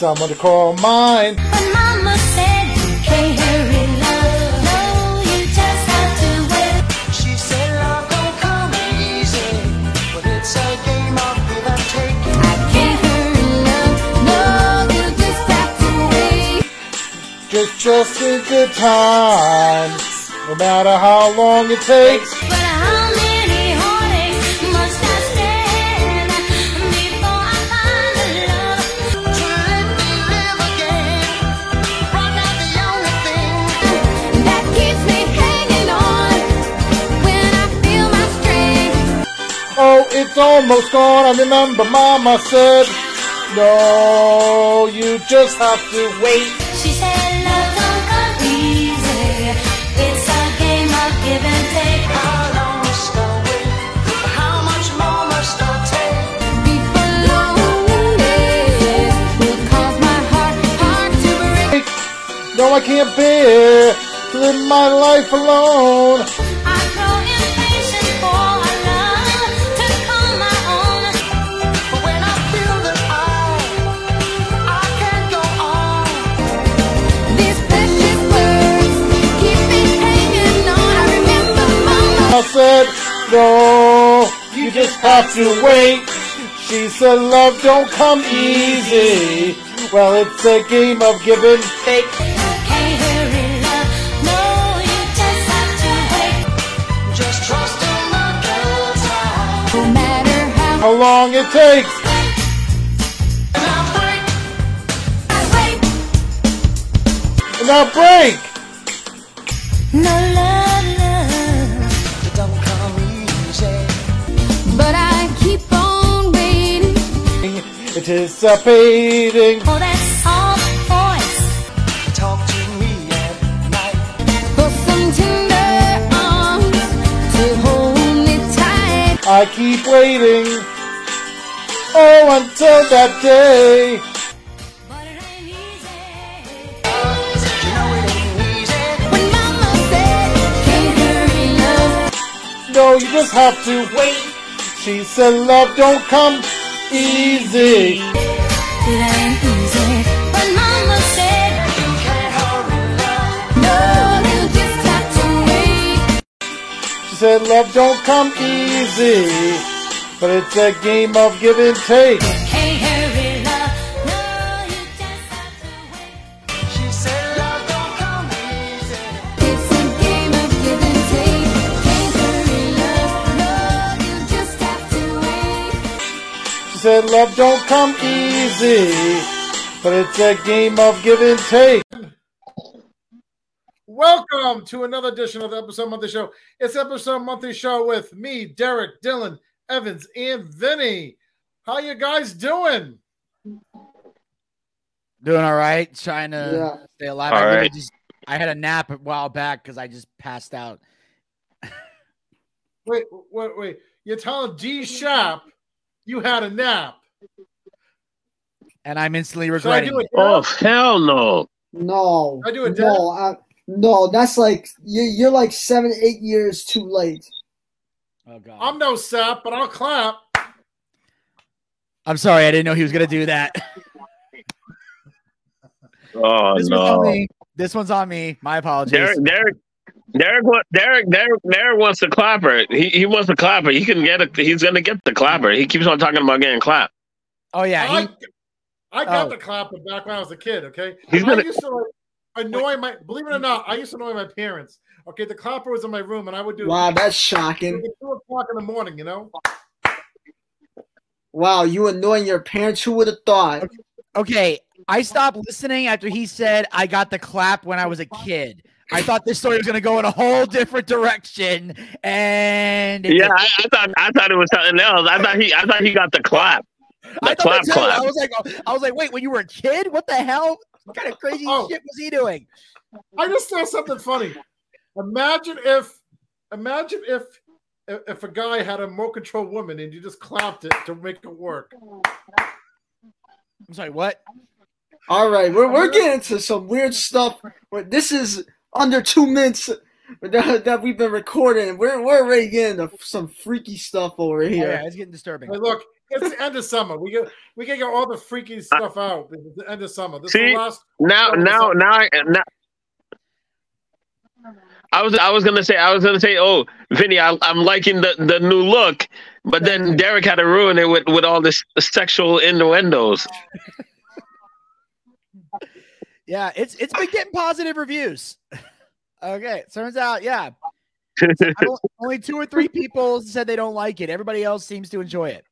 someone to call mine. But mama said you can't hurry love. No, you just have to wait. She said love don't come easy, but it's a game of give and take. I can't hurry love. No, you just have to wait. Just, just a good time. No matter how long it takes. Almost gone. I remember Mama said, No, you just have to wait. She said love don't come easy. It's a game of give and take. How long must I wait? How much more must I take? Lonely will cause my heart, heart to break. No, I can't bear to live my life alone. Said, No, you just have to wait. She said, Love don't come easy. Well, it's a game of give and take. How long it takes. And I break. And now break. No love. Anticipating. Oh, for that soft voice. Talk to me at night. For some tender arms to hold me tight. I keep waiting. Oh, until that day. But it ain't easy. You know it ain't easy. When mama said, can't hurry love. No, you just have to wait. She said, Love don't come easy. It ain't easy. But mama said, You can't hurry love. no, you just to wait. She said, Love don't come easy. But it's a game of give and take. Said, Love don't come easy. But it's a game of give and take. Welcome to another edition of the Episode Monthly Show. It's Episode Monthly Show with me, Derek, Dylan, Yvens, and Vinny. How you guys doing? Doing all right, trying to Yeah. stay alive. All I, right. just, I had a nap a while back because I just passed out. Wait, wait, wait. You're telling D Shop you had a nap. And I'm instantly Should I regretting do it. it? Oh hell no! No, I do it, no, I, no. That's like you, you're like seven, eight years too late. Oh god. I'm no sap, but I'll clap. I'm sorry, I didn't know he was gonna do that. Oh this one's on no! me. This one's on me. My apologies. Derek, Derek, Derek, wa- Derek, Derek, Derek wants the clapper. He he wants the clapper. He can get it. He's gonna get the clapper. He keeps on talking about getting clapped. Oh yeah, I, he, I got oh. the clapper back when I was a kid. Okay, He's I gonna- used to annoy my. Believe it or not, I used to annoy my parents. Okay, the clapper was in my room, and I would do Wow, that's shocking. two o'clock in the morning. You know, Wow, you annoying your parents. Who would have thought? okay. I stopped listening after he said I got the clap when I was a kid. I thought this story was gonna go in a whole different direction, and Yeah. I, I thought I thought it was something else. I thought he I thought he got the clap. The I thought clap that. I was like, I was like, wait, when you were a kid, what the hell? What kind of crazy Oh. shit was he doing? I just saw something funny. Imagine if, imagine if, if if a guy had a remote control woman and you just clapped it to make it work. I'm sorry, what? All right, we're we're getting into some weird stuff. But This is under two minutes that, that we've been recording. We're we're already getting into some freaky stuff over Oh, here. yeah, it's getting disturbing. Hey, look, it's the end of summer. We get we can get all the freaky uh, stuff out. It's the end of summer. This is See? the last. Now, now, now, I- now. I was, I was gonna say, I was gonna say, oh, Vinny, I, I'm liking the, the new look, but then Derek had to ruin it with, with all this sexual innuendos. Yeah, it's it's been getting positive reviews. okay, turns out, yeah, only two or three people said they don't like it. Everybody else seems to enjoy it.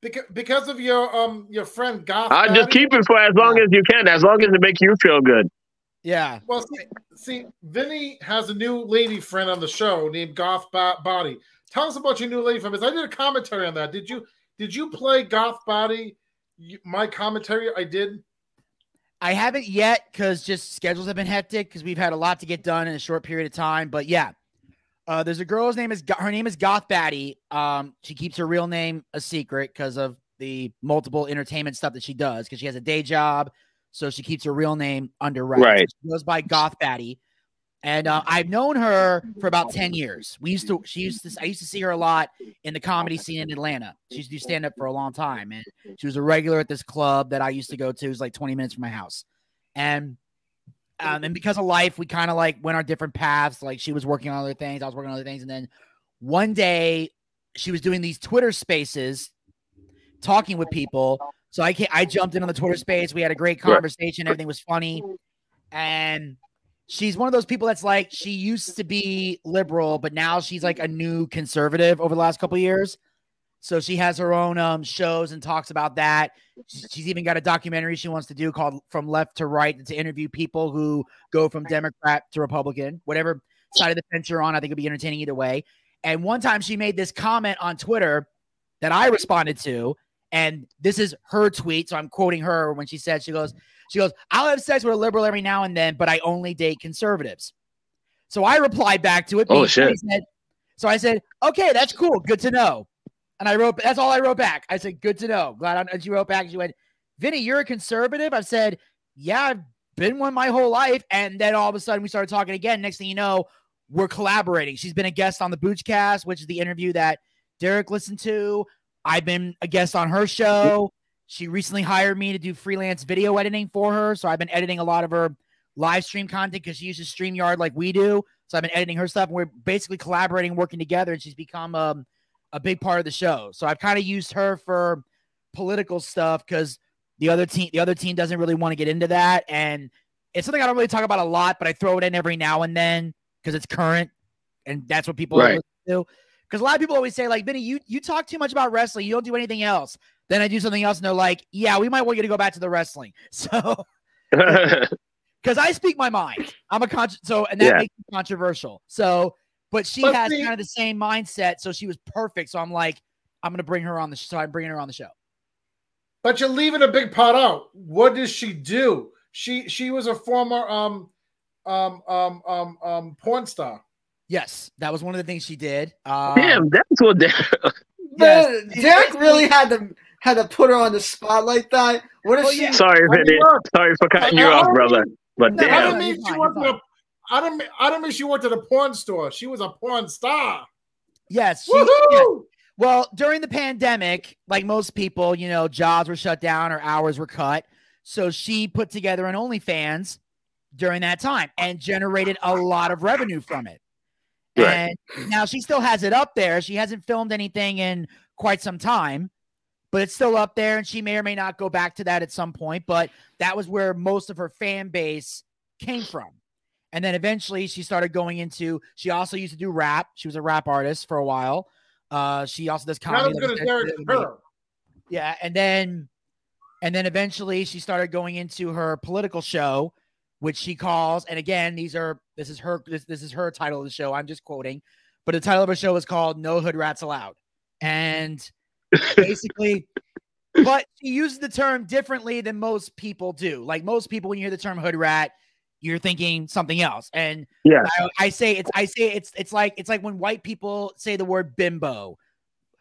Because, because of your um your friend Goth. I just keep it for as long as you can, as long as it makes you feel good. Yeah, Well, see, see, Vinny has a new lady friend on the show named Goth Bo- Body. Tell us about your new lady friend. Because I did a commentary on that. Did you did you play Goth Body? My commentary, I did. I haven't yet because just schedules have been hectic because we've had a lot to get done in a short period of time. But yeah, uh, there's a girl's name is her name is Goth Batty. Um, she keeps her real name a secret because of the multiple entertainment stuff that she does because she has a day job, so she keeps her real name under wraps. Right. She goes by Goth Batty, and uh, I've known her for about ten years. We used to she used to I used to see her a lot in the comedy scene in Atlanta. She used to do stand up for a long time, and she was a regular at this club that I used to go to. It was like 20 minutes from my house. And um, and because of life, we kind of like went our different paths. Like she was working on other things, I was working on other things. And then one day she was doing these Twitter spaces talking with people. So I I jumped in on the Twitter space. We had a great conversation. Everything was funny. And she's one of those people that's like she used to be liberal, but now she's like a new conservative over the last couple of years. So she has her own um shows and talks about that. She's she's even got a documentary she wants to do called From Left to Right to interview people who go from Democrat to Republican, whatever side of the fence you're on. I think it'd be entertaining either way. And one time she made this comment on Twitter that I responded to, and this is her tweet. So I'm quoting her when she said, she goes, she goes, I'll have sex with a liberal every now and then, but I only date conservatives. So I replied back to it. Oh, shit. said- so I said, okay, that's cool. Good to know. And I wrote, that's all I wrote back. I said, good to know. Glad I, and she wrote back. She went, Vinny, you're a conservative. I said, yeah, I've been one my whole life. And then all of a sudden we started talking again. Next thing you know, we're collaborating. She's been a guest on the Boochcast, which is the interview that Derek listened to. I've been a guest on her show. She recently hired me to do freelance video editing for her. So I've been editing a lot of her live stream content because she uses StreamYard like we do. So I've been editing her stuff. And we're basically collaborating, working together, and she's become um, a big part of the show. So I've kind of used her for political stuff because the other team, the other team doesn't really want to get into that, and it's something I don't really talk about a lot, but I throw it in every now and then because it's current, and that's what people Right. to. Because a lot of people always say, like, Vinny, you you talk too much about wrestling. You don't do anything else. Then I do something else, and they're like, Yeah, we might want you to go back to the wrestling. So because I speak my mind. I'm a con- so and that Yeah. makes it controversial. So, but she But has see- kind of the same mindset, so she was perfect. So I'm like, I'm gonna bring her on the show. So I'm bringing her on the show. But you're leaving a big part out. What does she do? She she was a former um um um um um porn star. Yes, that was one of the things she did. Um, Damn, that's what. Derek- Man, Yes. Derek really had to had to put her on the spot like that. What if Well, she? yeah. Sorry, Vinny. Sorry for cutting I- you I off, don't brother. But No, I I don't mean she fine, worked he's at a I don't mean I don't mean she worked at a porn store. She was a porn star. Yes. She, yeah. Well, during the pandemic, like most people, you know, jobs were shut down or hours were cut. So she put together an OnlyFans during that time and generated a lot of revenue from it. Right. And now she still has it up there. She hasn't filmed anything in quite some time, but it's still up there. And she may or may not go back to that at some point. But that was where most of her fan base came from. And then eventually she started going into, she also used to do rap. She was a rap artist for a while. Uh, she also does comedy. as good like as I her. yeah, and then and then eventually she started going into her political show, which she calls, and again, these are this is her this, this is her title of the show. I'm just quoting, but the title of her show is called No Hood Rats Allowed. And basically, but she uses the term differently than most people do. Like most people, when you hear the term hood rat, you're thinking something else. And Yeah. I, I say it's I say it's it's like it's like when white people say the word bimbo.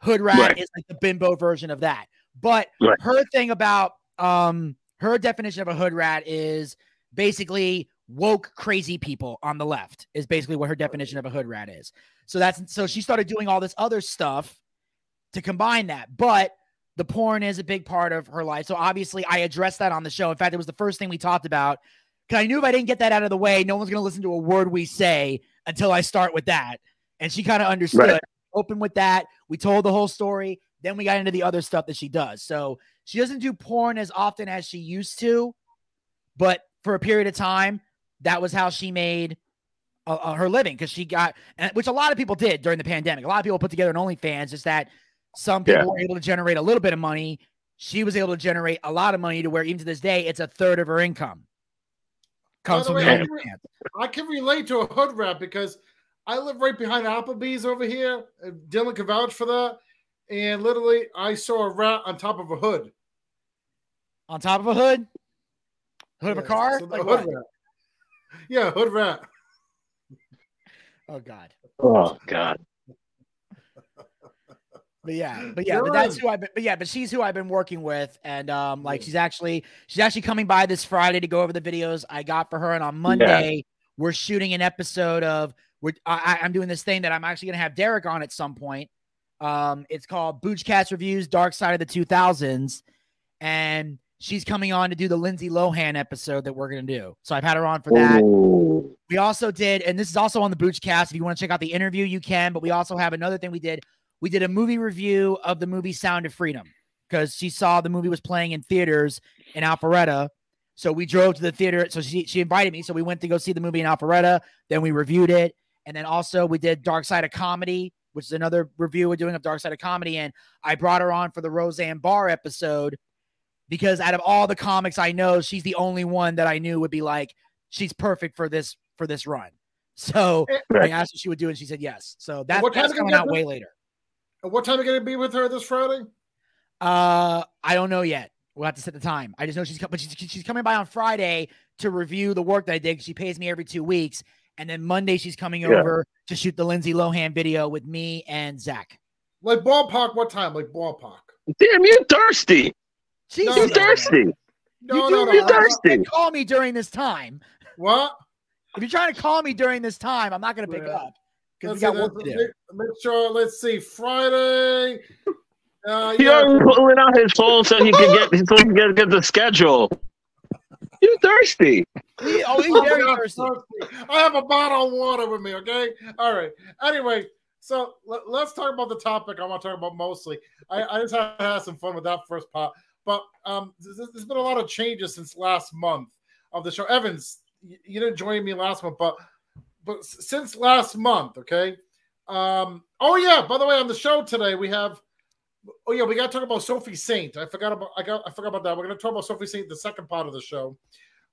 Hood rat Right. is like the bimbo version of that. But Right. her thing about um her definition of a hood rat is basically woke crazy people on the left is basically what her definition of a hood rat is. So that's so she started doing all this other stuff to combine that. But the porn is a big part of her life. So obviously I addressed that on the show. In fact, it was the first thing we talked about because I knew if I didn't get that out of the way, no one's going to listen to a word we say until I start with that. And she kind of understood. Right. Open with that. We told the whole story. Then we got into the other stuff that she does. So she doesn't do porn as often as she used to, but for a period of time, that was how she made uh, uh, her living because she got, which a lot of people did during the pandemic. A lot of people put together an OnlyFans. Just that some people Yeah. were able to generate a little bit of money. She was able to generate a lot of money to where even to this day, it's a third of her income comes By from the the way, OnlyFans. I can relate to a hood rat because I live right behind Applebee's over here. Dylan can vouch for that. And literally, I saw a rat on top of a hood. On top of a hood, hood of a car. so the Like hood rat. Yeah, hood rat. Oh God. Oh God. But yeah, but yeah, but that's who I've been. But yeah, but she's who I've been working with, and um, like she's actually she's actually coming by this Friday to go over the videos I got for her, and on Monday we're shooting an episode of we're I, I'm doing this thing that I'm actually gonna have Derek on at some point. Um, it's called Boochcast Reviews Dark Side of the 2000s, and she's coming on to do the Lindsay Lohan episode that we're gonna do. So I've had her on for that. Ooh. We also did, and this is also on the Boochcast. If you want to check out the interview, you can. But we also have another thing we did. We did a movie review of the movie Sound of Freedom because she saw the movie was playing in theaters in Alpharetta. So we drove to the theater. So she she invited me. So we went to go see the movie in Alpharetta. Then we reviewed it, and then also we did Dark Side of Comedy, which is another review we're doing of Dark Side of Comedy. And I brought her on for the Roseanne Barr episode because out of all the comics I know, she's the only one that I knew would be like she's perfect for this for this run. So I asked if she would do it, and she said yes. So that, that's coming out way later. And what time are you going to be with her this Friday? Uh, I don't know yet. We'll have to set the time. I just know she's coming, but she's, she's coming by on Friday to review the work that I did. She pays me every two weeks, and then Monday she's coming Yeah. over to shoot the Lindsay Lohan video with me and Zach. Like ballpark, what time? Like ballpark. Damn, you thirsty. Jesus, You no, thirsty. No, you no, do no. you I- thirsty. call me during this time. What? If you're trying to call me during this time, I'm not going to pick Yeah. up because we Let's got see, work to do. Make, make sure. Let's see. Friday. Uh, He yeah, already pulling out his phone so he can get so he can get, get the schedule. You thirsty? He- oh, he's I'm very thirsty. thirsty. I have a bottle of water with me. Okay. All right. Anyway, so let, us talk about the topic I want to talk about mostly. I, I just have to have some fun with that first part. But um, there's, there's been a lot of changes since last month of the show. Yvens, you, you didn't join me last month, but but since last month, okay. Um. Oh yeah. By the way, on the show today we have. Oh yeah, we got to talk about Sofi Saint. I forgot about. I got. I forgot about that. We're going to talk about Sofi Saint the second part of the show.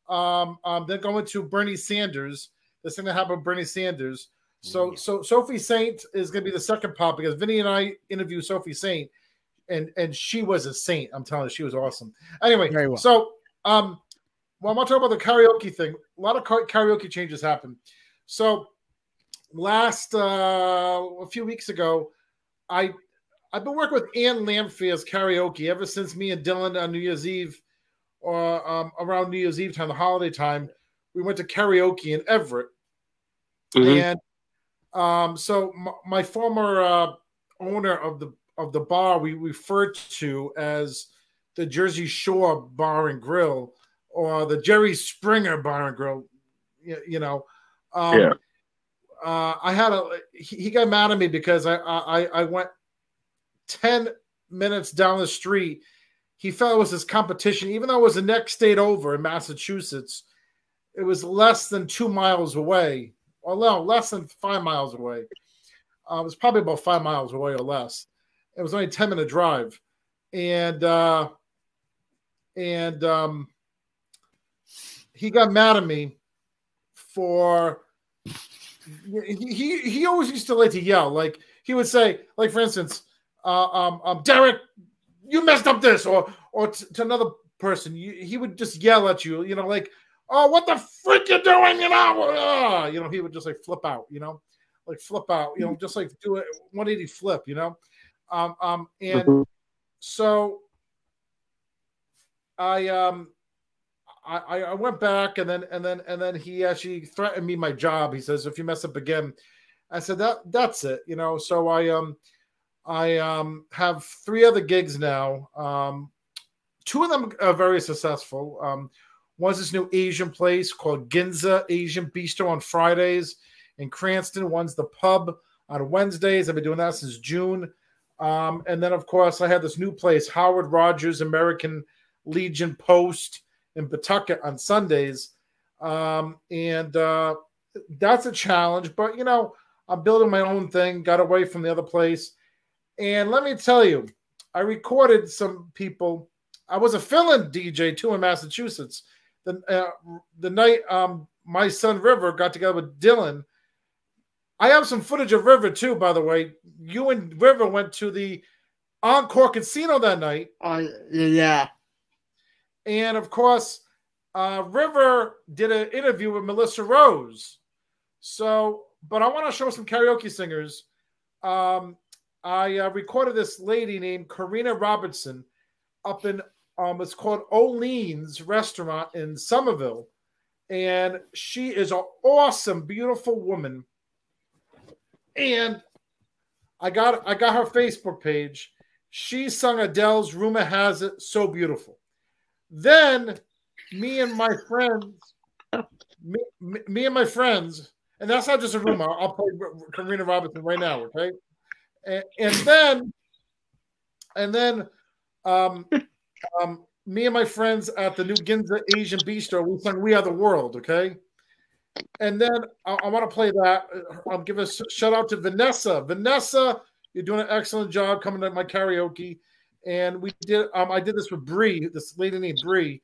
Um. Um. Then going to Bernie Sanders. This thing that happened with Bernie Sanders. So so Sofi Saint is going to be the second part because Vinny and I interviewed Sofi Saint, and and she was a saint. I'm telling you, she was awesome. Anyway, Very well. so um, well, I'm to talk about the karaoke thing. A lot of karaoke changes happened. So last uh, a few weeks ago, I I've been working with Ann Lamphier's karaoke ever since me and Dylan on New Year's Eve, or um, around New Year's Eve time, the holiday time, we went to karaoke in Everett. Mhm. And um, so my, my former uh, owner of the of the bar we referred to as the Jersey Shore Bar and Grill or the Jerry Springer Bar and Grill. You, you know, um, Yeah. uh, I had a he, he got mad at me because I, I I went ten minutes down the street. He felt it was his competition, even though it was the next state over in Massachusetts. It was less than two miles away, or no, less than five miles away. Uh, it was probably about five miles away or less. It was only a ten minute drive, and uh, and um, he got mad at me for he, he always used to like to yell. Like he would say, like for instance, uh, um, um, Derek, you messed up this, or or t- to another person, you, he would just yell at you. You know, like, oh, what the freak you doing? You know, uh, you know, he would just like flip out. You know, like flip out. You know, just like do a 180 flip. You know, um, um, and Mhm. so I um I, I went back and then and then and then he actually threatened me my job. He says if you mess up again, I said that that's it, you know. So I um I um have three other gigs now. Um, two of them are very successful. Um, one's this new Asian place called Ginza Asian Bistro on Fridays in Cranston. One's the pub on Wednesdays. I've been doing that since June. Um, and then, of course, I had this new place, Howard Rogers American Legion Post in Pawtucket on Sundays. Um, and uh, that's a challenge, but you know, I'm building my own thing, got away from the other place. And let me tell you, I recorded some people. I was a fill-in DJ too in Massachusetts. The uh, the night um, my son Rivyr got together with Dylan. I have some footage of Rivyr too, by the way. You and Rivyr went to the Encore Casino that night, Uh, yeah. And of course, uh, Rivyr did an interview with Milyssa Rose. So, but I want to show some karaoke singers. Um, I uh, recorded this lady named Karina Robertson up in um, it's called Olene's Restaurant in Somerville, and she is an awesome, beautiful woman. And I got I got her Facebook page. She sung Adele's "Rumor Has It" so beautiful. Then me and my friends, me, me, me and my friends, and that's not just a rumor. I'll play Karina Robinson right now, okay? And, and then, and then, um, um, me and my friends at the new Ginza Asian Bistro, we sung "We Are the World," okay? And then I, I want to play that. I'll give a shout out to Vanessa. Vanessa, you're doing an excellent job coming to my karaoke. And we did. Um, I did this with Bree, this lady named Bree.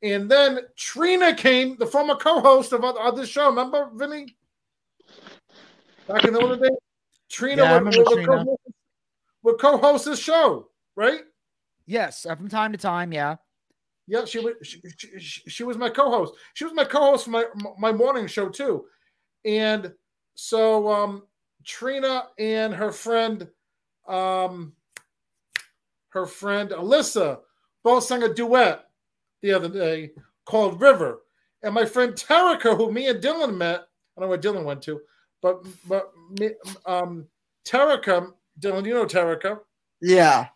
And then Trina came, the former co-host of, of this show. Remember, Vinny? Back in the old days, Trina Yeah, would, Trina. co-host, would co-host this show, right? Yes, uh, from time to time, yeah. Yeah, she was. She, she, she was my co-host. She was my co-host for my my morning show too, and so um, Trina and her friend, um, her friend Alyssa, both sang a duet the other day called River, and my friend Tareka, who me and Dylan met. I don't know where Dylan went to, but but me, um, Tareka, Dylan, you know Tareka Yeah.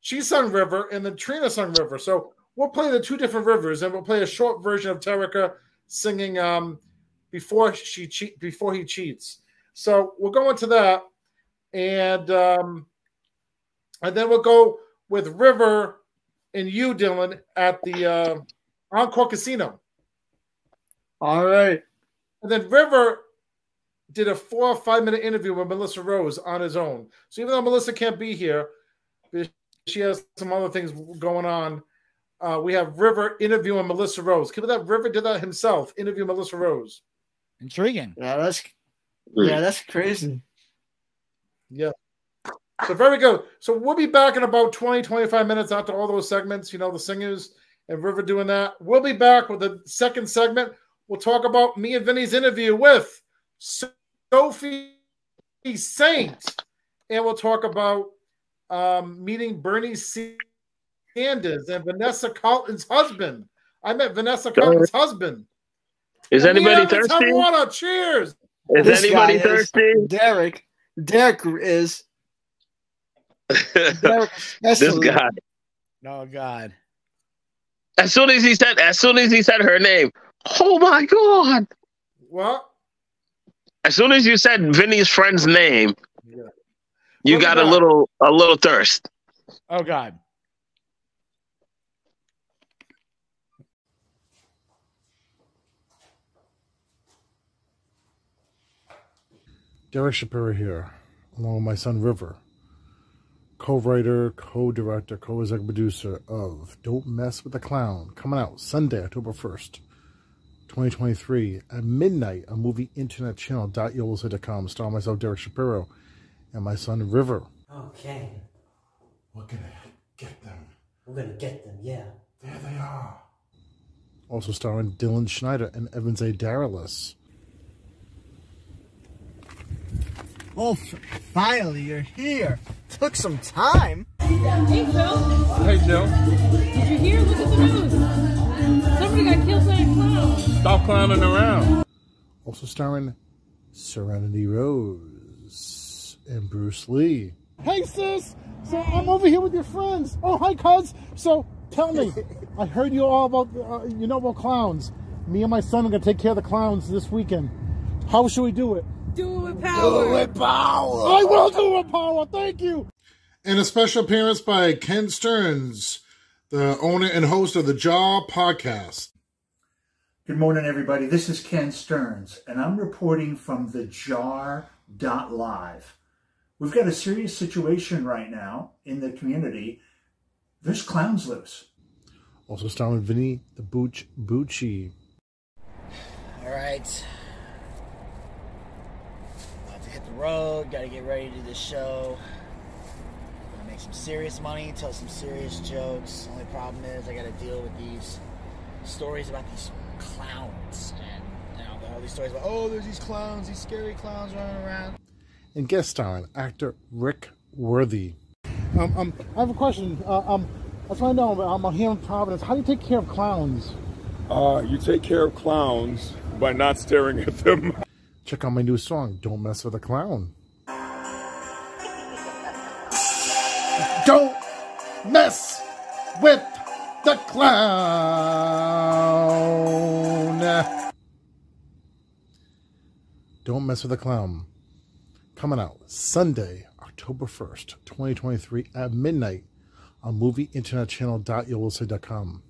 she sung River, and then Trina sung River. So we'll play the two different rivers, and we'll play a short version of Tareka singing um, before she cheat before he cheats. So we'll go into that, and um, and then we'll go with Rivyr and you, Dylan, at the uh, Encore Casino. All right. And then Rivyr did a four or five minute interview with Milyssa Rose on his own. So even though Milyssa can't be here, she has some other things going on. Uh, we have Rivyr interviewing Milyssa Rose. Keep it that Rivyr did that himself, interview Milyssa Rose. Intriguing. Yeah, that's yeah, that's crazy. Yeah. So very good. So we'll be back in about 20, 25 minutes after all those segments, you know, the singers and Rivyr doing that. We'll be back with the second segment. We'll talk about me and Vinny's interview with Sofi Saint. And we'll talk about um, meeting Bernie Sanders and Vanessa Carlton's husband. I met Vanessa Carlton's husband. Is And anybody and Yvens thirsty? Water. Cheers. Is This anybody guy is- thirsty? Derek. Derek is Derek this guy. Oh God. As soon as he said, as soon as he said her name, oh my god! What? As soon as you said Vinny's friend's name, Yeah. you Look got at a little, a little thirst. Oh God. Derek Shapiro here, along with my son Rivyr, co-writer, co-director, co-executive producer of Don't Mess with the Clown, coming out Sunday, October 1st, 2023 at midnight on movie internet channel .yolosite.com, starring myself, Derek Shapiro, and my son Rivyr. Okay, We're gonna get them. we're gonna get them, yeah. There they are. Also starring Dylan Snyder and Yvens A. Darilus. Oh, finally you're here. Took some time. Hey, Phil. Hey, Joe. Did you hear? Look at the news. Somebody got killed by a clown. Stop clowning around. Also starring Serenity Rose and Bruce Lee. Hey, sis. So I'm over here with your friends. Oh, hi, cuz. So tell me, I heard you all about, uh, you know about clowns. Me and my son are gonna take care of the clowns this weekend. How should we do it? Do it with power. I will do it with power. Thank you. And a special appearance by Ken Stearns, the owner and host of the Jaw podcast. Good morning, everybody. This is Ken Stearns, and I'm reporting from the jar.live. We've got a serious situation right now in the community. There's clowns loose. Also starring Vinny the Booch Bucci. All right. About to hit the road. Got to get ready to do this show. Gonna make some serious money, tell some serious jokes. Only problem is I got to deal with these stories about these clowns and you know all these stories about oh there's these clowns, these scary clowns running around. And guest starring actor Rick Worthy. Um, um, I have a question. Uh, um, I just want to know, um, I'm here in Providence. How do you take care of clowns? Uh, you take care of clowns by not staring at them. Check out my new song, Don't Mess with a Clown. Don't mess with the clown. Don't mess with the clown. Coming out Sunday, October 1st, 2023 at midnight on movieinternetchannel.yolosay.com.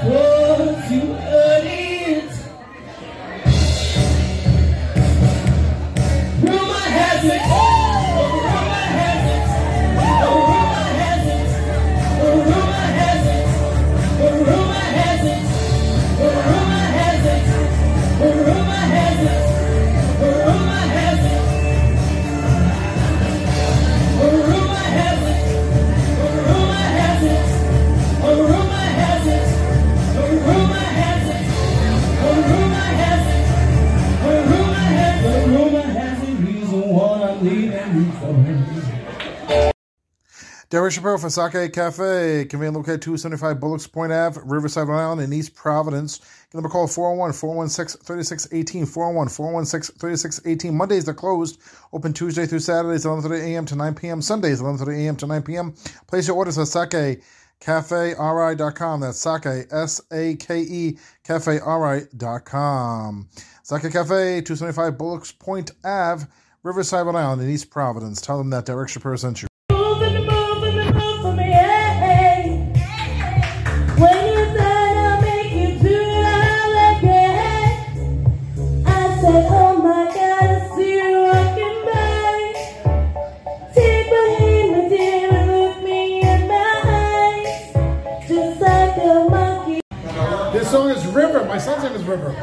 Just Derek Shapiro for Sake Cafe, convenient located 275 Bullocks Point Ave, Riverside, Rhode Island, in East Providence. Give them a call 401 416 3618. 401 416 3618. Mondays they're closed. Open Tuesday through Saturdays, 11:30 a.m. to 9 p.m. Sundays, 11:30 a.m. to 9 p.m. Place your orders at Sake CafeRI.com. That's Sake, S A K E, CafeRI.com. Sake Cafe, 275 Bullocks Point Ave, Riverside, Rhode Island, in East Providence. Tell them that Derek Shapiro sent you. Son's name is Rivyr.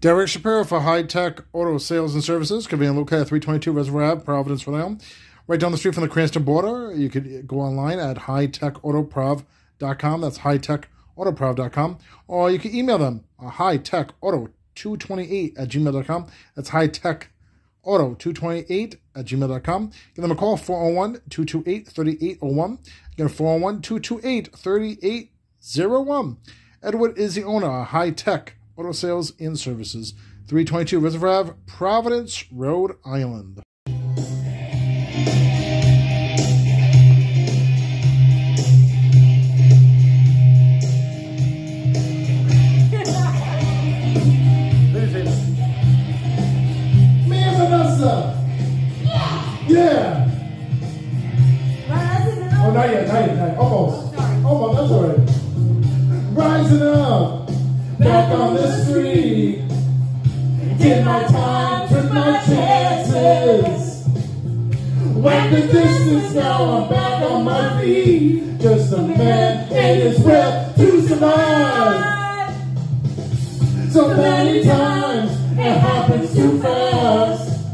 Derek Shapiro for High Tech Auto Sales and Services, convenient located at 322 Reservoir Ave, Providence, Rhode Island. Right down the street from the Cranston border. You could go online at hightechautoprov.com. That's hightechautoprov.com. Or you can email them, uh, hightechauto228 at gmail.com. That's hightechauto auto228 at gmail.com. Give them a call, 401 228 3801. Again, 401 228 3801. Edward is the owner of high tech auto sales and services. 322 Reservoir Ave, Providence, Rhode Island. Me and Vanessa. Yeah. Oh, not yet, not yet, not yet. Almost. Almost, that's all right. Rising up, back on the street. Did my time, took my chances. Went the distance, now I'm back on my feet. Just a man in his will to survive. So many times it happens too fast.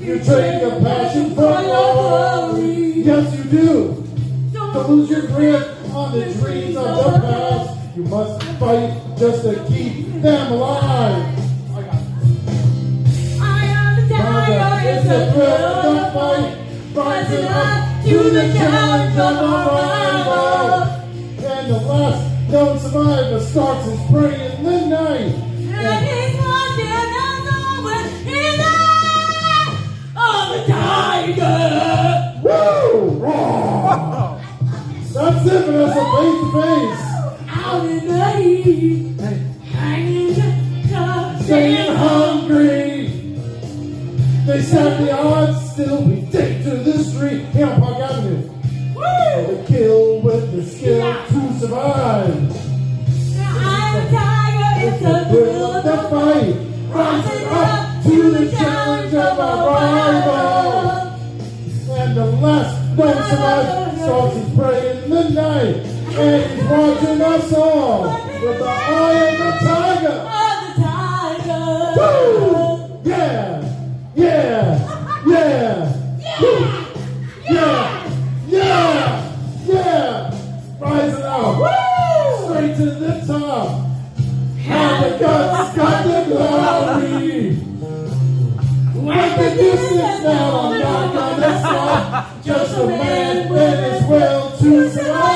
You trade your passion for your glory. Yes, you do. Don't lose your grip on the dreams of the past. You must fight just to keep them alive. I am the tiger is the thrill of the fight, rising up to the challenge of our rival. And the last known survivor starts his prey in the night. And he's watching us over his eye of the tiger. Woo! That's it, Vanessa, face to face. They set the odds, still we take to the street. Here on Park Avenue. Woo! The kill with the skill to survive. It's the thrill of the fight, rising up to the challenge of our rival. And the last known survivor starts his prey in the night. And he's watching us all with the eye of the tiger. Woo! Yeah! Yeah! Yeah! Woo! Yeah! Yeah! Yeah! Rising up! Straight to the top! And the guts got the glory! Like the distance now, I'm not gonna stop. Just a man with his will to survive.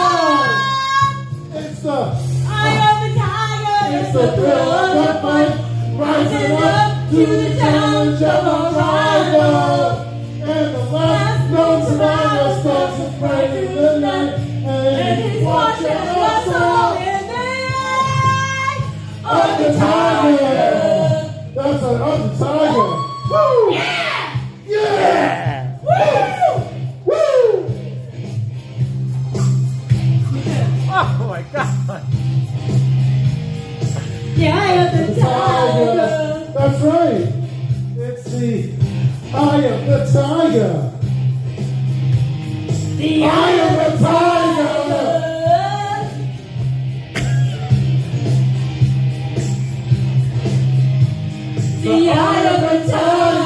It's the thrill of the fight, rising up to the challenge of a rival. And the last known survivor starts to pray in the night, and he's watching us all in the eye of the tiger. That's an of the tiger. Woo! Yeah! Yeah! Woo! Woo! That's right. It's the eye of the tiger. The eye of the tiger. The eye of the tiger.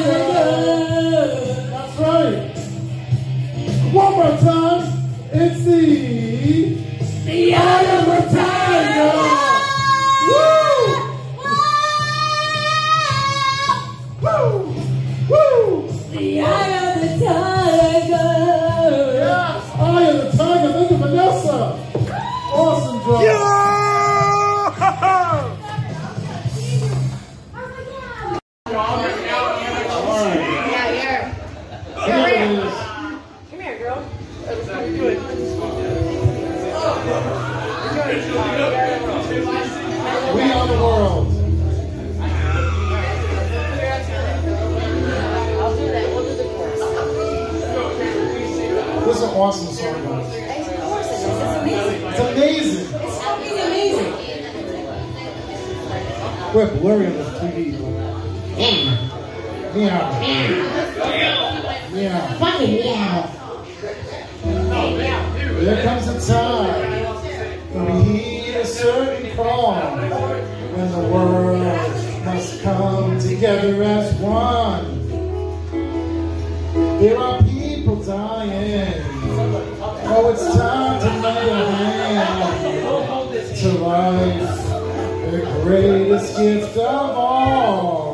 Awesome song, guys. It's so amazing. We're blurry on the TV. Meow. Meow. Fucking meow. There comes a time when we heed a certain call, when the world must come together as one. There are life, the greatest gift of all.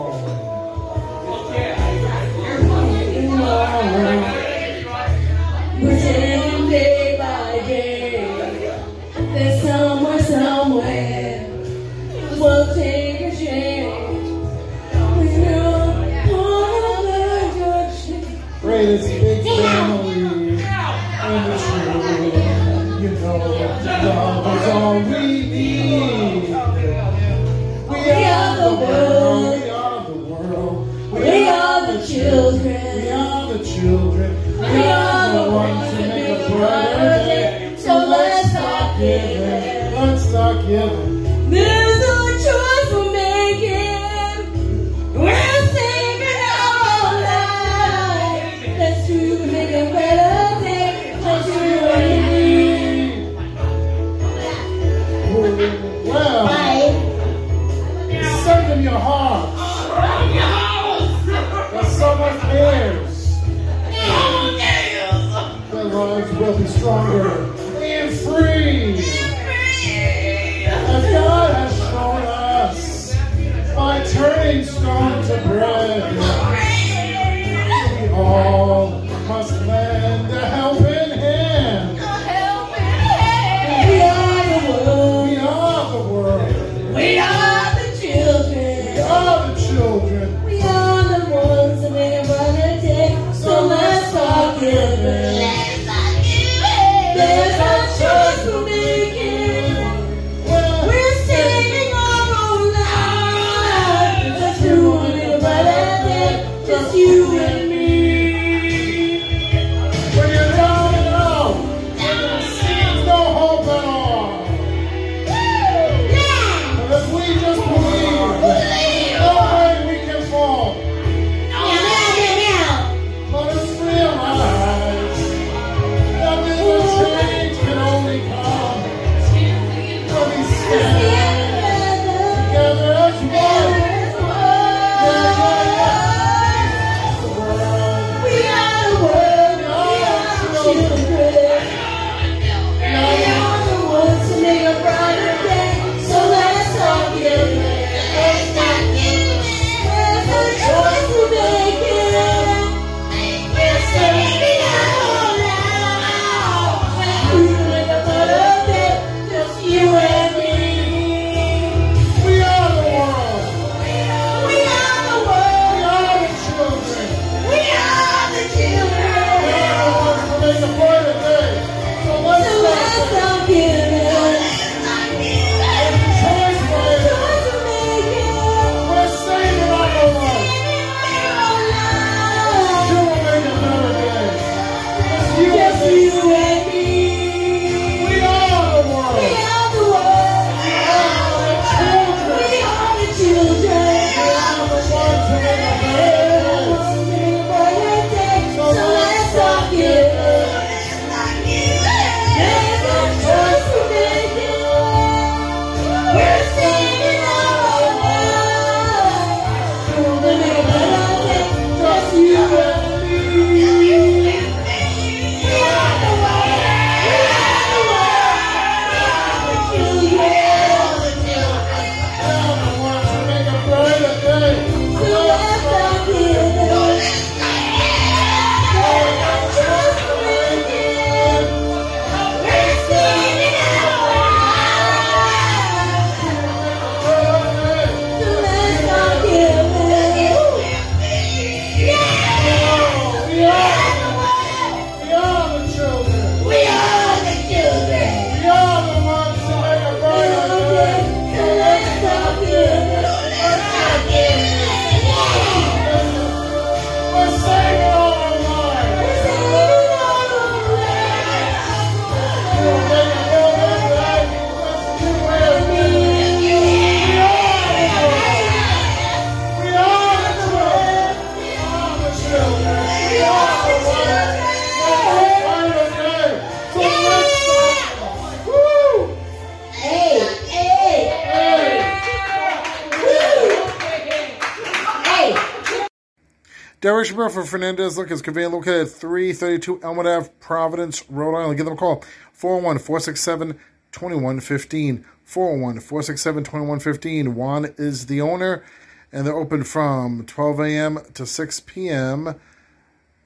Derek Shapiro for Fernandez Liquors, conveniently located at 332 Elmwood Ave, Providence, Rhode Island. Give them a call, 401 467 2115. 401 467 2115. Juan is the owner, and they're open from 12 a.m. to 6 p.m.,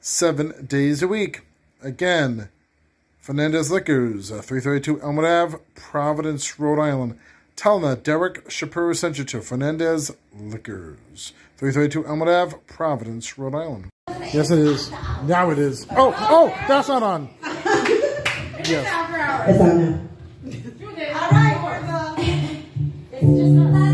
seven days a week. Again, Fernandez Liquors, uh, 332 Elmwood Ave, Providence, Rhode Island. Tell them that Derek Shapiro sent you to Fernandez Liquors. 332 Elmwood Ave, Providence, Rhode Island. Yes, it is. Now it is. Oh, oh, that's not on. yes. It's on now. All right.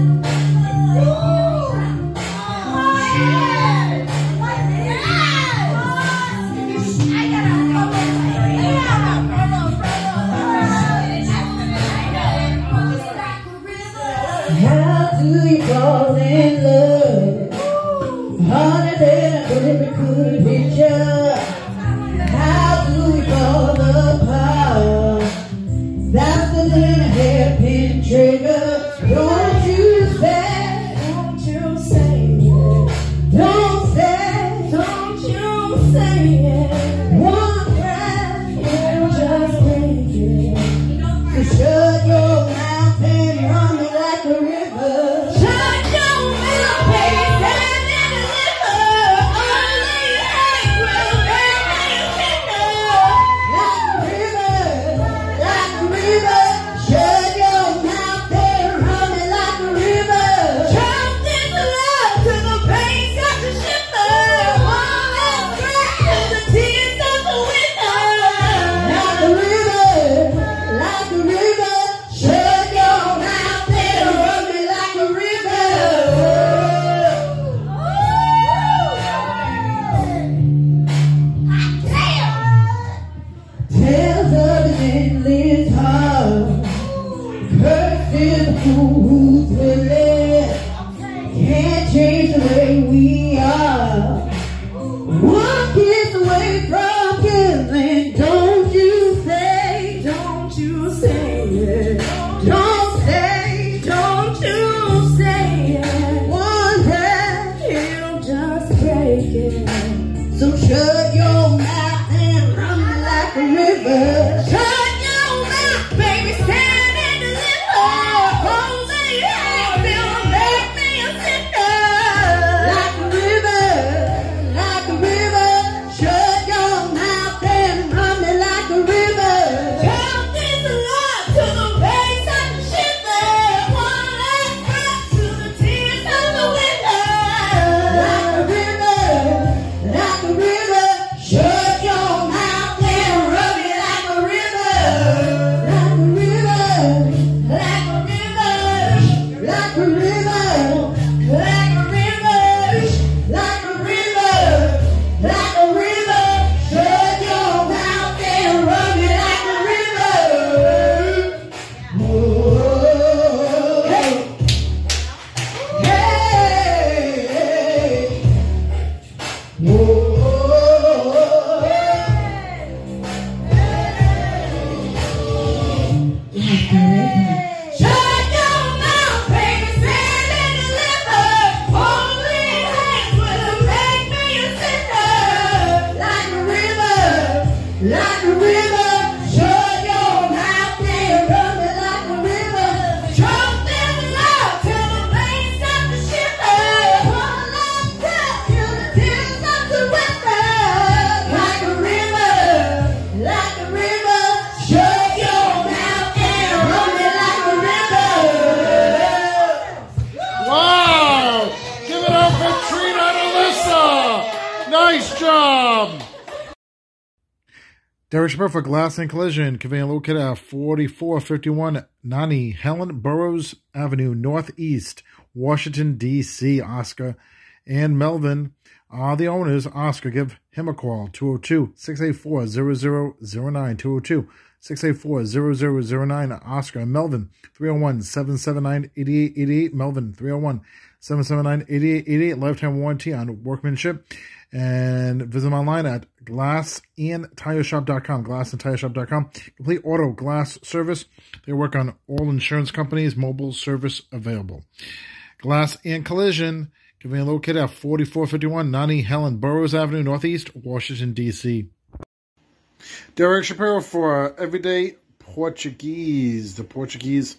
for Glass and Collision, conveying located at 4451 Nannie Helen Burroughs Avenue, Northeast, Washington, D.C. Oscar and Melvin are the owners. Oscar, give him a call, 202-684-0009, 202-684-0009. Oscar and Melvin, 301-779-8888, Melvin, 779-8888, lifetime warranty on workmanship. And visit them online at glassandtireshop.com, glassandtireshop.com. Complete auto glass service. They work on all insurance companies, mobile service available. Glass and collision, conveniently located at 4451 Nannie Helen Burroughs Avenue, Northeast, Washington, D.C. Derek Shapiro for Everyday Portuguese, the Portuguese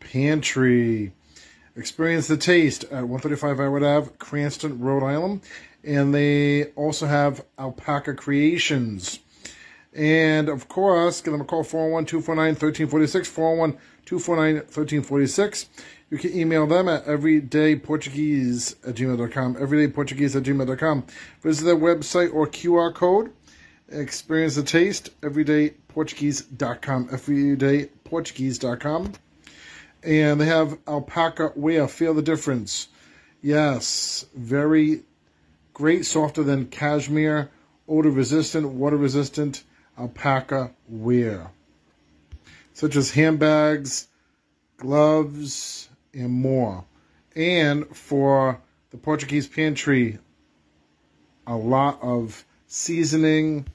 Pantry. Experience the Taste at 135 Edward Ave, Cranston, Rhode Island. And they also have Alpaca Creations. And of course, give them a call 401 249 1346. 401 249 1346. You can email them at everydayportuguese at gmail.com. Everydayportuguese at gmail.com. Visit their website or QR code. Experience the taste. Everydayportuguese.com. Everydayportuguese.com. And they have alpaca wear. Feel the difference. Yes, very great, softer than cashmere, odor resistant, water resistant alpaca wear, such as handbags, gloves, and more. And for the Portuguese pantry, a lot of seasoning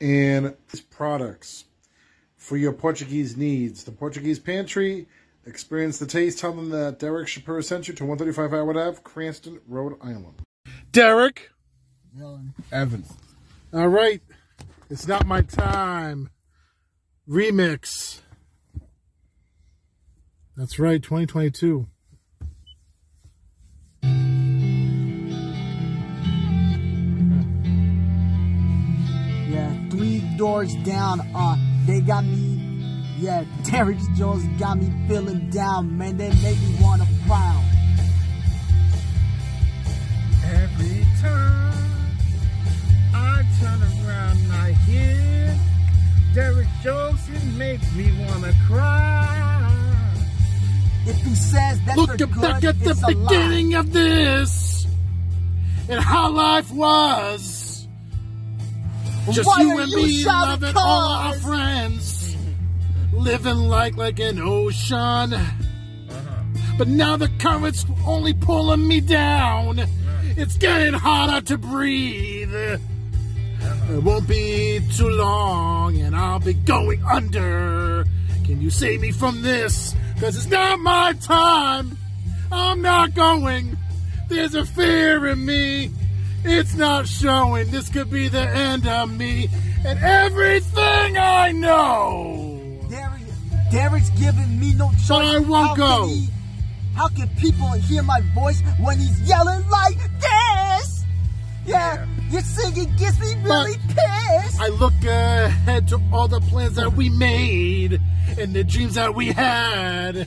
and products for your Portuguese needs. The Portuguese pantry, experience the taste. Tell them that Derek Shapiro sent you to 135 Howard Ave, Cranston, Rhode Island. Derek Yvens. All right. It's not my time. Remix. That's right, 2022. Yeah, three doors down. Uh, they got me. Yeah, Derek Jones got me feeling down, man. They make me wanna frown. Every time I turn around, I hear Derek Jones. It makes me wanna cry. If he says that Look good, back at the a lie. beginning of this and how life was. Just Why you and you me loving all our friends, living like like an ocean. Uh-huh. But now the current's only pulling me down. It's getting harder to breathe. Uh-huh. It won't be too long, and I'll be going under. Can you save me from this? Cause it's not my time. I'm not going. There's a fear in me. It's not showing. This could be the end of me and everything I know. Derek, Derek's giving me no choice. But I won't How go. can he- how can people hear my voice when he's yelling like this? Yeah, your singing gets me really pissed. I look ahead to all the plans that we made and the dreams that we had.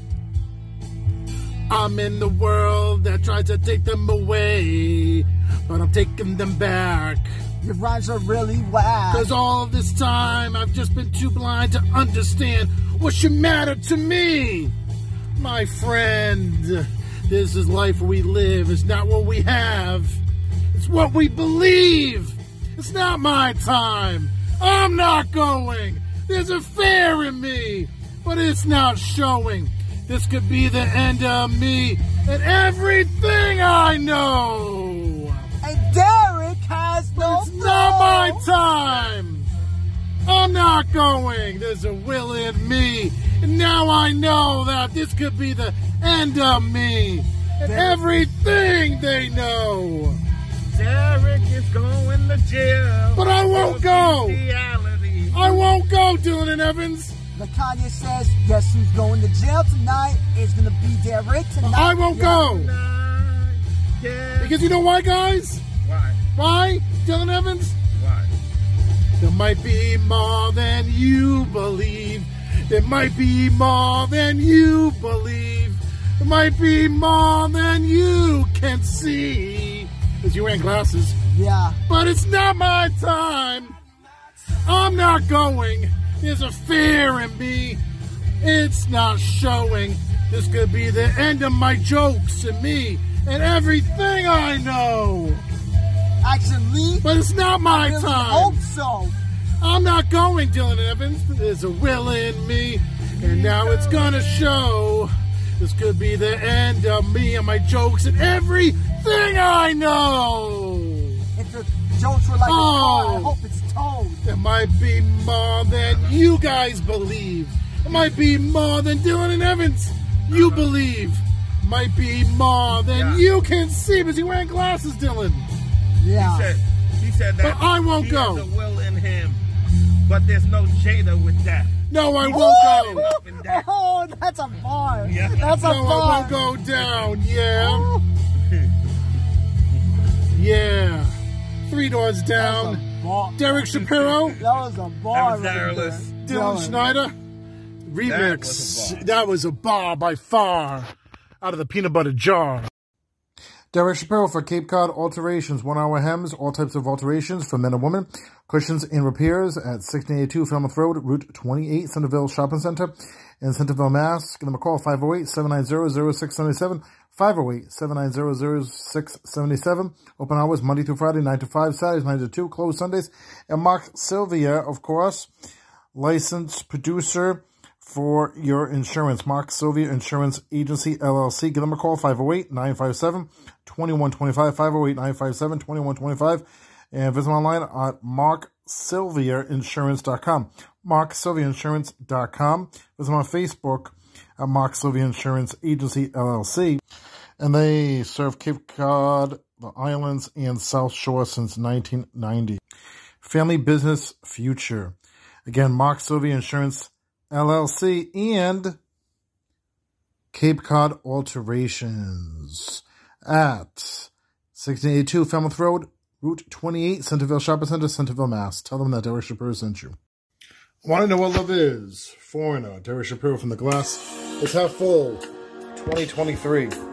I'm in the world that tries to take them away, but I'm taking them back. Your rhymes are really whack. Cause all this time I've just been too blind to understand what should matter to me. My friend, this is life we live. It's not what we have. It's what we believe. It's not my time. I'm not going. There's a fear in me, but it's not showing. This could be the end of me and everything I know. And Derek has no It's not my time. I'm not going. There's a will in me. And now I know that this could be the end of me. And everything they know. Derek is going to jail. But I won't go. bestiality. I won't go, Dylan and Yvens. The Kanye says, guess who's going to jail tonight? It's gonna be Derek tonight. I won't Yeah. go. Yeah. Because you know why, guys? Why? Why, Dylan Yvens? Why? There might be more than you believe. There might be more than you believe. There might be more than you can see. Because you're wearing glasses. Yeah. But it's not my time. I'm not going. There's a fear in me. It's not showing. This could be the end of my jokes and me and everything I know. Actually, But it's not my time. I really time. hope so. I'm not going, Dylan Yvens. There's a will in me, and now it's gonna show. This could be the end of me and my jokes and everything I know. If your jokes were like a car, I Oh. hope it's told. It might be more than you guys believe. It might be more than Dylan and Yvens. You uh-huh. believe. Might be more than Yeah. you can see because you're wearing glasses, Dylan. Yeah. He said, he said that But I won't he go. has a will in him, but there's no Jada with that. No, I won't go. Oh, that's a bar. Yeah. That's a No, I won't go down. Yeah. Yeah. Three doors down. Derek Shapiro, That was a bar. That was right Dylan Dylan. Snyder. That Remix. was. That was a bar by far. Out of the peanut butter jar. Derek Shapiro for Cape Cod Alterations, one hour hems, all types of alterations for men and women, cushions and repairs at 1682 Falmouth Road, Route 28, Centerville Shopping Center in Centerville, Mass. Give them a call, 508-790-0677, 508-790-0677. Open hours Monday through Friday, 9 to 5, Saturdays 9 to 2, closed Sundays. And Mark Sylvia, of course, licensed producer for your insurance. Mark Sylvia Insurance Agency, LLC. Give them a call, 508-957-2125, 508-957-2125, and visit them online at marksylviainsurance.com, marksylviainsurance.com. Visit them on Facebook at Mark Sylvia Insurance Agency, LLC. And they serve Cape Cod, the islands, and South Shore since 1990. Family Business Future. Again, Mark Sylvia Insurance LLC and Cape Cod Alterations at 1682 Falmouth Road, Route 28, Centerville Shopping Center, Centerville, Mass. Tell them that Derek Shapiro sent you. Want to know what love is? Foreigner, Derek Shapiro from the Glass. It's half full, 2023.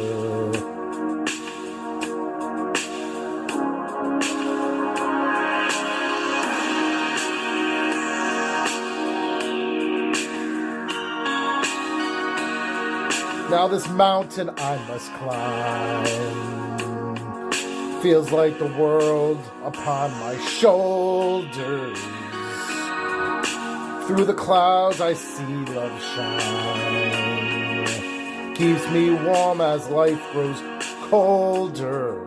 Now this mountain I must climb feels like the world upon my shoulders. Through the clouds I see love shine. Keeps me warm as life grows colder.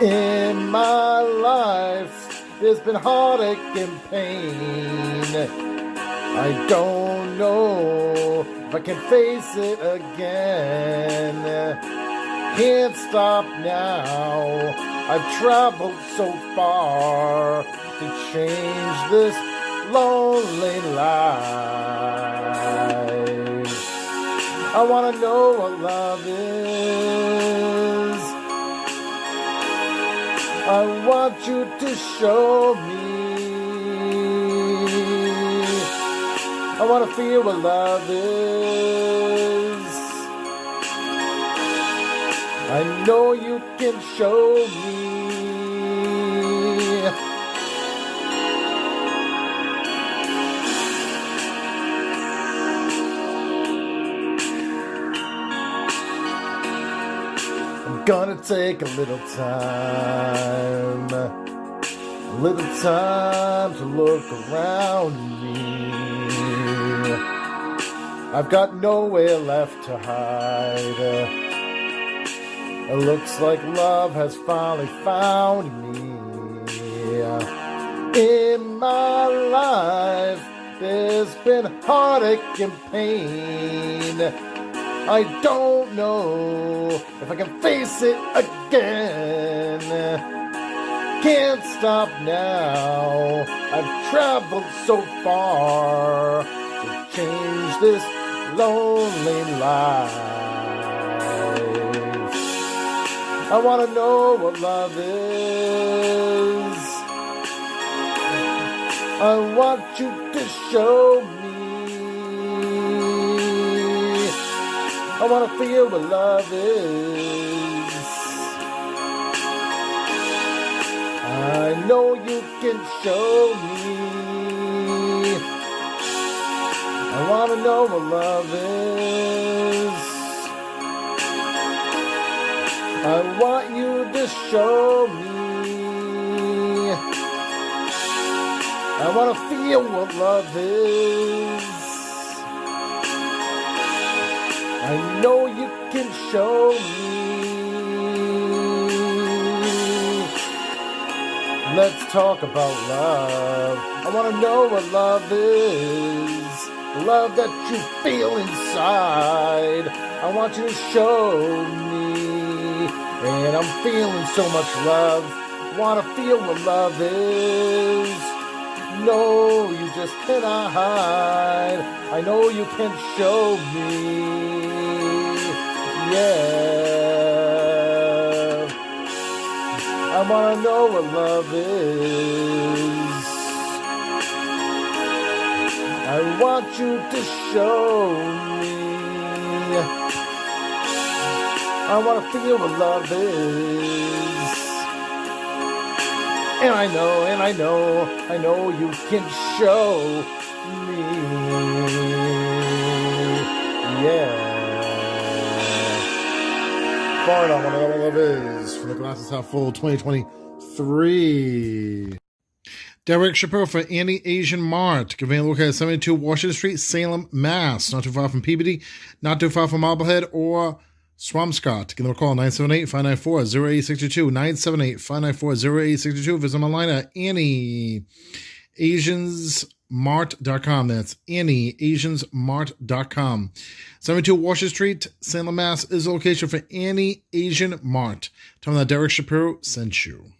In my life, there's been heartache and pain. I don't know I can face it again. Can't stop now. I've traveled so far to change this lonely life. I want to know what love is. I want you to show me. I want to feel what love is. I know you can show me. I'm gonna take a little time, a little time to look around me. I've got nowhere left to hide. It looks like love has finally found me. In my life, there's been heartache and pain. I don't know if I can face it again. Can't stop now. I've traveled so far to change this lonely life. I want to know what love is. I want you to show me. I want to feel what love is. I know you can show me. I want to know what love is. I want you to show me. I want to feel what love is. I know you can show me. Let's talk about love. I want to know what love is. Love that you feel inside. I want you to show me, and I'm feeling so much love. Wanna feel what love is. No, you just cannot hide. I know you can show me. Yeah. I wanna know what love is. I want you to show me. I wanna feel what love is. And I know, and I know, I know you can show me. Yeah. Far on what love is from the Glasses Half Full 2023. Derek Shapiro for Annie Asian Mart. Convenient located at 72 Washington Street, Salem, Mass. Not too far from Peabody, not too far from Marblehead or Swampscott. Give them a call 978 594 0862. 978 594 0862. Visit them online at Annie AsiansMart.com. That's Annie AsiansMart.com. 72 Washington Street, Salem, Mass. is the location for Annie Asian Mart. Tell them that Derek Shapiro sent you.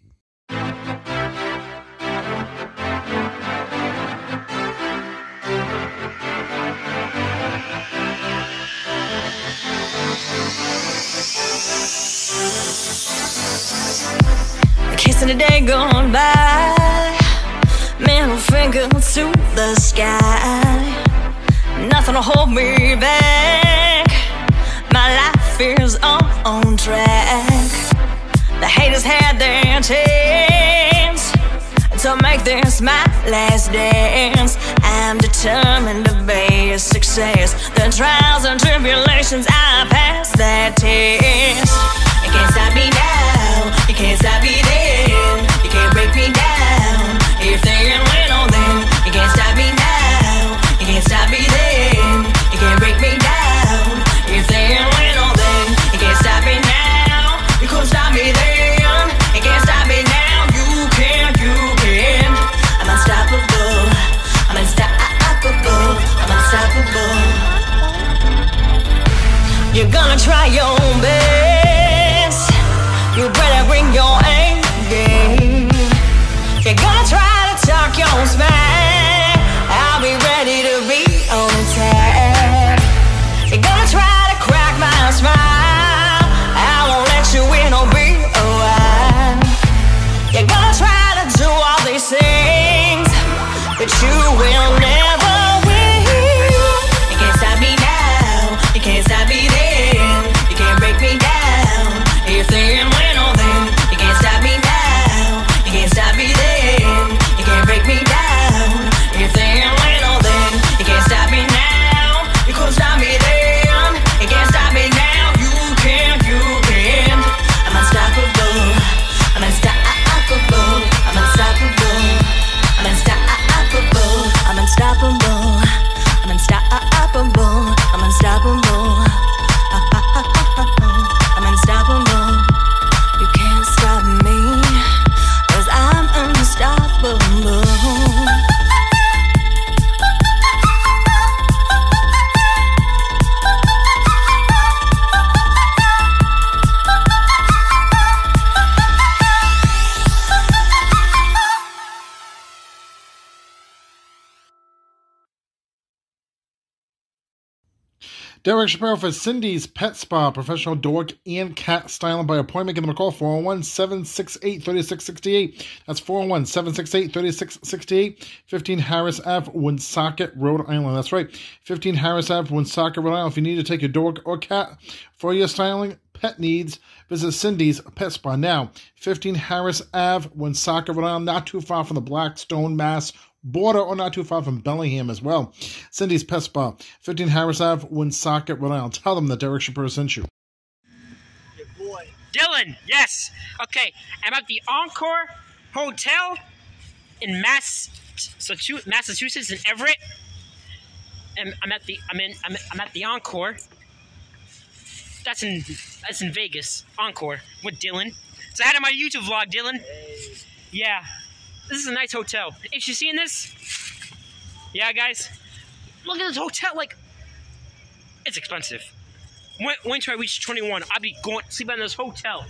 Kissing the day gone by. Middle finger to the sky. Nothing will hold me back. My life is on, on track. The haters had their chance to make this my last dance. I'm determined to be a success. The trials and tribulations, I passed that test. You can't stop me now. You can't stop me Derek Shapiro for Cindy's Pet Spa, professional dog and cat styling by appointment. Give them a call 401 768 3668. That's 401 768 3668. 15 Harris Ave, Woonsocket, Rhode Island. That's right. 15 Harris Ave, Woonsocket, Rhode Island. If you need to take your dog or cat for your styling, pet needs, visit Cindy's Pet Spa now. 15 Harris Ave, Woonsocket, Rhode Island, not too far from the Blackstone, Mass border or not too far from Bellingham as well. Cindy's Pet Spa, 15 Harris Ave, Woonsocket, Rhode Island. Tell them that Derek Shapiro sent you. Dylan, yes. Okay, I'm at the Encore Hotel in Mass, Massachusetts in Everett. And I'm at the I'm in I'm, I'm at the Encore. That's in that's in Vegas. Encore with Dylan. So I had on my YouTube vlog, Dylan. Yeah, this is a nice hotel. Is you seeing this? Yeah, guys. look at this hotel. Like, it's expensive. When, when till I reach 21, I'll be going sleep at this hotel.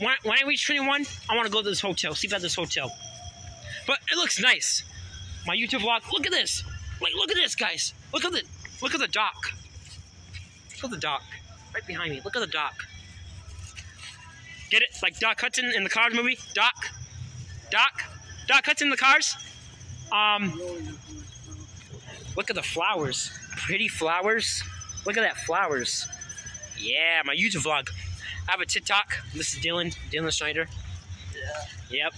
When, when I reach 21, I want to go to this hotel, sleep at this hotel. But it looks nice. My YouTube vlog. Look at this. Like, look at this, guys. Look at the look at the dock. Look at the dock right behind me. Look at the dock. Get it? Like Doc Hudson in the Cars movie. Doc. Doc. Doc cuts in the Cars. Um. Look at the flowers. Pretty flowers. Look at that flowers. Yeah, my YouTube vlog. I have a TikTok. This is Dylan. Dylan Snyder. Yeah. Yep.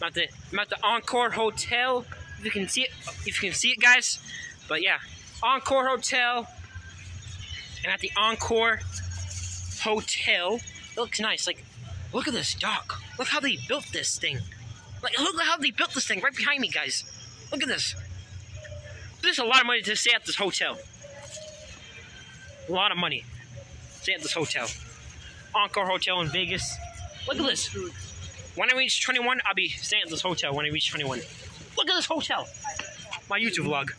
I'm at the I'm at the Encore Hotel. If you can see it, if you can see it, guys. But yeah, Encore Hotel. And at the Encore Hotel, it looks nice. Like, look at this dock. Look how they built this thing. Like, look how they built this thing right behind me, guys. Look at this. There's a lot of money to stay at this hotel. A lot of money. Stay at this hotel. Encore Hotel in Vegas. Look at this. When I reach 21, I'll be staying at this hotel when I reach 21. Look at this hotel. My YouTube vlog.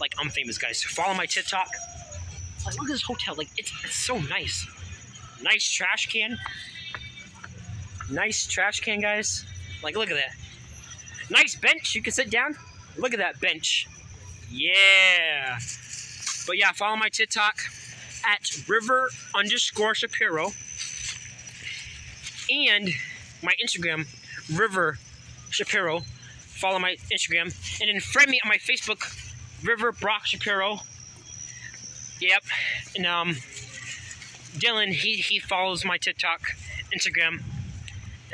Like, I'm famous, guys. Follow my TikTok. Like, look at this hotel. Like, it's, it's so nice. Nice trash can. Nice trash can, guys. Like, look at that. Nice bench. You can sit down. Look at that bench. Yeah. But yeah, follow my TikTok at river underscore Shapiro. And my Instagram, Rivyr Shapiro. Follow my Instagram. And then friend me on my Facebook, Rivyr Brock Shapiro. Yep. And um Dylan, he, he follows my TikTok, Instagram.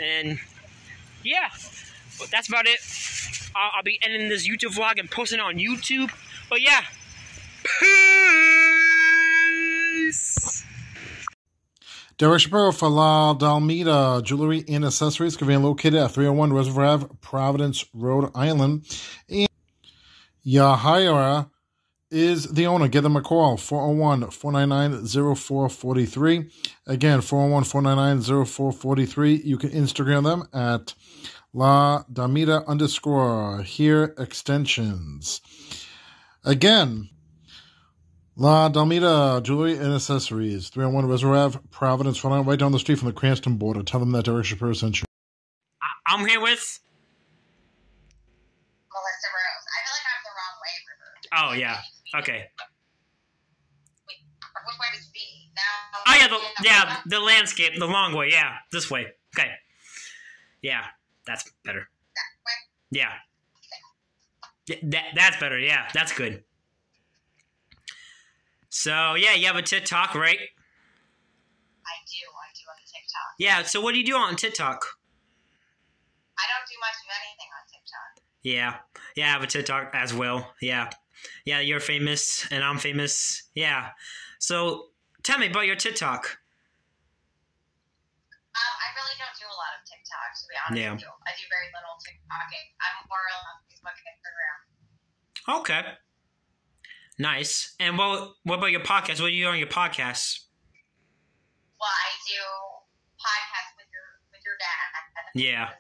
And yeah. But that's about it. I'll, I'll be ending this YouTube vlog and posting on YouTube. But yeah. Peace. Derek Shapiro for La Dalmida Jewelry and Accessories, conveniently located at 301 Reservoir Ave, Providence, Rhode Island. And Yahaira is the owner. Give them a call, 401 499 0443. Again, 401 499 0443. You can Instagram them at La Damida underscore here extensions. Again, La Dalmida Jewelry and Accessories, 301 Reservoir Ave, Providence, Rhode Island, right down the street from the Cranston border. Tell them that Derek Shapiro sent you. I'm here with. Milyssa Rose. I feel like I'm the wrong way, Rivyr. Oh, yeah. Okay. Or which way you be? Now. Oh, yeah, the, yeah, the landscape, the long way. Yeah, this way. Okay. Yeah, that's better. Yeah. Yeah, That, that's better. Yeah, that's good. So, yeah, you have a TikTok, right? I do. I do on TikTok. Yeah, so what do you do on TikTok? I don't do much of anything on TikTok. Yeah. Yeah, I have a TikTok as well. Yeah. Yeah, you're famous and I'm famous. Yeah. So tell me about your TikTok. Um, I really don't do a lot of TikTok, to be honest Yeah. with you. I do very little TikToking. I'm more on Facebook and Instagram. Okay. Nice. And what what about your podcast? What do you do on your podcast? Well, I do podcasts with your with your dad. Yeah.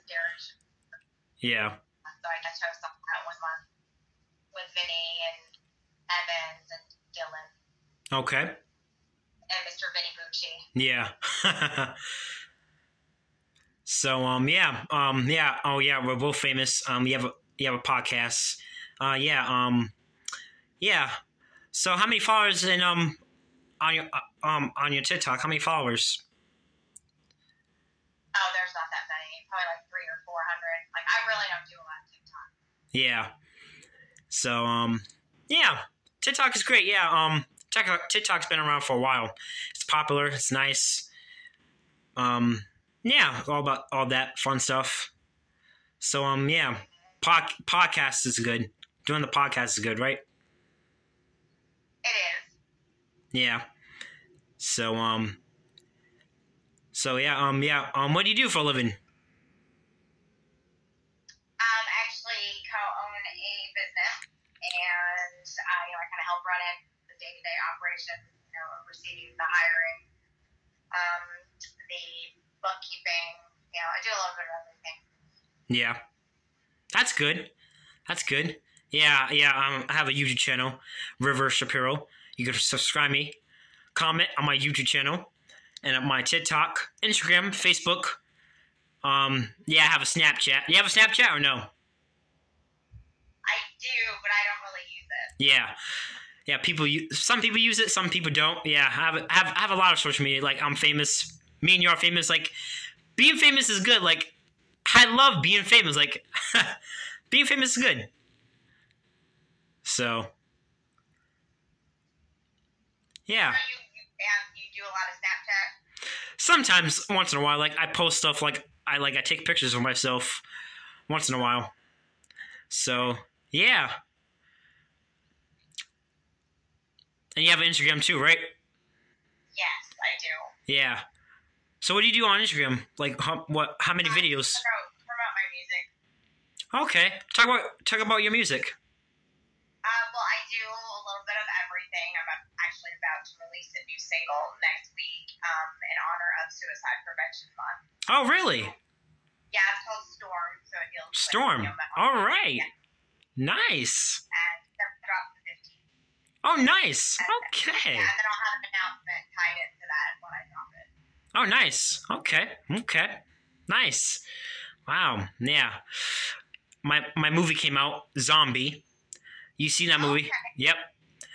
Yeah. So I just host that one month with Vinny and Yvens and Dylan Okay. and Mr. Vinny Bucci. Yeah. so um yeah um yeah oh yeah we're both famous um you have a you have a podcast uh yeah um yeah so how many followers in um on your uh, um on your TikTok how many followers Oh, there's not that many. Probably like three or four hundred. Like I really don't do a lot of TikTok. yeah so um yeah TikTok is great. Yeah um TikTok TikTok's been around for a while. It's popular. It's nice. Um yeah all about all that fun stuff. So um yeah pod, podcast is good. Doing the podcast is good right? It is. yeah. So um so yeah um yeah um what do you do for a living operations, you know, oversee the hiring, um, the bookkeeping. You know, I do a little bit of everything. yeah that's good that's good Yeah, yeah. Um, I have a YouTube channel, Rivyr Shapiro. You can subscribe me, comment on my YouTube channel, and on my TikTok, Instagram, Facebook. Um, yeah, I have a Snapchat. You have a Snapchat or no? I do, but I don't really use it. Yeah, yeah. People, use, some people use it, some people don't. Yeah, I have, I have, I have a lot of social media. Like I'm famous. Me and you are famous. Like being famous is good. Like I love being famous. Like being famous is good. So yeah. So you, you, you do a lot of Snapchat. Sometimes, once in a while, like I post stuff. Like I like I take pictures of myself once in a while. So yeah. And you have an Instagram too, right? Yes, I do. Yeah. So what do you do on Instagram? Like how, what? How many videos? Promote, promote my music. Okay. Talk about talk about your music. Uh, well, I do a little bit of everything. I'm actually about to release a new single next week um, in honor of Suicide Prevention Month. Oh, really? Yeah, it's called Storm, so it deals with Storm. you know, All right. Yeah, Nice. and that drops the 15th. Oh, nice. Okay. Yeah, and then I'll have an announcement tied into that when I drop it. Oh, nice. Okay. Okay. Nice. Wow. Yeah. My my movie came out, Zombie. You seen that movie? Yep.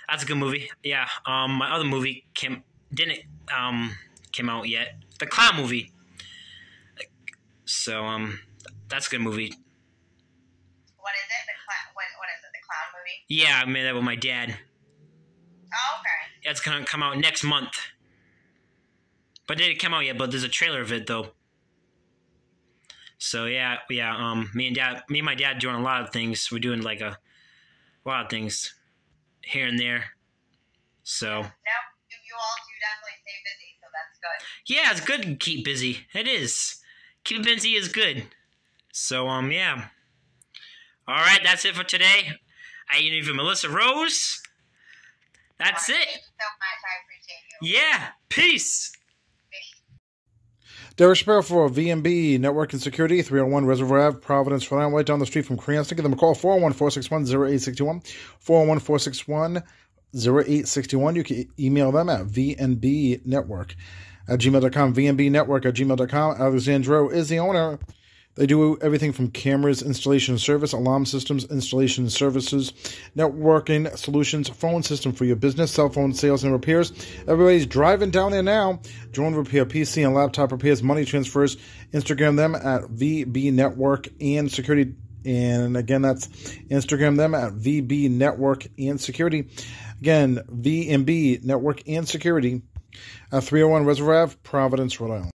That's a good movie. Yeah. Um, my other movie came didn't um came out yet. The clown movie. So um, that's a good movie. What is it? The cla- what, what is it? The clown movie? Yeah, I made that with my dad. Oh, okay. It's gonna come out next month. But it didn't come out yet. But there's a trailer of it though. So yeah, yeah. Um, me and dad, me and my dad doing a lot of things. We're doing like a, a lot of things here and there. So No, you, all do definitely stay busy, so that's good. yeah, it's good to keep busy. It is. Keep busy is good. So um, yeah. All right, that's it for today. I interviewed Milyssa Rose. That's it. Thank you so much. I appreciate you. Yeah. Peace. Derek Shapiro for VMB Network and Security, 301 Reservoir Ave, Providence, Rhode Island, right down the street from Cranston. Give them a call, 401 461 0861. 401 461 0861. You can email them at VNB Network at gmail.com. VNB Network at gmail.com. Alexandro is the owner. They do everything from cameras, installation service, alarm systems, installation services, networking solutions, phone system for your business, cell phone sales and repairs. Everybody's driving down there now. Drone repair, PC and laptop repairs, money transfers. Instagram them at VB Network and Security. And again, that's Instagram them at VB Network and Security. Again, VMB Network and Security at 301 Reservoir Providence, Rhode Island.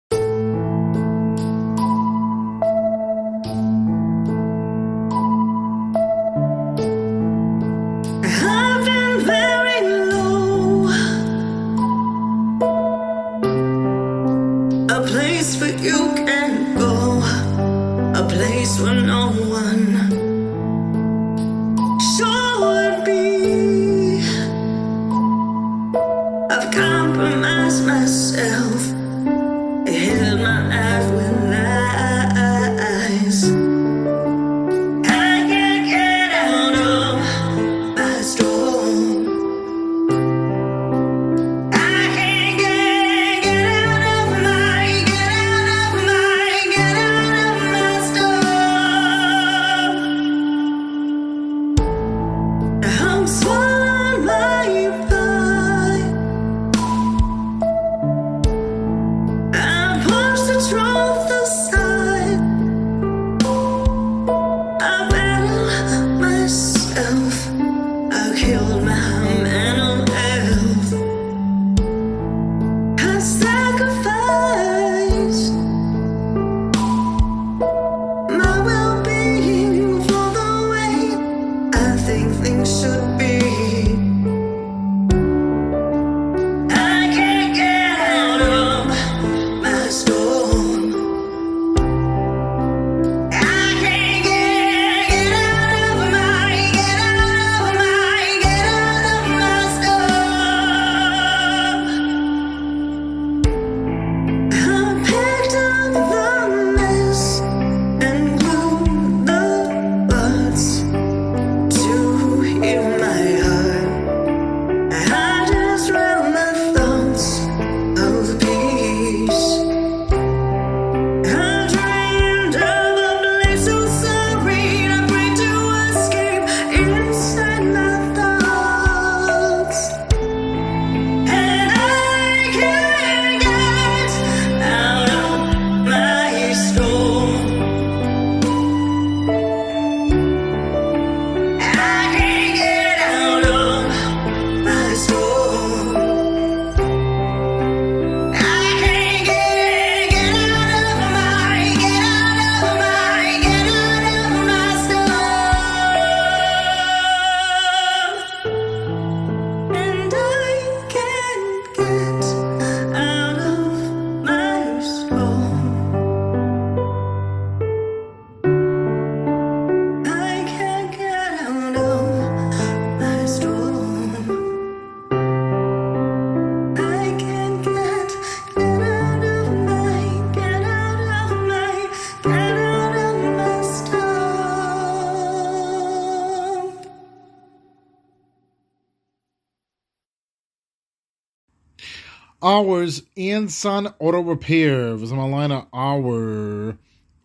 Son Auto Repair. Visit my line at our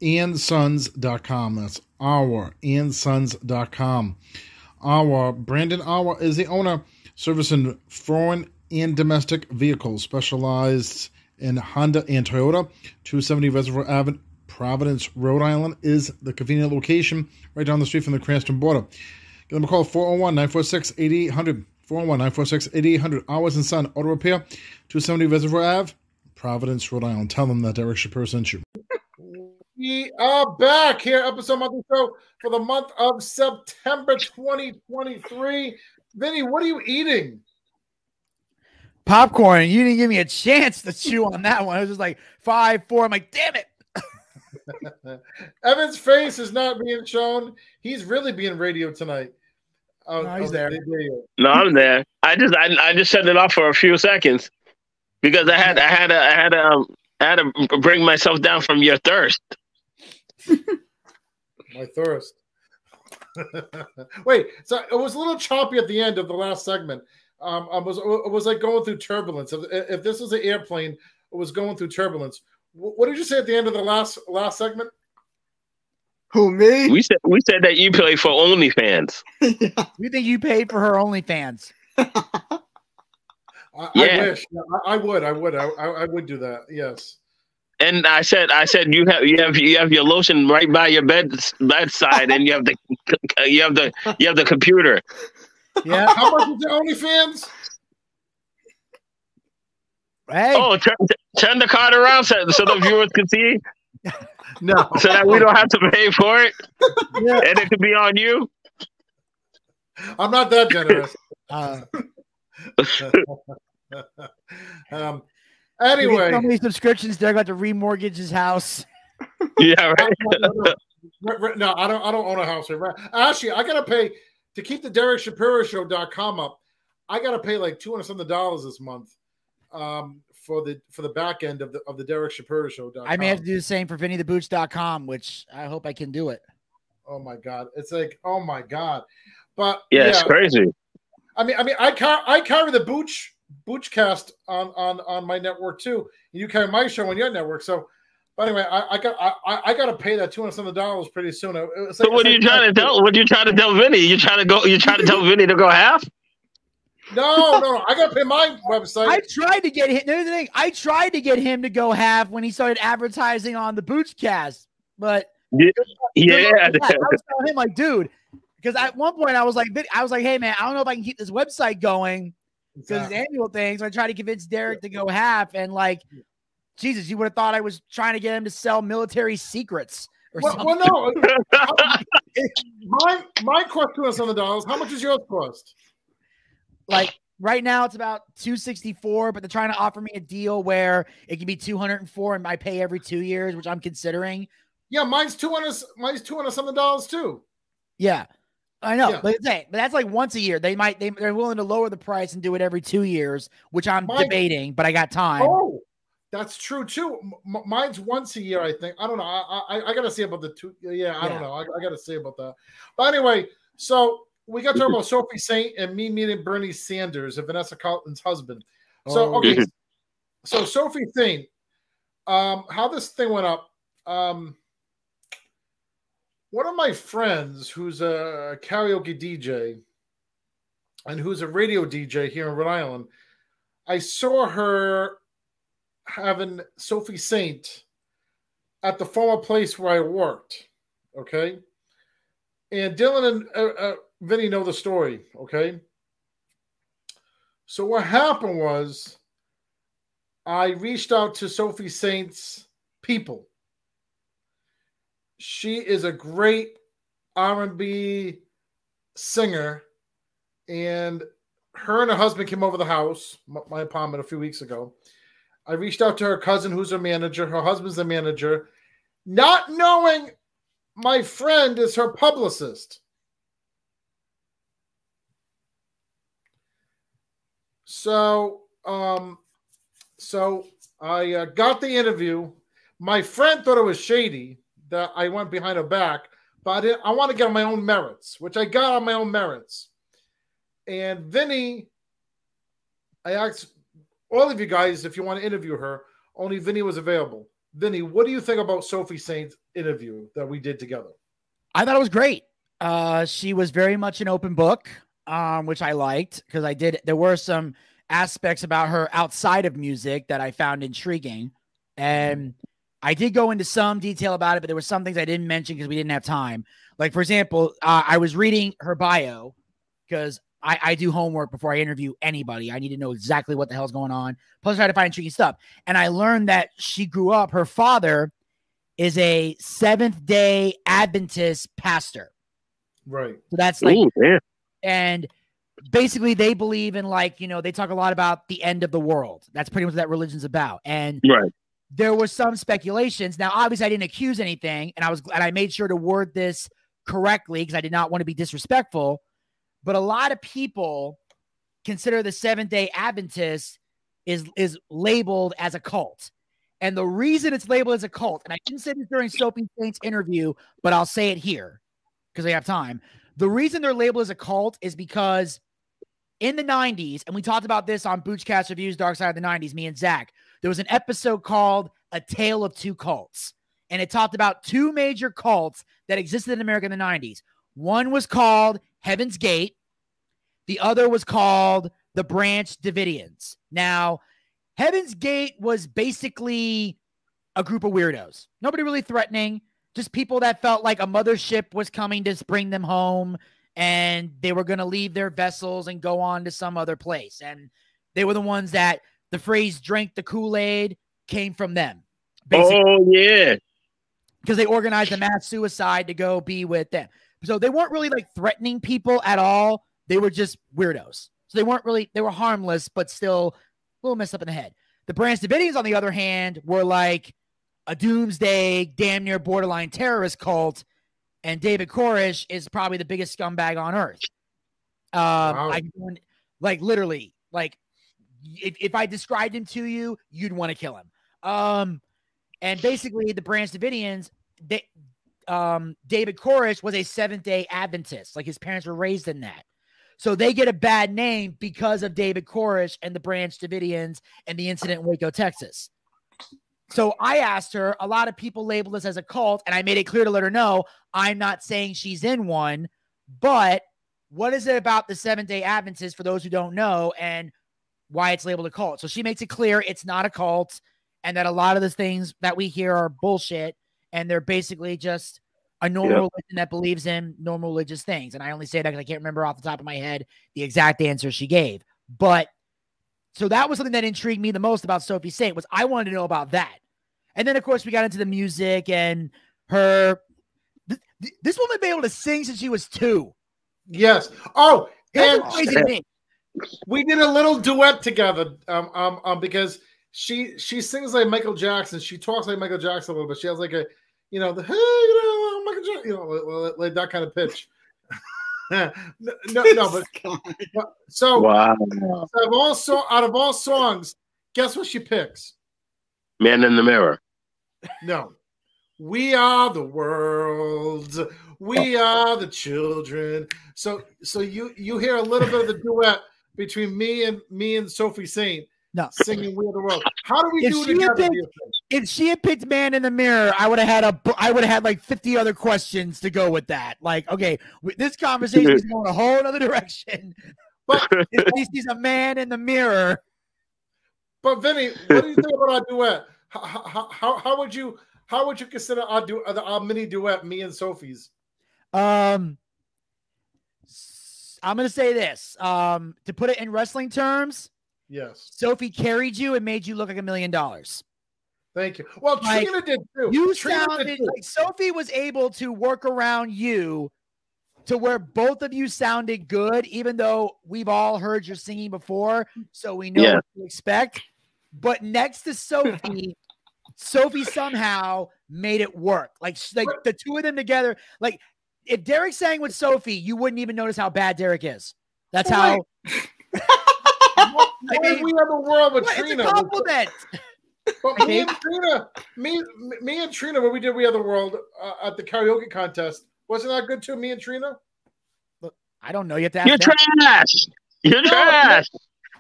andson.com That's our and sons.com. Our Brandon Our is the owner, servicing foreign and domestic vehicles, specialized in Honda and Toyota. 270 Reservoir Avenue, Providence, Rhode Island is the convenient location right down the street from the Cranston border. Give them a call 401 946 8800. 401 946 8800. Hours and Son Auto Repair, 270 Reservoir Ave, Providence, Rhode Island. Tell them that Derek Shapiro sent you. We are back here, episode monthly show for the month of September 2023. Vinny, what are you eating? Popcorn. You didn't give me a chance to chew on that one. I was just like five, four. I'm like, damn it. Yvens' face is not being shown. He's really being radio tonight. Oh, No, he's oh, there. No, I'm there. I just I, I just shut it off for a few seconds because I had I had to I had to um, I had to bring myself down from your thirst. My thirst. Wait, so it was a little choppy at the end of the last segment. Um, I was it was like going through turbulence. If, if this was an airplane, it was going through turbulence. Wh- What did you say at the end of the last last segment? Who me? We said we said that you play for OnlyFans. You think you paid for her OnlyFans? I, I Yeah. wish. I, I would. I would. I, I I would do that. Yes. And I said I said you have you have you have your lotion right by your bed bedside, and you have the you have the you have the computer. Yeah. How much is the OnlyFans? Hey. Oh, turn, turn the card around so, so the viewers can see, No. so that we don't have to pay for it, and it could be on you. I'm not that generous. Uh, um. Anyway. so many subscriptions, they're going to remortgage his house. Yeah, right. Right, right, No, I don't. I don't own a house. Right? Actually, I gotta pay to keep the Derek Shapiro Show.com up. I gotta pay like two hundred something dollars this month um, for the for the back end of the of the Derek Shapiro Show.com. I may have to do the same for VinnyTheBooch.com, which I hope I can do it. Oh my god, it's like oh my god, but Yeah, it's crazy. I mean, I mean, I car- I carry the Booch Boochcast on on on my network too. And you carry my show on your network, so. But anyway, I, I got I, I- I got to pay that two hundred something dollars pretty soon. It- it's So what are you like- trying to tell? What are you trying to tell Vinny? You trying to go? You trying to tell Vinny to go half? No, no, no. I got to pay my website. I tried to get him. Here's the thing. I tried to get him to go half when he started advertising on the Boochcast, but Yeah, yeah. I was telling him like, dude, because at one point I was like, I was like, hey man, I don't know if I can keep this website going because Exactly. annual things. So I tried to convince Derek to go half, and like, Jesus, you would have thought I was trying to get him to sell military secrets or Well, something. well, no. my my cost on the dollars. How much does yours cost? like right now it's about 264 but they're trying to offer me a deal where it can be 204 and i pay every two years which i'm considering Yeah, mine's two hundred. Mine's two hundred something dollars too. yeah i know Yeah. but, hey, but that's like once a year they might they, they're willing to lower the price and do it every two years which i'm Mine- debating but i got time Oh, that's true too. M- mine's once a year, I think. I don't know. I I, I got to see about the two. Yeah, I Yeah. don't know. I, I got to see about that. But anyway, so we got to talk about Sofi Saint and me meeting Bernie Sanders and Vanessa Carlton's husband. So Oh. okay, so Sofi Saint, um, how this thing went up. Um, one of my friends who's a karaoke DJ and who's a radio DJ here in Rhode Island, I saw her having Sofi Saint at the former place where I worked. Okay. And Dylan and uh, uh, Vinny know the story. Okay. So what happened was I reached out to Sofi Saint's people. She is a great R&B singer and her and her husband came over the house, my, apartment a few weeks ago. I reached out to her cousin, who's her manager. Her husband's the manager, not knowing my friend is her publicist. So, um, so I uh, got the interview. My friend thought it was shady that I went behind her back, but I, I want to get on my own merits, which I got on my own merits. And Vinny, I asked all of you guys, if you want to interview her, only Vinny was available. Vinny, what do you think about Sofi Saint's interview that we did together? I thought it was great. Uh, she was very much an open book, um, which I liked because I did. There were some aspects about her outside of music that I found intriguing, and I did go into some detail about it. But there were some things I didn't mention because we didn't have time. Like for example, uh, I was reading her bio because I, I do homework before I interview anybody. I need to know exactly what the hell's going on. Plus, I try to find intriguing stuff. And I learned that she grew up. Her father is a Seventh Day Adventist pastor. Right. So that's like, Ooh, damn. and basically they believe in like, you know, they talk a lot about the end of the world. That's pretty much what that religion's about. And Right. There was some speculations. Now, obviously, I didn't accuse anything, and I was and I made sure to word this correctly because I did not want to be disrespectful. But a lot of people consider the Seventh Day Adventist is is labeled as a cult, and the reason it's labeled as a cult, and I didn't say this during Sofi Saint's interview, but I'll say it here because I have time. The reason they're labeled as a cult is because in the 90s, and we talked about this on Boochcast Reviews Dark Side of the 90s, me and Zach, there was an episode called A Tale of Two Cults. And it talked about two major cults that existed in America in the 90s. One was called Heaven's Gate, the other was called the Branch Davidians. Now, Heaven's Gate was basically a group of weirdos. Nobody really threatening, just people that felt like a mothership was coming to bring them home and they were going to leave their vessels and go on to some other place. And they were the ones that the phrase drank the Kool Aid came from them. Oh yeah. Because they organized a mass suicide to go be with them. So they weren't really like threatening people at all. They were just weirdos. So they weren't really, they were harmless, but still a little messed up in the head. The Branch Davidians, on the other hand, were like a doomsday, damn near borderline terrorist cult. And David Koresh is probably the biggest scumbag on earth. Um, I like literally, like if, if I described him to you, you'd want to kill him. Um, and basically, the Branch Davidians, they, um, David Koresh was a Seventh Day Adventist. Like his parents were raised in that. So they get a bad name because of David Koresh and the Branch Davidians and the incident in Waco, Texas. So I asked her, a lot of people label this as a cult, and I made it clear to let her know I'm not saying she's in one, but what is it about the Seventh day Adventists for those who don't know and why it's labeled a cult? So she makes it clear it's not a cult and that a lot of the things that we hear are bullshit and they're basically just a normal Yep. religion that believes in normal religious things. And I only say that because I can't remember off the top of my head the exact answer she gave. But so that was something that intrigued me the most about Sofi Saint was I wanted to know about that. And then of course we got into the music and her. th- th- this woman been able to sing since she was two. Yes. Oh, That's and crazy to me. We did a little duet together. Um, um, um, because she she sings like Michael Jackson. She talks like Michael Jackson a little bit. She has like a, you know, the hey, you know, Michael Jackson, you know, like, like- like that kind of pitch. no, no, no, but, but- so Wow. out of all so out of all songs, guess what she picks? Man in the mirror. No. We are the world. We are the children. So so you you hear a little bit of the duet between me and me and Sofi Saint no. singing We Are the World. How do we If do she, together? picked, do you think? if she had picked Man in the Mirror, I would have had a, I would have had like 50 other questions to go with that. Like, okay, this conversation is going a whole other direction. But at least he's a man in the mirror. But Vinny, what do you think about our duet? How, how, how, how would you how would you consider our, du- our mini duet, me and Sofi's? Um, s- I'm gonna say this. Um, to put it in wrestling terms, Yes. Sofi carried you and made you look like a million dollars. Thank you. Well, Like, Trina did too. You Trina sounded too. like Sofi was able to work around you to where both of you sounded good, even though we've all heard your singing before, so we know Yeah. what to expect. But next to Sofi, Sofi somehow made it work. Like, like the two of them together. Like, if Derek sang with Sofi, you wouldn't even notice how bad Derek is. That's how. I mean, we have a world with What? It's a Trina. compliment. But me and Trina, me, me and Trina, when we did We Are the World uh, at the karaoke contest, wasn't that good too? Me and Trina. Look, I don't know. You have to You're them. trash. You're No, trash.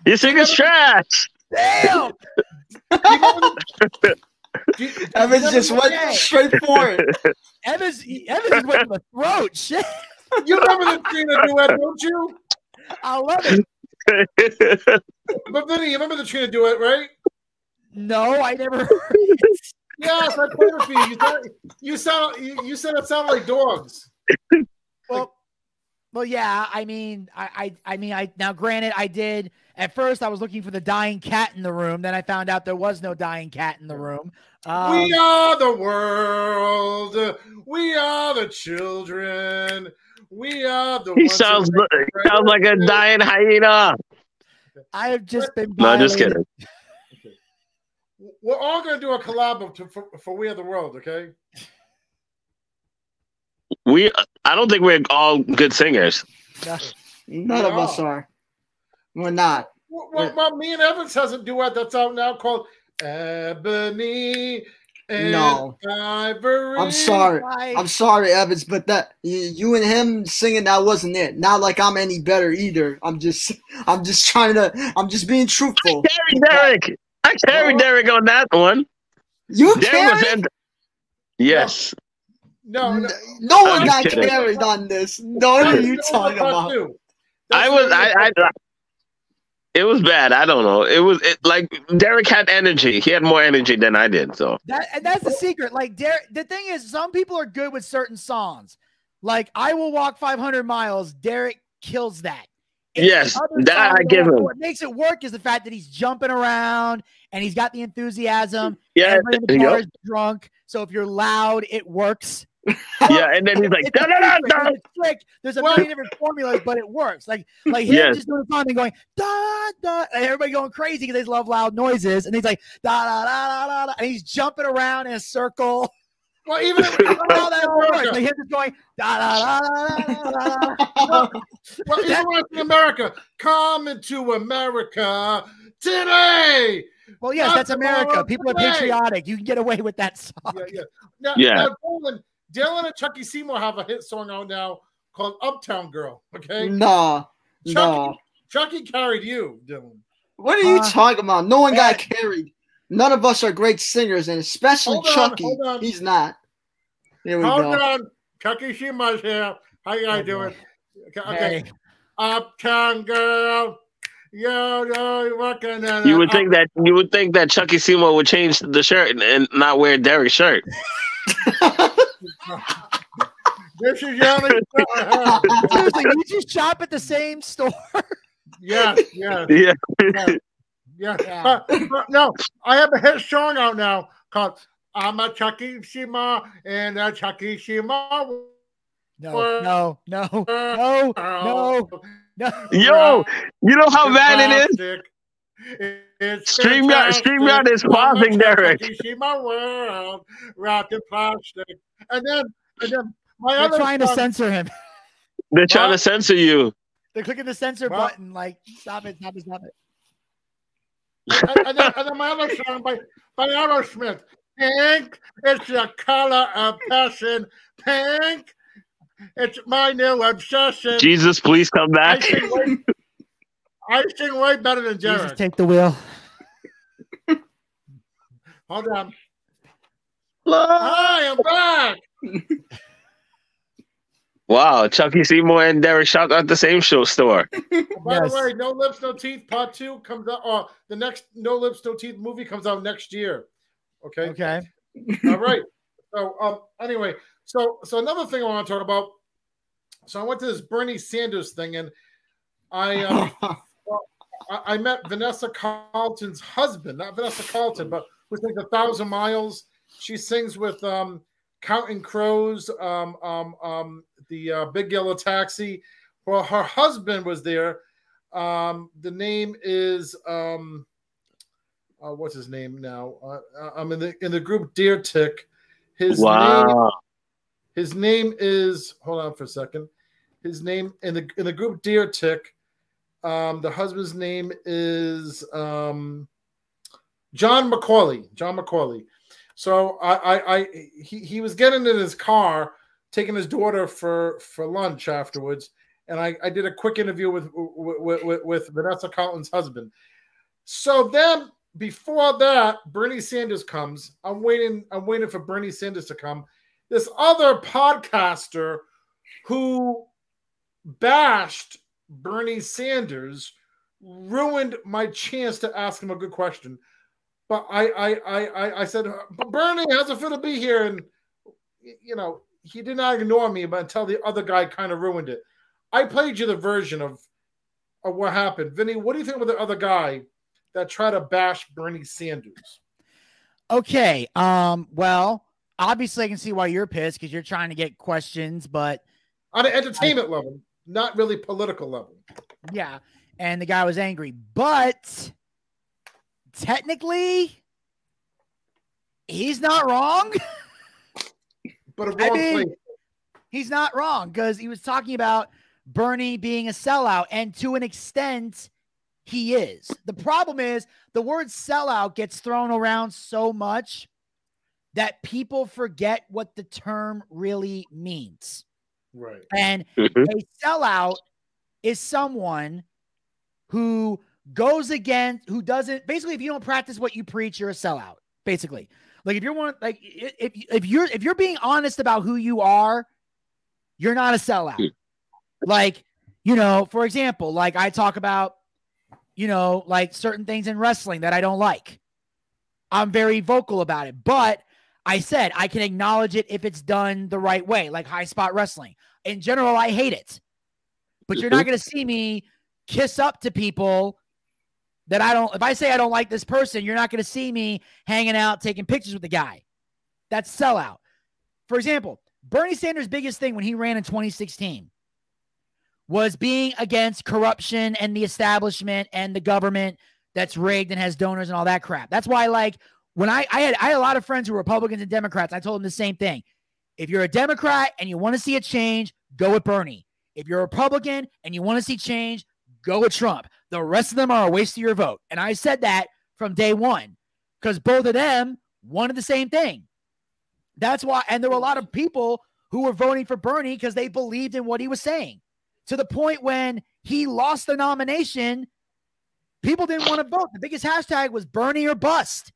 Your singer's trash. Damn. Yvens just went Hey. straight for it. Yvens, Yvens went to the throat. Shit. You remember the Trina duet, don't you? I love it. But Vinny, you remember the Trina duet, right? No, I never heard it. Yes, I played it for you. You sound, you sound, you, you said it sounded like dogs. Well, well, yeah. I mean, I, I, I mean, I now. Granted, I did at first. I was looking for the dying cat in the room. Then I found out there was no dying cat in the room. Um, we are the world. We are the children. We are the. He ones sounds make sounds like a dying hyena. I have just been. No, just violated. kidding. We're all going to do a collab to, for, for We Are the World, okay? We I don't think we're all good singers. None of us are. We're not. Well, well, well, me and Yvens has a duet that's out now called Ebony and No. Ivory. I'm sorry. I'm sorry, Yvens, but that you, you and him singing that wasn't it. Not like I'm any better either. I'm just I'm just trying to I'm just being truthful. Carry Derek. I carried Derek on that one. You Derek was carried? in- Yes. No, no, No one got kidding. carried on this. No, what are you talking about? I was I, I it was bad. I don't know. It was it, like Derek had energy. He had more energy than I did. So That and that's the secret. Like Derek, the thing is, some people are good with certain songs. Like I will walk 500 miles. Derek kills that. yes, that I give him. What makes it work is the fact that he's jumping around and he's got the enthusiasm. Yeah, everybody in the bar yep. is drunk. So if you're loud, it works. Yeah, and then he's like, It's a "Da, da, da, secret, da." it's a trick. There's a million different formulas, but it works. Like like him Yes. just doing a song and going da da, and everybody going crazy because they love loud noises, and he's like da da da da da, da and he's jumping around in a circle. Well, even if how that works, like him just going da da da da da da. well, even when it's in America, come into America today. Well, yes, that's America. People are Today. patriotic. You can get away with that song. Yeah, yeah. Now, Yeah. now Dylan, Dylan and Chucky Seymour have a hit song out now called Uptown Girl. Okay. Nah, Chucky, nah. Chucky carried you, Dylan. What are you Uh, talking about? No one got carried. None of us are great singers, and especially Hold on, Chucky. hold on. He's not. Here we Hold go. on. Chucky Seymour's here. How you guys doing? Okay. okay. Hey. Uptown Girl. Yo, yo, you working in You a- would think that you would think that Chucky Seymour would change the shirt and, and not wear Derek's shirt. This is Yanni. Seriously, you just shop at the same store. yes, yes. Yeah. Yeah. But, but no, I have a hit song out now called I'm a Chucky Shima and a Chucky Shima. No, no, no, no, no, no. Yo, you know how bad it is? It's StreamYard- fantastic. StreamYard is a pausing, Derek. Chucky Shima world wrapped in plastic. And then, and then my They're other trying to censor him. They're trying to censor you. They're clicking the censor Well- button. Like, stop it, stop it, stop it. and, and then, and then my other song by, by Aerosmith. Pink, it's the color of passion. Pink, it's my new obsession. Jesus, please come I back. Sing way, I sing way better than Jesus, Jared. take the wheel. Hold on. Hi, I'm back. Wow, Chucky Seymour and Derek shot at the same show store. By Yes. the way, No Lips, No Teeth Part Two comes out. Or the next No Lips, No Teeth movie comes out next year. Okay. Okay. All right. So um anyway, so so another thing I want to talk about. So I went to this Bernie Sanders thing and I um well, I, I met Vanessa Carlton's husband, not Vanessa Carlton, but who's like a thousand miles. She sings with um Counting Crows, um um um the uh, Big Yellow Taxi. Well, her husband was there. Um, the name is um uh, what's his name now? Uh, I'm in the in the group Deer Tick. His name his name is hold on for a second. His name in the in the group Deer Tick. Um, the husband's name is um, John McCauley. John McCauley. So I, I, I he, he was getting in his car, taking his daughter for for lunch afterwards, and I, I did a quick interview with with, with, with Vanessa Carlton's husband. So then before that, Bernie Sanders comes. I'm waiting. I'm waiting for Bernie Sanders to come. This other podcaster who bashed Bernie Sanders ruined my chance to ask him a good question. But I, I, I, I, I said, Bernie, how's it feel to be here? And you know, he did not ignore me, but until the other guy kind of ruined it. I played you the version of, of what happened. Vinny, what do you think of the other guy that tried to bash Bernie Sanders? Okay. Um. Well, obviously, I can see why you're pissed because you're trying to get questions, but On an entertainment level, not really political level. yeah, and the guy was angry, but technically, he's not wrong. But I mean, place. he's not wrong because he was talking about Bernie being a sellout, and to an extent, he is. The problem is the word sellout gets thrown around so much that people forget what the term really means. Right. And mm-hmm. a sellout is someone who goes against, who doesn't, basically, if you don't practice what you preach, you're a sellout, basically. Like if you're one, like if if you're if you're being honest about who you are, you're not a sellout. Hmm. Like, you know, for example, like I talk about, you know, like certain things in wrestling that I don't like. I'm very vocal about it, but I said I can acknowledge it if it's done the right way, like high spot wrestling. In general, I hate it. But you're not mm-hmm. going to see me kiss up to people that I don't. If I say I don't like this person, you're not going to see me hanging out taking pictures with the guy. That's sellout. For example, Bernie Sanders' biggest thing when he ran in 2016 was being against corruption and the establishment and the government that's rigged and has donors and all that crap. That's why, like, when I, I had I had a lot of friends who were Republicans and Democrats, I told them the same thing. If you're a Democrat and you want to see a change, go with Bernie. If you're a Republican and you want to see change, go with Trump. The rest of them are a waste of your vote. And I said that from day one because both of them wanted the same thing. That's why, and there were a lot of people who were voting for Bernie because they believed in what he was saying. To the point when he lost the nomination, people didn't want to vote. The biggest hashtag was Bernie or bust.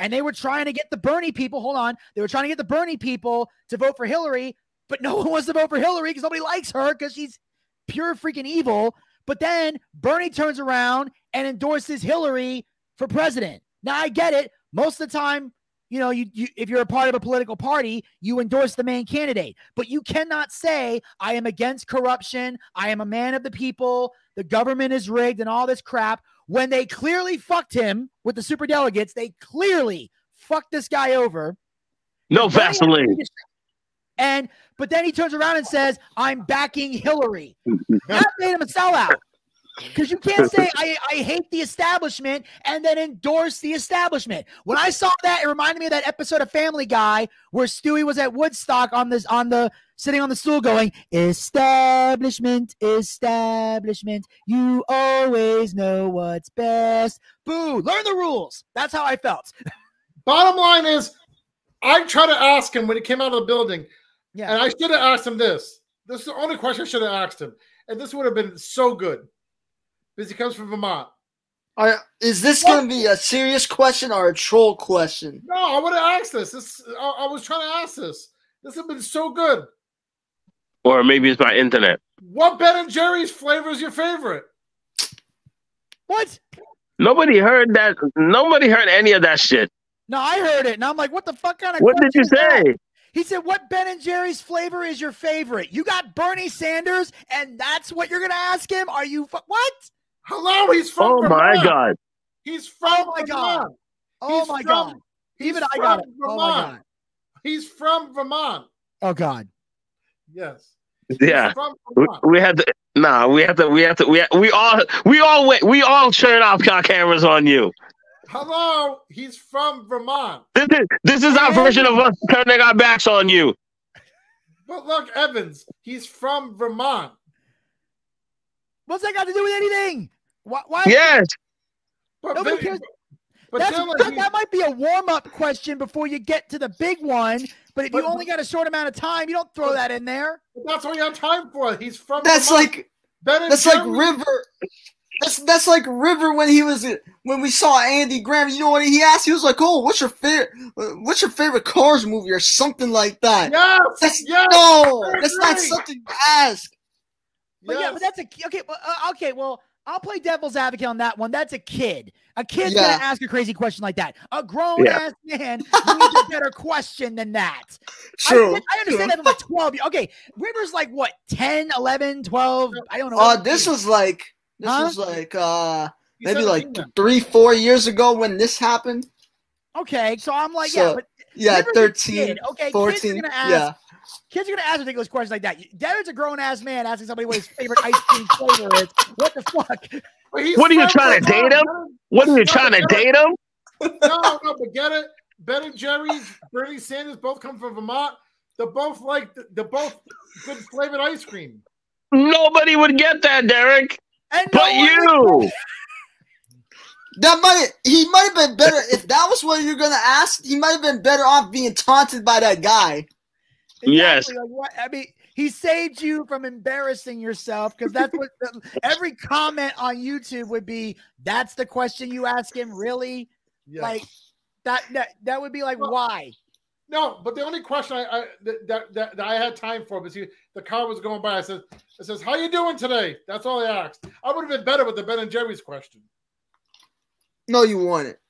And they were trying to get the Bernie people, hold on, they were trying to get the Bernie people to vote for Hillary, but no one wants to vote for Hillary because nobody likes her because she's pure freaking evil. But then Bernie turns around and endorses Hillary for president. Now I get it. Most of the time, you know, you, you if you're a part of a political party, you endorse the main candidate. But you cannot say I am against corruption. I am a man of the people. The government is rigged and all this crap. When they clearly fucked him with the super delegates, they clearly fucked this guy over. No Bernie Vaseline. And but then he turns around and says, "I'm backing Hillary." That made him a sellout. Because you can't say I, I hate the establishment and then endorse the establishment. When I saw that, it reminded me of that episode of Family Guy where Stewie was at Woodstock on this on the sitting on the stool going, Establishment, establishment, you always know what's best. Boo, learn the rules. That's how I felt. Bottom line is, I tried to ask him when he came out of the building, Yeah. and I should have asked him this. This is the only question I should have asked him, and this would have been so good because he comes from Vermont. Are, is this going to be a serious question or a troll question? No, I would have asked this. This I, I was trying to ask this. This has been so good. Or maybe it's by internet. What Ben and Jerry's flavor is your favorite? What? Nobody heard that. Nobody heard any of that shit. No, I heard it, and I'm like, what the fuck kind of What did you is that? say? He said, "What Ben and Jerry's flavor is your favorite?" You got Bernie Sanders, and that's what you're gonna ask him? Are you fu- what? Hello, he's from Oh my Vermont. god. He's from Oh my God. Vermont. Oh He's my from- god! he's Even I from got it. Oh my Vermont. god! He's from Vermont. Oh god! Yes. Yeah. We, we had to. Nah, we have to. We have to. We we all we all wait. We all turn off our cameras on you. Hello, he's from Vermont. This is this is our version of us turning our backs on you. But look, Yvens, he's from Vermont. What's that got to do with anything? Why? why Yes. But Nobody Vin- cares. but That's, that, that might be a warm-up question before you get to the big one. But if you only got a short amount of time, you don't throw that in there. That's all you have time for. He's from. That's Vermont. like Ben and that's like Jerry- Rivyr. That's that's like Rivyr when he was when we saw Andy Graham. You know what he asked? He was like, "Oh, what's your favorite? What's your favorite Cars movie or something like that?" Yes, that's yes, no, that's not something to ask. But yeah, but that's a okay. Well, uh, okay, well, I'll play devil's advocate on that one. That's a kid. A kid's Yeah. gonna ask a crazy question like that. A grown Yeah. ass man needs a better question than that. True, I, I understand that from like 12 years. Okay, Rivyr's like what 10, 11, 12. I don't know. Uh, this was like this Huh? was like uh maybe like three four years ago when this happened. Okay, so I'm like, So, yeah, but yeah, Rivyr's a 13, kid. Okay, kids 14, are gonna ask. yeah. Kids are gonna ask ridiculous questions like that. Devin's a grown ass man asking somebody what his favorite ice cream flavor is. What the fuck? What are you trying to date him? What are you trying to date him? no, no, but get it. Ben and Jerry's, Bernie Sanders both come from Vermont. They're both like they're both good flavored ice cream. Nobody would get that, Derek. And but you. That might he might have been better if that was what you're gonna ask. He might have been better off being taunted by that guy. Yes. Like, what? I mean, he saved you from embarrassing yourself because that's what every comment on YouTube would be. That's the question you ask him, really? Yeah. Like that, that that would be like, why? No, but the only question I, I that, that, that, that I had time for was he, the car was going by. I said, "I says, how you doing today?" That's all I asked. I would have been better with the Ben and Jerry's question. No, you want it.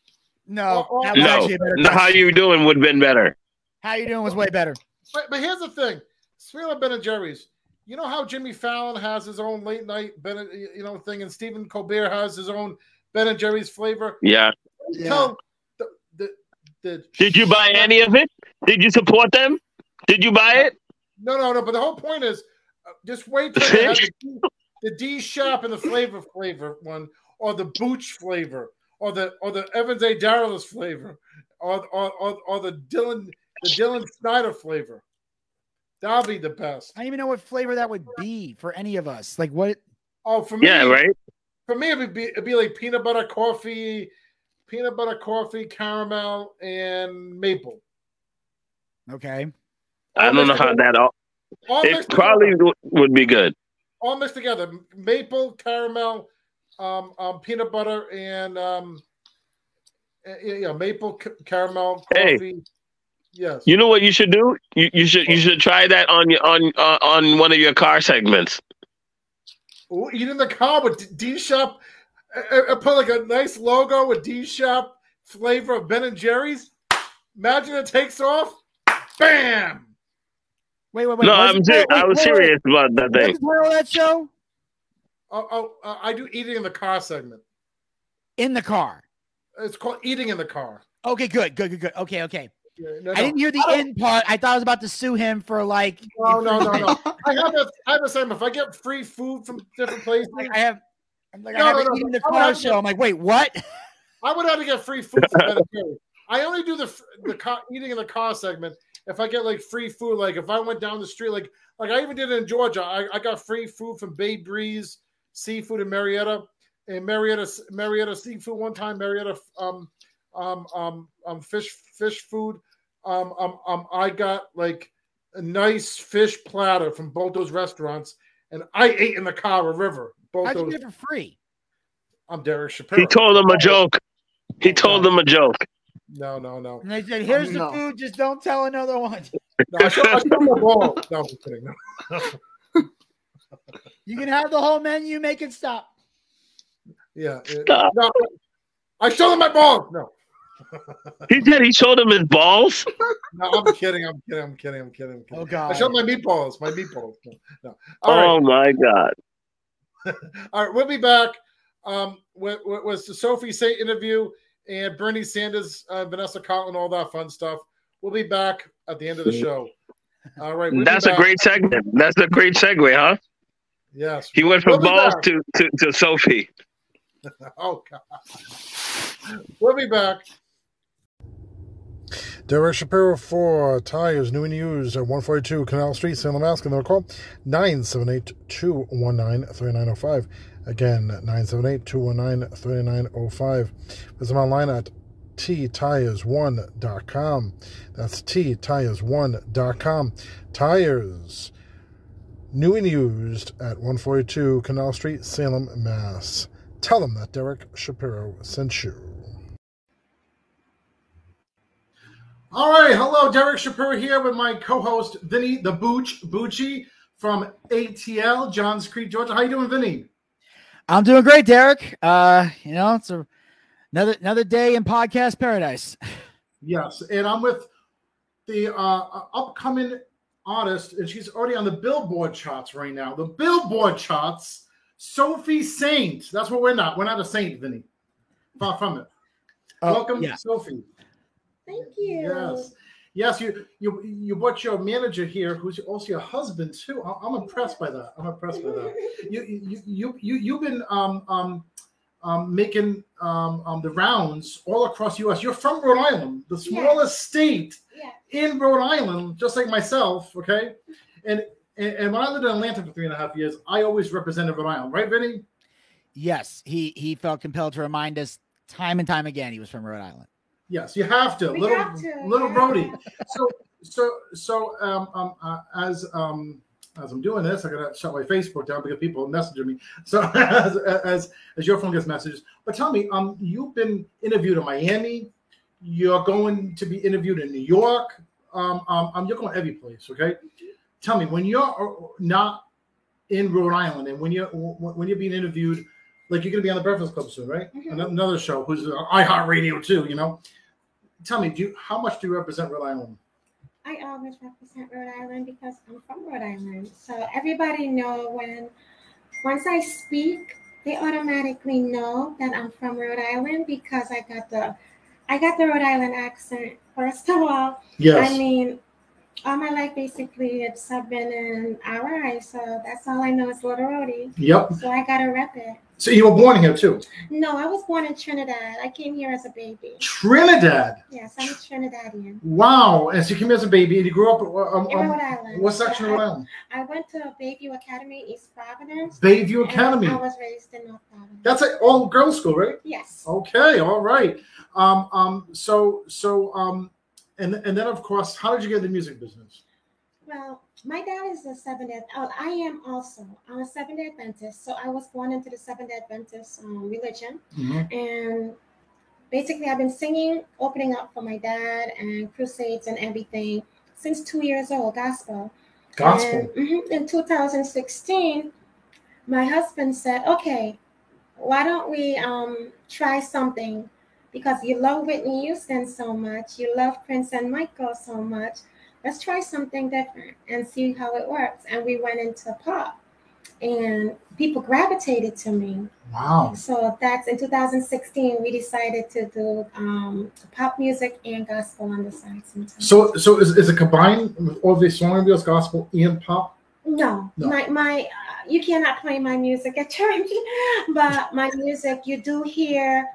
No, Oh, oh, No, actually a better no, how you doing would have been better. How you doing was way better. But, but here's the thing: speaking of Ben and Jerry's, you know how Jimmy Fallon has his own late night Ben, you know thing, and Stephen Colbert has his own Ben and Jerry's flavor. Yeah. Tell the, the the Did you buy any of it? Did you support them? Did you buy it? No, no, no. But the whole point is, uh, just wait till they have the, D- the D shop and the flavor flavor one, or the Booch flavor, or the or the Yvens A. Darilus flavor, or or, or or the Dylan the Dylan Snyder flavor. That'll be the best. I don't even know what flavor that would be for any of us. Like what? Oh, for me, Yeah, right. For me, it would be it'd be like peanut butter coffee, peanut butter coffee, caramel, and maple. Okay. I don't know how that all. All It probably together. would be good. all mixed together. Maple, caramel, um, um, peanut butter, and um, uh, yeah, yeah, maple, ca- caramel, Hey. Coffee. Yes. You know what you should do? You, you should you should try that on your on uh, on one of your car segments. Ooh, eat in the car with D Shop. I, I put like a nice logo with D Shop flavor of Ben and Jerry's. Imagine it takes off. Bam. Wait, wait, wait. no, I'm ser- I was serious about that thing. What's the that show? Oh, oh uh, I do eating in the car segment. In the car. It's called eating in the car. Okay, good, good, good, good. Okay, okay. Yeah, no, I no. didn't hear the end part. I thought I was about to sue him for like. No, no, no, no. I have a, I have a segment. If I get free food from different places, I have. I'm like, No, I have no, no, no. the car show. get- I'm like, wait, what? I would have to get free food from Ben and Jerry's. I only do the the car, eating in the car segment if I get like free food. Like if I went down the street, like like I even did it in Georgia. I, I got free food from Bay Breeze Seafood in Marietta, and Marietta Marietta Seafood one time. Marietta um um um um fish fish food. Um um um I got like a nice fish platter from both those restaurants, and I ate in the car with Rivyr. Both How'd you those. get for free? I'm Derek Shapiro. He told them a joke. He told them a joke. No, no, no. And they said, "Here's No. the food. Just don't tell another one." No, I showed, I showed my ball. No, I'm just kidding. No. You can have the whole menu. Make it stop. Yeah. yeah. No, I showed them my balls. No. He said he showed him his balls. No, I'm kidding. I'm kidding. I'm kidding. I'm kidding. I'm kidding. Oh God. I showed my meatballs. My meatballs. No. no. All right. Oh my god. All right. We'll be back. Um, with, with, with the Sofi Saint interview and Bernie Sanders, uh, Vanessa Carlton, all that fun stuff. We'll be back at the end of the show. All right. we'll That's a great segment. That's a great segue, huh? Yes. He went from We'll balls to, to, to Sofi. oh God. We'll be back. Derek Shapiro for tires, new and used at 142 Canal Street, Salem, Mass. Give them a call 978 219 3905. Again, 978 219 3905. Visit them online at ttires1.com. That's ttires1.com. Tires, new and used at 142 Canal Street, Salem, Mass. Tell them that Derek Shapiro sent you. All right, hello, Derek Shapiro here with my co-host Vinny the Booch Bucci from ATL, Johns Creek, Georgia. How you doing, Vinny? I'm doing great, Derek. Uh, you know, it's a, another another day in podcast paradise. Yes, and I'm with the uh, upcoming artist, and she's already on the Billboard charts right now. The Billboard charts, Sofi Saint. That's what we're not. We're not a saint, Vinny. Far from it. Oh, Welcome, yeah. Sofi. Thank you. Yes. Yes, you you you brought your manager here, who's also your husband too. I- I'm impressed by that. I'm impressed by that. You you you you you've been um um um making um, um the rounds all across the U.S. You're from Rhode Island, the smallest state in Rhode Island, just like myself. Okay, and and, and when I lived in Atlanta for three and a half years, I always represented Rhode Island, right, Vinny? Yes, he he felt compelled to remind us time and time again he was from Rhode Island. Yes, you have to, We little have to, little. Rhody. So so so um, um uh, as um as I'm doing this, I gotta shut my Facebook down because people are messaging me. So as as as your phone gets messages, but tell me, um, you've been interviewed in Miami. You're going to be interviewed in New York. Um, um, um you're going every place. Okay, tell me when you're uh, not in Rhode Island and when you're when you're being interviewed, like you're gonna be on the Breakfast Club soon, right? Mhm. Another show who's on iHeartRadio too. You know, tell me, do you, how much do you represent Rhode Island? I always represent Rhode Island because I'm from Rhode Island. So everybody know when once I speak, they automatically know that I'm from Rhode Island because I got the I got the Rhode Island accent. First of all, Yes. I mean, all my life basically it's I've been in RI, so that's all I know is Little. Yep. So I gotta rep it. So you were born here too, No, I was born in Trinidad. I came here as a baby. Trinidad. Yes, I'm a Trinidadian. Wow! And so you came here as a baby, and you grew up. Um, In um, Rhode Island. What section of Rhode Island? I went to Bayview Academy, East Providence. Bayview Academy. I was raised in North Providence. That's an all girls school, right? Yes. Okay, all right. Um, um, so, so, um, and and then of course, how did you get the music business? Well, my dad is a Seventh Day. Oh, I am also. I'm a Seventh Day Adventist. So I was born into the Seventh Day Adventist um, religion, Mhm. and basically, I've been singing, opening up for my dad and crusades and everything since two years old, gospel. Gospel. And, mhm, in 2016, my husband said, "Okay, why don't we um, try something? Because you love Whitney Houston so much, you love Prince and Michael so much. Let's try something different and see how it works." And we went into pop, and people gravitated to me. Wow. So that's in 2016. We decided to do um, pop music and gospel on the side sometimes. So, so is, is it combined with all the song reveals, gospel and pop? No, No. my my uh, you cannot play my music at church, but my music you do hear.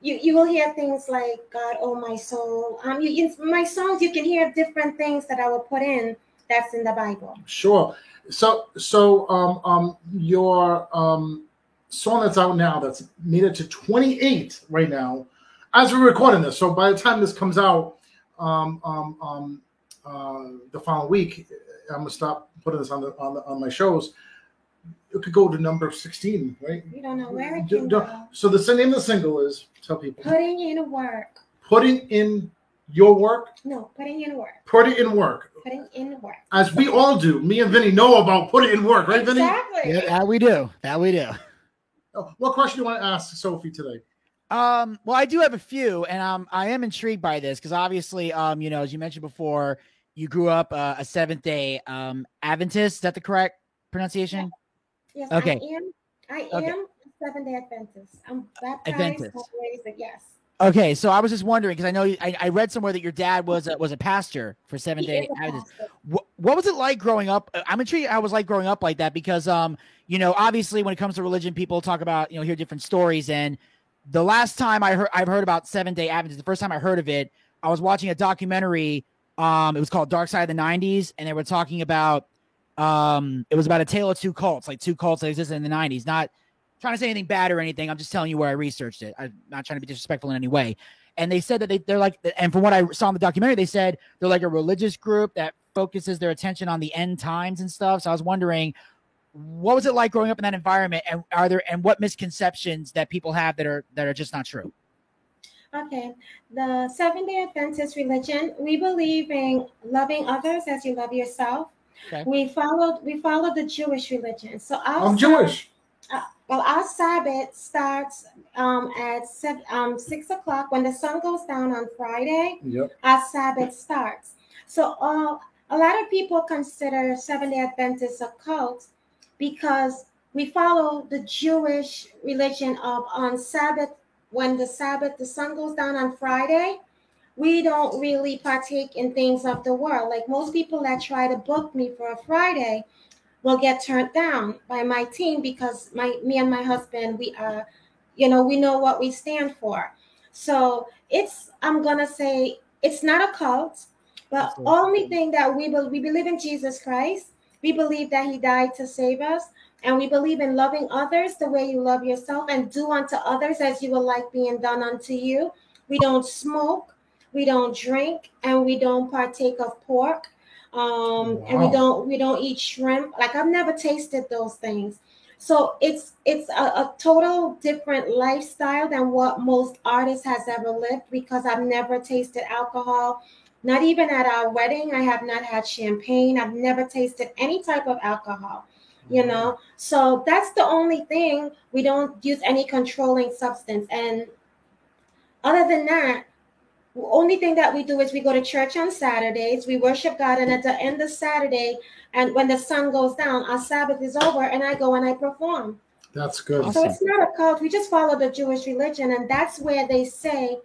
You, you will hear things like God, oh my soul. Um, you, in my songs you can hear different things that I will put in that's in the Bible. Sure. So, so, um, um, your um song that's out now that's made it to 28 right now, as we're recording this. So by the time this comes out, um, um, um, uh, the following week, I'm gonna stop putting this on the on the, on my shows. It could go to number 16, right? You don't know where it Do- can go. So the name of the single is tell people Putting in work. putting in your work, No, putting in work. put it in work, Putting in work. as we all do. Me and Vinny know about put it in work, right, Vinny? Exactly. Yeah, that we do. That we do. Oh, What question do you want to ask Sofi today? Um, well, I do have a few, and um, I am intrigued by this because obviously, um, you know, as you mentioned before, you grew up uh, a Seventh Day um Adventist. Is that the correct pronunciation? Yes, Okay. I am. I Okay. am a Seventh Day Adventist. I'm baptized. Adventist. Raised- Yes. Okay, so I was just wondering because I know you, I, I read somewhere that your dad was a, was a pastor for Seventh He Day is a Adventist. What, what was it like growing up? Uh, I'm intrigued it was like growing up like that because um you know obviously when it comes to religion people talk about you know hear different stories and the last time I heard I've heard about Seventh Day Adventist the first time I heard of it I was watching a documentary um it was called Dark Side of the 90s and they were talking about um it was about a tale of two cults like two cults that existed in the 90s not trying to say anything bad or anything I'm just telling you where I researched it I'm not trying to be disrespectful in any way and they said that they, they're like and from what i saw in the documentary they said they're like a religious group that focuses their attention on the end times and stuff so i was wondering what was it like growing up in that environment? And are there and what misconceptions that people have that are that are just not true? Okay, the Seventh Day Adventist religion, we believe in loving others as you love yourself. Okay. We followed we follow the Jewish religion. So our I'm Jewish. uh, well, our Sabbath starts um, at seven, um, six o'clock when the sun goes down on Friday. Yep. Our Sabbath starts. So uh, a lot of people consider Seventh Day Adventists a cult because we follow the Jewish religion of on Sabbath when the Sabbath the sun goes down on Friday. We don't really partake in things of the world. Like most people that try to book me for a Friday, will get turned down by my team because my me and my husband we are you know we know what we stand for. So it's i'm gonna say it's not a cult but only thing that we believe we believe in jesus christ. We believe that he died to save us and we believe in loving others the way you love yourself and do unto others as you would like being done unto you. We don't smoke we don't drink and we don't partake of pork um and we don't we don't eat shrimp. Like i've never tasted those things. So it's it's a, a total different lifestyle than what most artists has ever lived because i've never tasted alcohol not even at our wedding. I have not had champagne. I've never tasted any type of alcohol you know? So that's the only thing. We don't use any controlling substance. And other than that only thing that we do is we go to church on Saturdays, we worship God, and at the end of Saturday, and when the sun goes down, our Sabbath is over, and I go and I perform. That's good. So it's not a cult. We just follow the Jewish religion, and that's where they say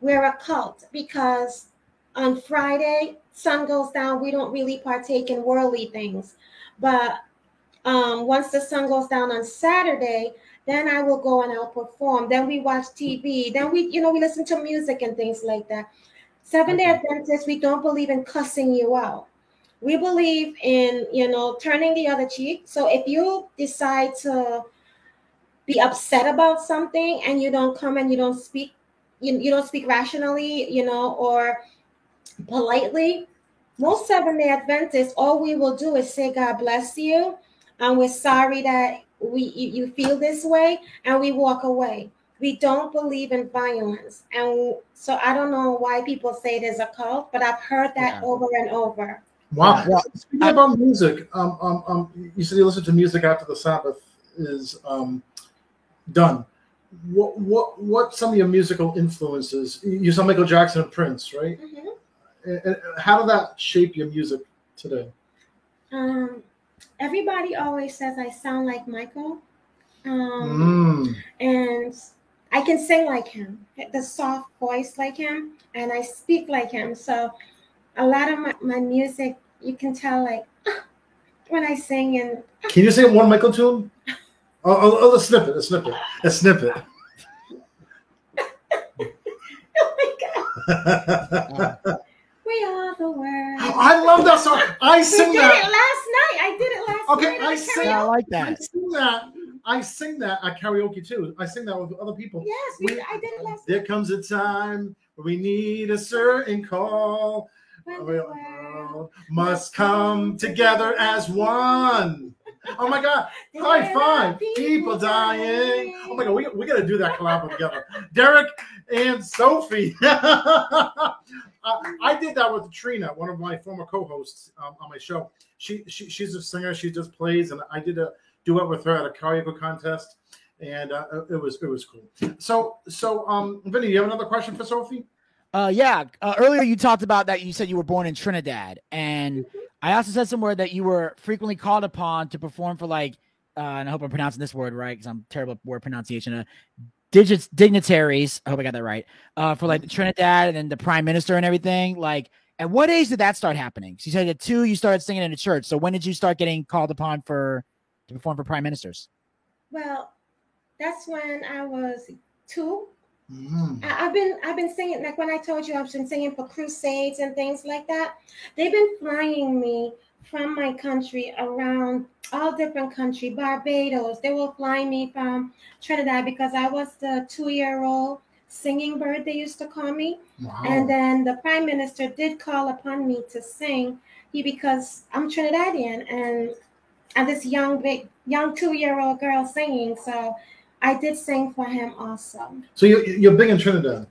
we're a cult because on Friday, sun goes down, we don't really partake in worldly things. But um, once the sun goes down on Saturday, then I will go and I'll perform. Then we watch TV. Then we, you know, we listen to music and things like that. Seven Day Adventists, we don't believe in cussing you out. We believe in, you know, turning the other cheek. So if you decide to be upset about something and you don't come and you don't speak, you, you don't speak rationally, you know, or politely, most Seven Day Adventists, all we will do is say, God bless you. And we're sorry that we you, you feel this way, and we walk away. We don't believe in violence. And so I don't know why people say it is a cult, but I've heard that over and over. Wow. Speaking about music, um, um, um, you said you listen to music after the Sabbath is um, done. What, what, what some of your musical influences? You saw Michael Jackson and Prince, right? And- and how did that shape your music today? Um, everybody always says I sound like Michael. Um, Mm. and I can sing like him, the soft voice like him, and I speak like him. So a lot of my, my music, you can tell like when I sing and Can you sing one Michael tune? Oh, oh, oh, a snippet, a snippet, a snippet. We are the world. I love that song. I We sing did that. it last night. I did it last Okay, night. Okay, I at sing. karaoke. I sing that. I sing that at karaoke too. I sing that with other people. Yes, we, I did it last night. There comes a time where we need a certain call. The world must come together as one. Oh my God! High five! People dying. Oh my God! We, we got to do that collab together. Derek and Sofi. I, I did that with Trina, one of my former co-hosts um, on my show. She, she she's a singer. She just plays, and I did a duet with her at a karaoke contest, and uh, it was it was cool. So so um, Vinny, you have another question for Sofi? Uh, yeah. Uh, earlier you talked about that you said you were born in Trinidad, and I also said somewhere that you were frequently called upon to perform for like, uh, and I hope I'm pronouncing this word right because I'm terrible at word pronunciation. Uh, digits dignitaries. I hope I got that right. Uh, for like the Trinidad and then the prime minister and everything. Like, at what age did that start happening? So you said at two you started singing in a church. So when did you start getting called upon for to perform for prime ministers? Well, that's when I was two. Mm. I- I've been I've been singing like when I told you I've been singing for crusades and things like that. They've been flying me from my country around all different country, Barbados. They will fly me from Trinidad because I was the two-year-old singing bird they used to call me. Wow. And then the prime minister did call upon me to sing. He because I'm Trinidadian and and this young big young two year old girl singing. So I did sing for him also. So you, you're big in Trinidad.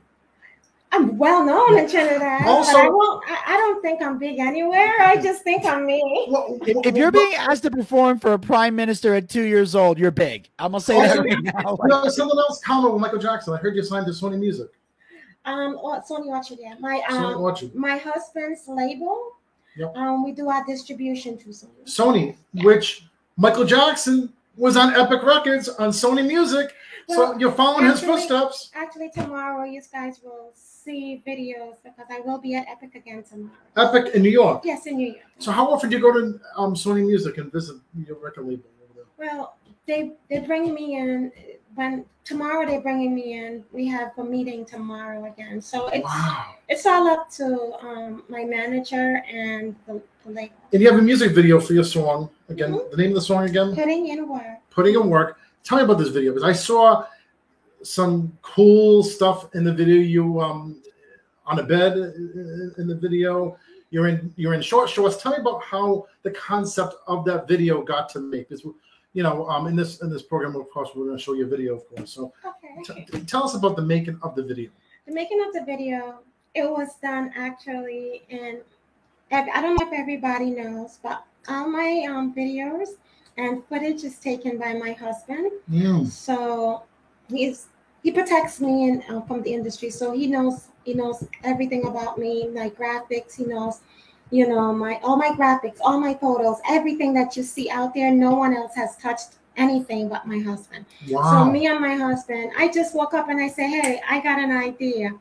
I'm well known in Trinidad. Also- but I, won't, I, I don't think I'm big anywhere. I just think I'm me. If, if you're being asked to perform for a prime minister at two years old, you're big. I'm gonna say that Also, right now. you know, someone else comment with Michael Jackson. I heard you signed to Sony Music. Um, oh, Sony Orchard, yeah. My Sony um, Orchard. my husband's label. Yep. Um, we do our distribution through Sony. Sony, which Michael Jackson was on Epic Records on Sony Music. So Well, you're following his actually- footsteps. Actually, tomorrow you guys will see videos because I will be at Epic again tomorrow. Epic in New York. Yes, in New York. So how often do you go to um, Sony Music and visit your record label over there? Well, they they bring me in when tomorrow they're bringing me in. We have a meeting tomorrow again, so it's it's all up to um, my manager and the, the label. And you have a music video for your song. Again, Mm-hmm. the name of the song again? Putting in work. Putting in Work. Tell me about this video because I saw some cool stuff in the video. You um on a bed in in the video. You're in you're in short shorts. Tell me about how the concept of that video got to make. Because you know, um, in this in this program, of course, we're going to show you a video, of course. So, Okay. t- tell us about the making of the video. The making of the video, it was done actually and I don't know if everybody knows, but all my um, videos and footage is taken by my husband. Mm. So he's he protects me in, uh, from the industry, so he knows he knows everything about me, my graphics. He knows, you know, my all my graphics, all my photos, everything that you see out there. No one else has touched anything but my husband. Wow. So me and my husband, I just woke up and I say, hey, I got an idea.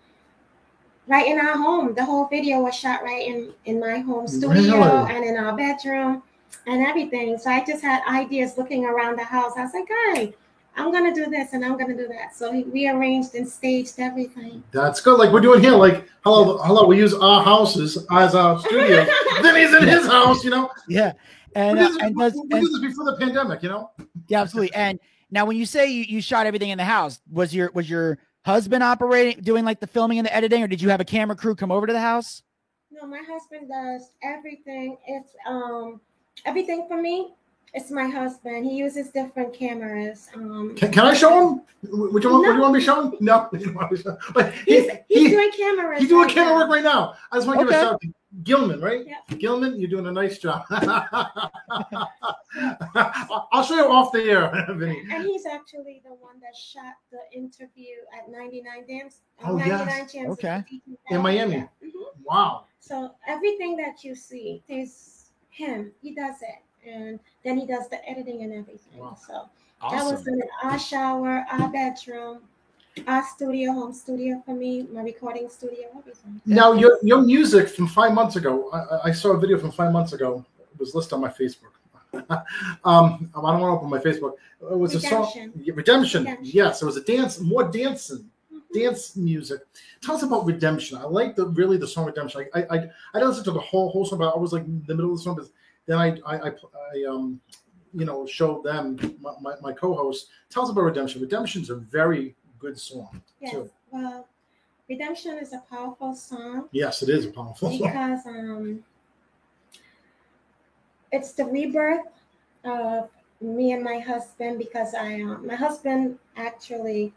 Right in our home, the whole video was shot right in in my home studio Really? and in our bedroom and everything. So I just had ideas looking around the house. I was like, hey, I'm gonna do this and I'm gonna do that. So he rearranged and staged everything. That's good. Like we're doing here. Like hello, hello. We use our houses as our studio. then he's in his house. You know. Yeah, and we uh, did this, and we, does we and- did this before the pandemic. You know. yeah, absolutely. And now, when you say you, you shot everything in the house, was your was your husband operating, doing like the filming and the editing, or did you have a camera crew come over to the house? No, my husband does everything. It's um everything for me. It's my husband. He uses different cameras. Um, Can, can I show him? Would you want? Would you want me to show him? No. you don't want me to show him. But he, he's, he's doing cameras. He's doing right camera now. work right now. I just want to give a shout out to Gilman, right? Yep. Gilman, you're doing a nice job. I'll show you off the air, Vinny. And he's actually the one that shot the interview at 99 Dance. Oh, 99 yes. Chances Okay. to Beat You In Miami. Yeah. Mhm. Wow. So everything that you see, there's him. He does it, and then he does the editing and everything. So that was in our shower, our bedroom, our studio, home studio for me, my recording studio, everything. Now, your your music from five months ago, I, I- I saw a video from five months ago. It was listed on my Facebook. um, I don't want to open my Facebook. It was a song, Redemption. Redemption. Yes, it was a dance, more dancing, dance music. Tell us about Redemption. I like the really the song Redemption. I I I, I didn't listen to the whole whole song, but I was like in the middle of the song. But then I I, I, I um you know showed them my, my, my co-host. Tell us about Redemption. Redemption's a very good song. Yes. too. Well, Redemption is a powerful song. Yes, it is a powerful song. because um, it's the rebirth of me and my husband because I uh, my husband actually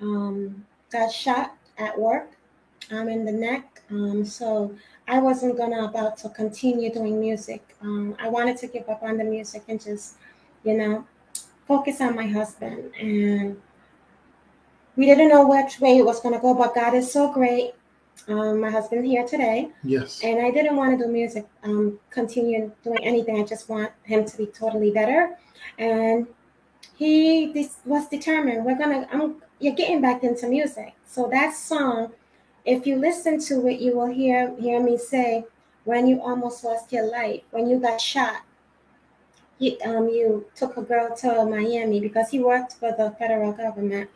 um, got shot at work um, in the neck um, so I wasn't gonna about to continue doing music um, I wanted to give up on the music and just you know focus on my husband and we didn't know which way it was gonna go but God is so great um, my husband here today Yes. and I didn't want to do music, um, continue doing anything. I just want him to be totally better. And he this was determined. We're gonna. I'm. You're getting back into music. So that song, if you listen to it, you will hear hear me say, "When you almost lost your life, when you got shot, you um you took a girl to Miami because he worked for the federal government,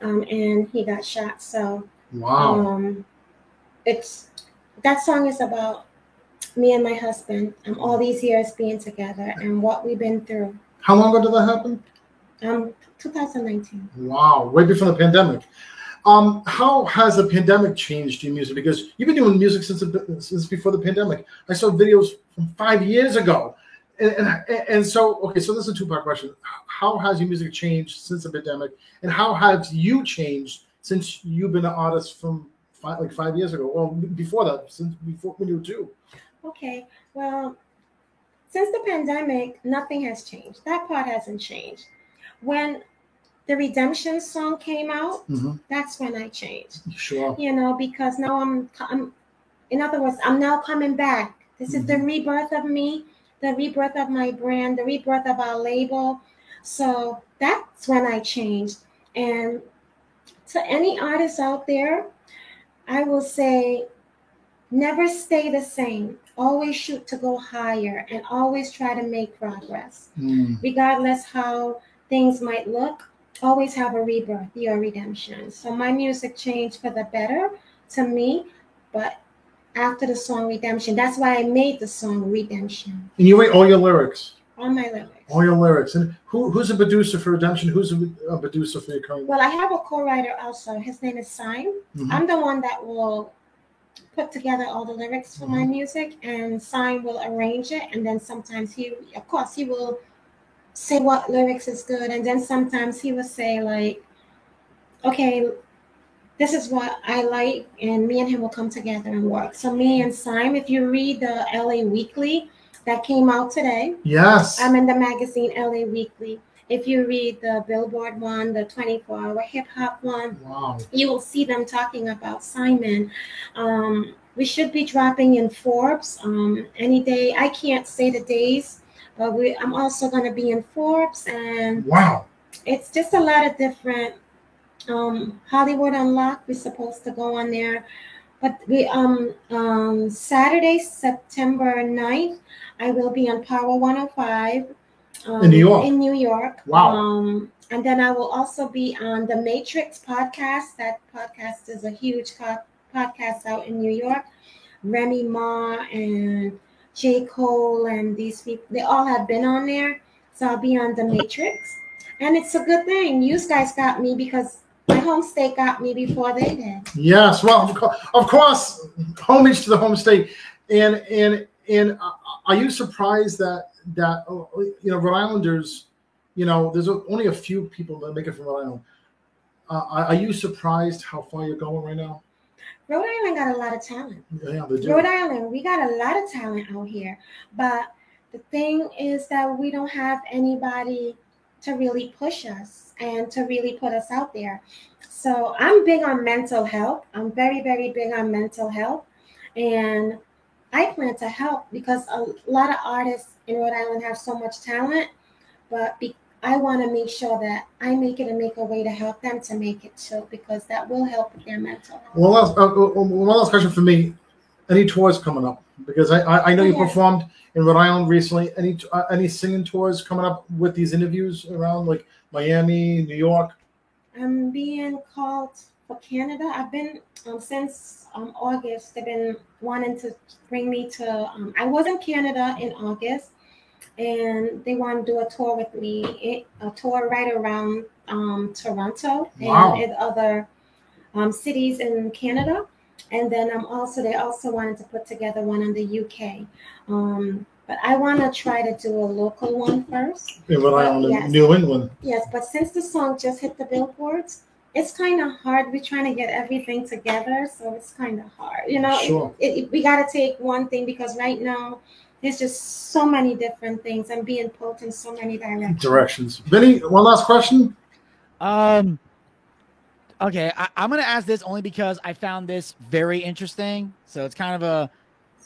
um, and he got shot. So Wow. um, it's that song is about me and my husband um, all these years being together and what we've been through. How long ago did that happen? Um, 2019. Wow, right before the pandemic. Um, how has the pandemic changed your music? Because you've been doing music since since before the pandemic. I saw videos from five years ago, and, and, and so okay, so this is a two part question. How has your music changed since the pandemic, and how have you changed since you've been an artist from five, like five years ago, or before that, since before when you were two? Okay, well, since the pandemic, nothing has changed. That part hasn't changed. When the Redemption song came out, Mhm. that's when I changed. Sure. You know, because now I'm, I'm in other words, I'm now coming back. This is the rebirth of me, the rebirth of my brand, the rebirth of our label. So that's when I changed. And to any artists out there, I will say never stay the same. Always shoot to go higher and always try to make progress. Regardless how things might look, always have a rebirth, your redemption. So my music changed for the better to me, but after the song Redemption, that's why I made the song Redemption And you write all your lyrics, on my lyrics. all your lyrics. And who who's a producer for Redemption? Who's a, a producer for your current? Well, I have a co-writer also. His name is Sime. Mhm. I'm the one that will put together all the lyrics for my music, and Sime will arrange it. And then sometimes he, of course, he will say what lyrics is good, and then sometimes he will say like, "Okay, this is what I like," and me and him will come together and work. So me and Sime, if you read the LA Weekly that came out today, Yes. I'm in the magazine LA Weekly. If you read the Billboard one, the 24 hour hip hop one, Wow. you will see them talking about Simon. Um, we should be dropping in Forbes um, any day. I can't say the days, but we, I'm also going to be in Forbes, and Wow. it's just a lot of different. Um, Hollywood Unlocked, we're supposed to go on there. But we um um Saturday, September 9th, I will be on Power 105 um, In New York. In New York. Wow. Um, and then I will also be on the Matrix podcast. That podcast is a huge co- podcast out in New York. Remy Ma and J. Cole and these people, they all have been on there. So I'll be on the Matrix. And it's a good thing. You guys got me because my home state got me before they did. Yes, well, of course, of course, homage to the home state, and and and are you surprised that that uh, you know Rhode Islanders, you know, there's only a few people that make it from Rhode Island. Uh, are you surprised how far you're going right now? Rhode Island got a lot of talent. Yeah. Rhode Island, we got a lot of talent out here. But the thing is that we don't have anybody to really push us and to really put us out there. So I'm big on mental health. I'm very, very big on mental health. And I plan to help because a lot of artists in Rhode Island have so much talent, but be, I want to make sure that I make it and make a way to help them to make it too, because that will help with their mental health. One last, uh, uh, one last question for me. Any tours coming up? Because I I, I know you Yeah. performed in Rhode Island recently. Any uh, any singing tours coming up with these interviews around like Miami, New York? I'm being called for Canada. I've been um, since um, August. They've been wanting to bring me to. Um, I was in Canada in August, and they want to do a tour with me. A tour right around um, Toronto Wow. and in other um, cities in Canada. And then I'm also they also wanted to put together one in the UK. Um, but I want to try to do a local one first. In Rhode But Island and yes. New England. Yes, but since the song just hit the billboards, it's kind of hard. We're trying to get everything together, so it's kind of hard. You know, It- Sure. it, it- we got to take one thing because right now there's just so many different things. I'm being pulled in so many directions. Directions. Vinny, one last question. Um. Okay, I, I'm gonna ask this only because I found this very interesting. So it's kind of a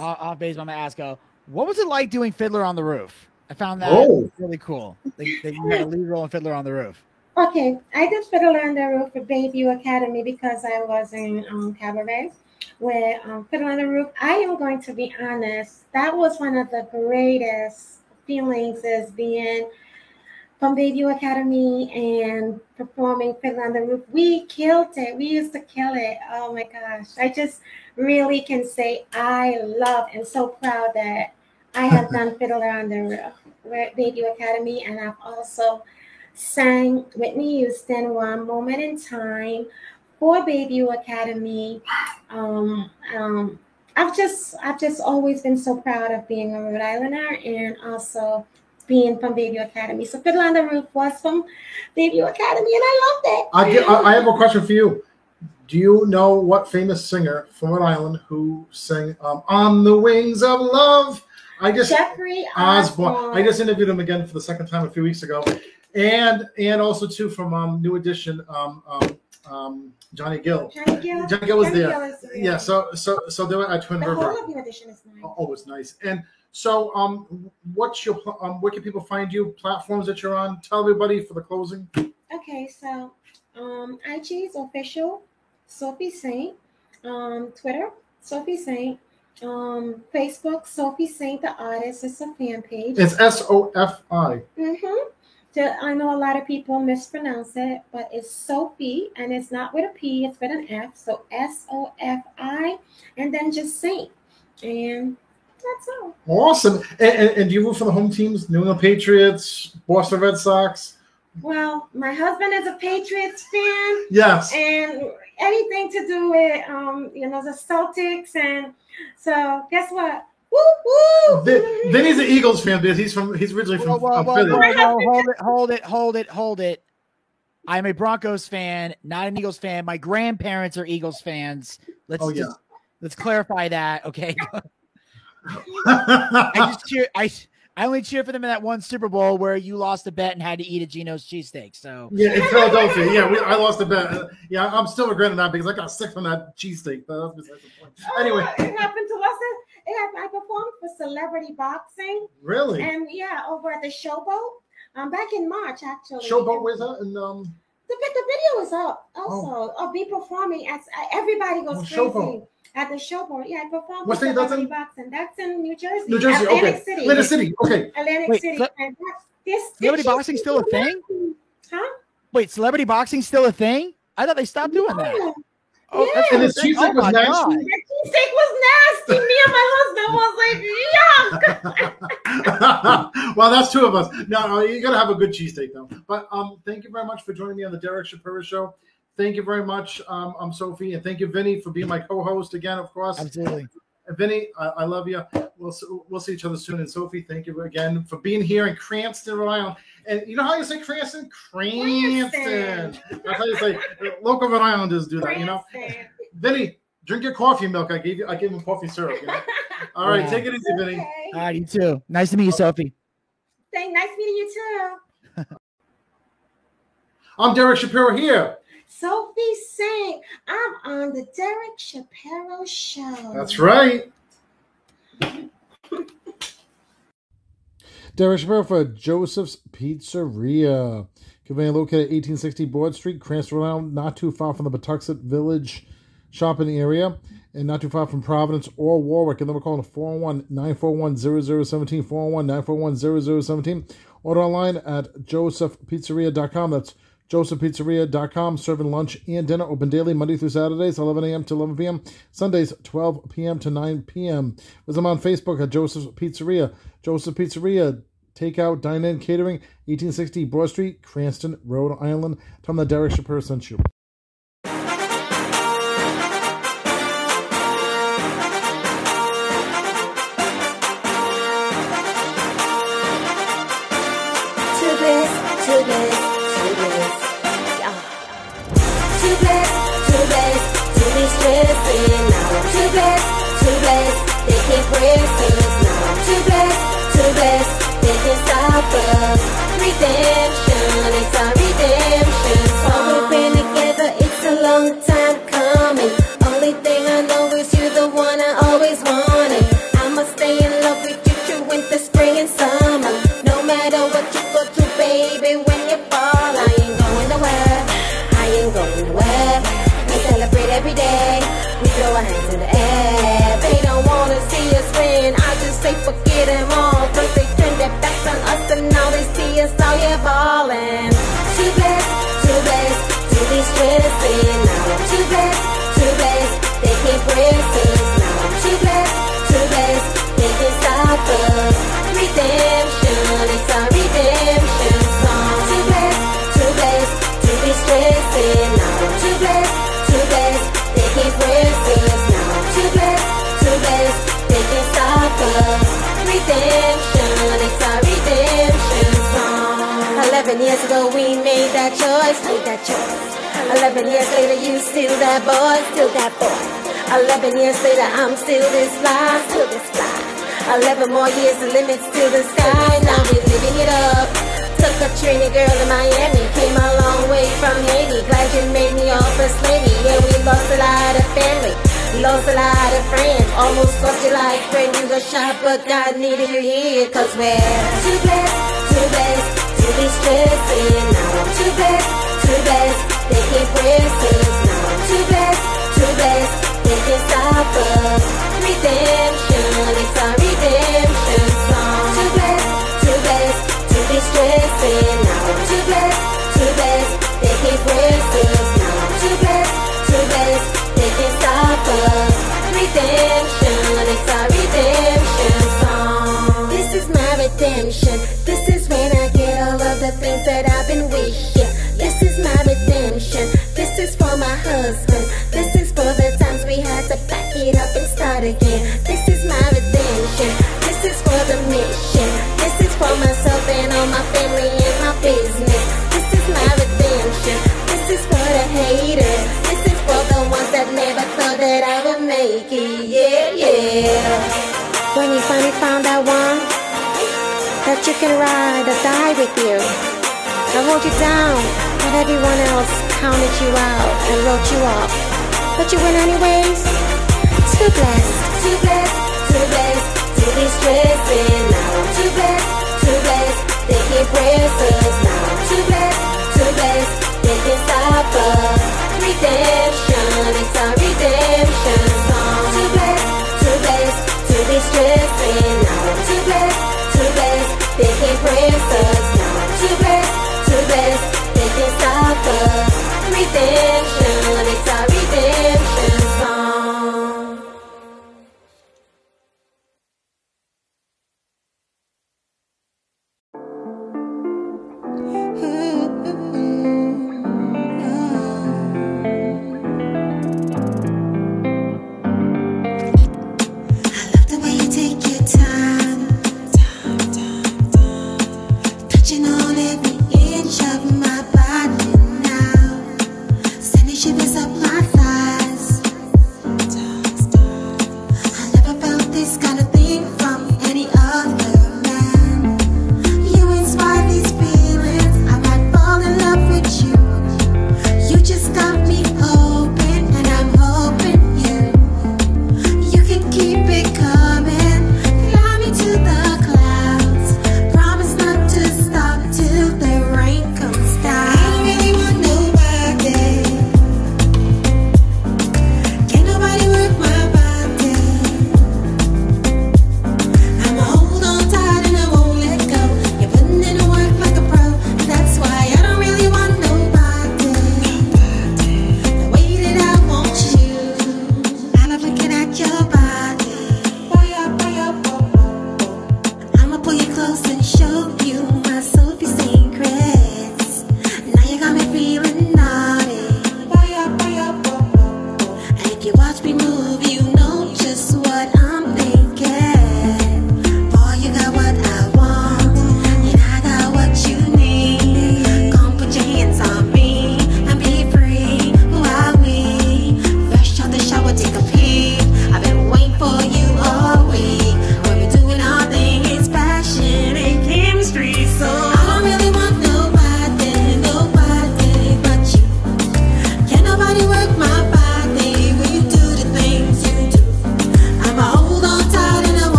off off base. But I'm gonna ask, uh, what was it like doing Fiddler on the Roof? I found that Oh. really cool. That, that you had a lead role in Fiddler on the Roof. Okay, I did Fiddler on the Roof for Bayview Academy because I was in um, cabaret with um, on the Roof. I am going to be honest, that was one of the greatest feelings as being from Bayview Academy and performing Fiddler on the Roof. We killed it. We used to kill it. Oh my gosh. I just really can say I love and so proud that I have done Fiddler on the Roof with Bayview Academy and I've also sang Whitney Houston One Moment in Time for Bayview Academy. Um, um, I've just I've just always been so proud of being a Rhode Islander and also being from Bayview Academy. So Fiddle on the Roof was from Bayview Academy, and I loved it. I, get, I, I have a question for you. Do you know what famous singer from Rhode Island who sang um, "On the Wings of Love"? I just Jeffrey Osborne. Osborne. I just interviewed him again for the second time a few weeks ago, and and also too from um, New Edition, um, um, um, Johnny Gill. Johnny Gill. Johnny Gill was Johnny there. Gill is there. Yeah. So so so they were at Twin The River. whole of New Edition is nice. Oh, it's nice. And so, um, what's your um, where can people find you? Platforms that you're on? Tell everybody for the closing. Okay, so um, IG is official, Sofi Saint. Um, Twitter, Sofi Saint. Um, Facebook, Sofi Saint, the artist. It's a fan page. It's S O F I. Mm-hmm. I know a lot of people mispronounce it, but it's Sofi, and it's not with a P, it's with an F. So S O F I, and then just Saint. And that's all. Awesome. And, and, and do you root for the home teams? New England Patriots, Boston Red Sox. Well, my husband is a Patriots fan. Yes. And anything to do with um, you know, the Celtics and so guess what? Woo woo! Vin, Vinny's an Eagles fan because he's from he's originally from Whoa, whoa, Philly. whoa, whoa, hold it, hold it, hold it, hold it. I'm a Broncos fan, not an Eagles fan. My grandparents are Eagles fans. Let's Oh, yeah. just let's clarify that, okay? I just cheer. I I only cheer for them in that one Super Bowl where you lost a bet and had to eat a Geno's cheesesteak. So Yeah, in Philadelphia. Yeah, we, I lost a bet. Uh, Yeah, I'm still regretting that because I got sick from that cheesesteak. But that's besides the point. Anyway, Oh, it happened to us. It I performed for celebrity boxing. Really? And yeah, over at the Showboat. Um, back in March actually. Showboat, with her And um, The, the video is up also of me performing as uh, everybody goes Oh, crazy Showboat. at the showboat. Yeah, I performed What for that's celebrity in? boxing. That's in New Jersey. New Jersey, Atlantic okay. City. Atlantic City, okay. Atlantic Wait, City. ce- and that's, this, Celebrity this boxing still a thing? Huh? wait, celebrity boxing still a thing? I thought they stopped doing that. Yeah. Oh, Yeah. that's And the insane. cheesesteak oh was nasty? God. That cheesesteak was nasty. Me and my husband was like, yuck. well, that's two of us. No, no, you gotta have a good cheesesteak though. But um, thank you very much for joining me on the Derek Shapiro Show. Thank you very much, um, I'm Sofi, and thank you, Vinny, for being my co-host again, of course. Absolutely. And Vinny, I, I love you. We'll we'll see each other soon. And Sofi, thank you again for being here in Cranston, Rhode Island. And you know how you say Cranston? Cranston. Cranston. That's how you say. Local Rhode Islanders do that. You know. Cranston. Vinny, drink your coffee milk. I gave you. I gave him coffee syrup. You know? All right, Yeah. take it easy, Vinny. Okay. All right, you too. Nice to meet you, Sofi. Thank, nice meeting you too. I'm Derek Shapiro here. Sofi Saint I'm on the Derek Shapiro show. That's right. Derek Shapiro for Joseph's Pizzeria. Conveniently located at 1860 Broad Street, Cranston, Rhode Island, not too far from the Pawtuxet Village shopping area, and not too far from Providence or Warwick. And then we're calling 401 941 0017, 401 941 0017. Order online at josephpizzeria.com. That's josephpizzeria.com. Serving lunch and dinner. Open daily, Monday through Saturdays, 11 a.m. to 11 p.m. Sundays, 12 p.m. to 9 p.m. Visit them on Facebook at Joseph's Pizzeria. Joseph Pizzeria, takeout, dine in, catering, 1860 Broad Street, Cranston, Rhode Island. Tell them that Derek Shapiro sent you. Eleven years later you still that boy, still that boy. Eleven years later I'm still this fly, still this fly. Eleven more years, the limits to the sky. Now we're living it up. Took a Trini girl to Miami, came a long way from Haiti. Glad you made me your first lady. Yeah, we lost a lot of family, lost a lot of friends. Almost lost you like when you got shot, but God needed you here. Cause we're too blessed, too blessed to be stressing. Now I'm too blessed, can't press. Now too blessed, too blessed. They can't stop us. Redemption, it's our redemption song. Too blessed, too blessed to be stressing. Now husband. This is for the times we had to back it up and start again. This is my redemption. This is for the mission. This is for myself and all my family and my business. This is my redemption. This is for the haters. This is for the ones that never thought that I would make it. Yeah, yeah. When you finally found that one that you can ride or die with you. I wrote you down when everyone else counted you out and wrote you off. But you win anyways. Too blessed, too blessed, too blessed to be stressing.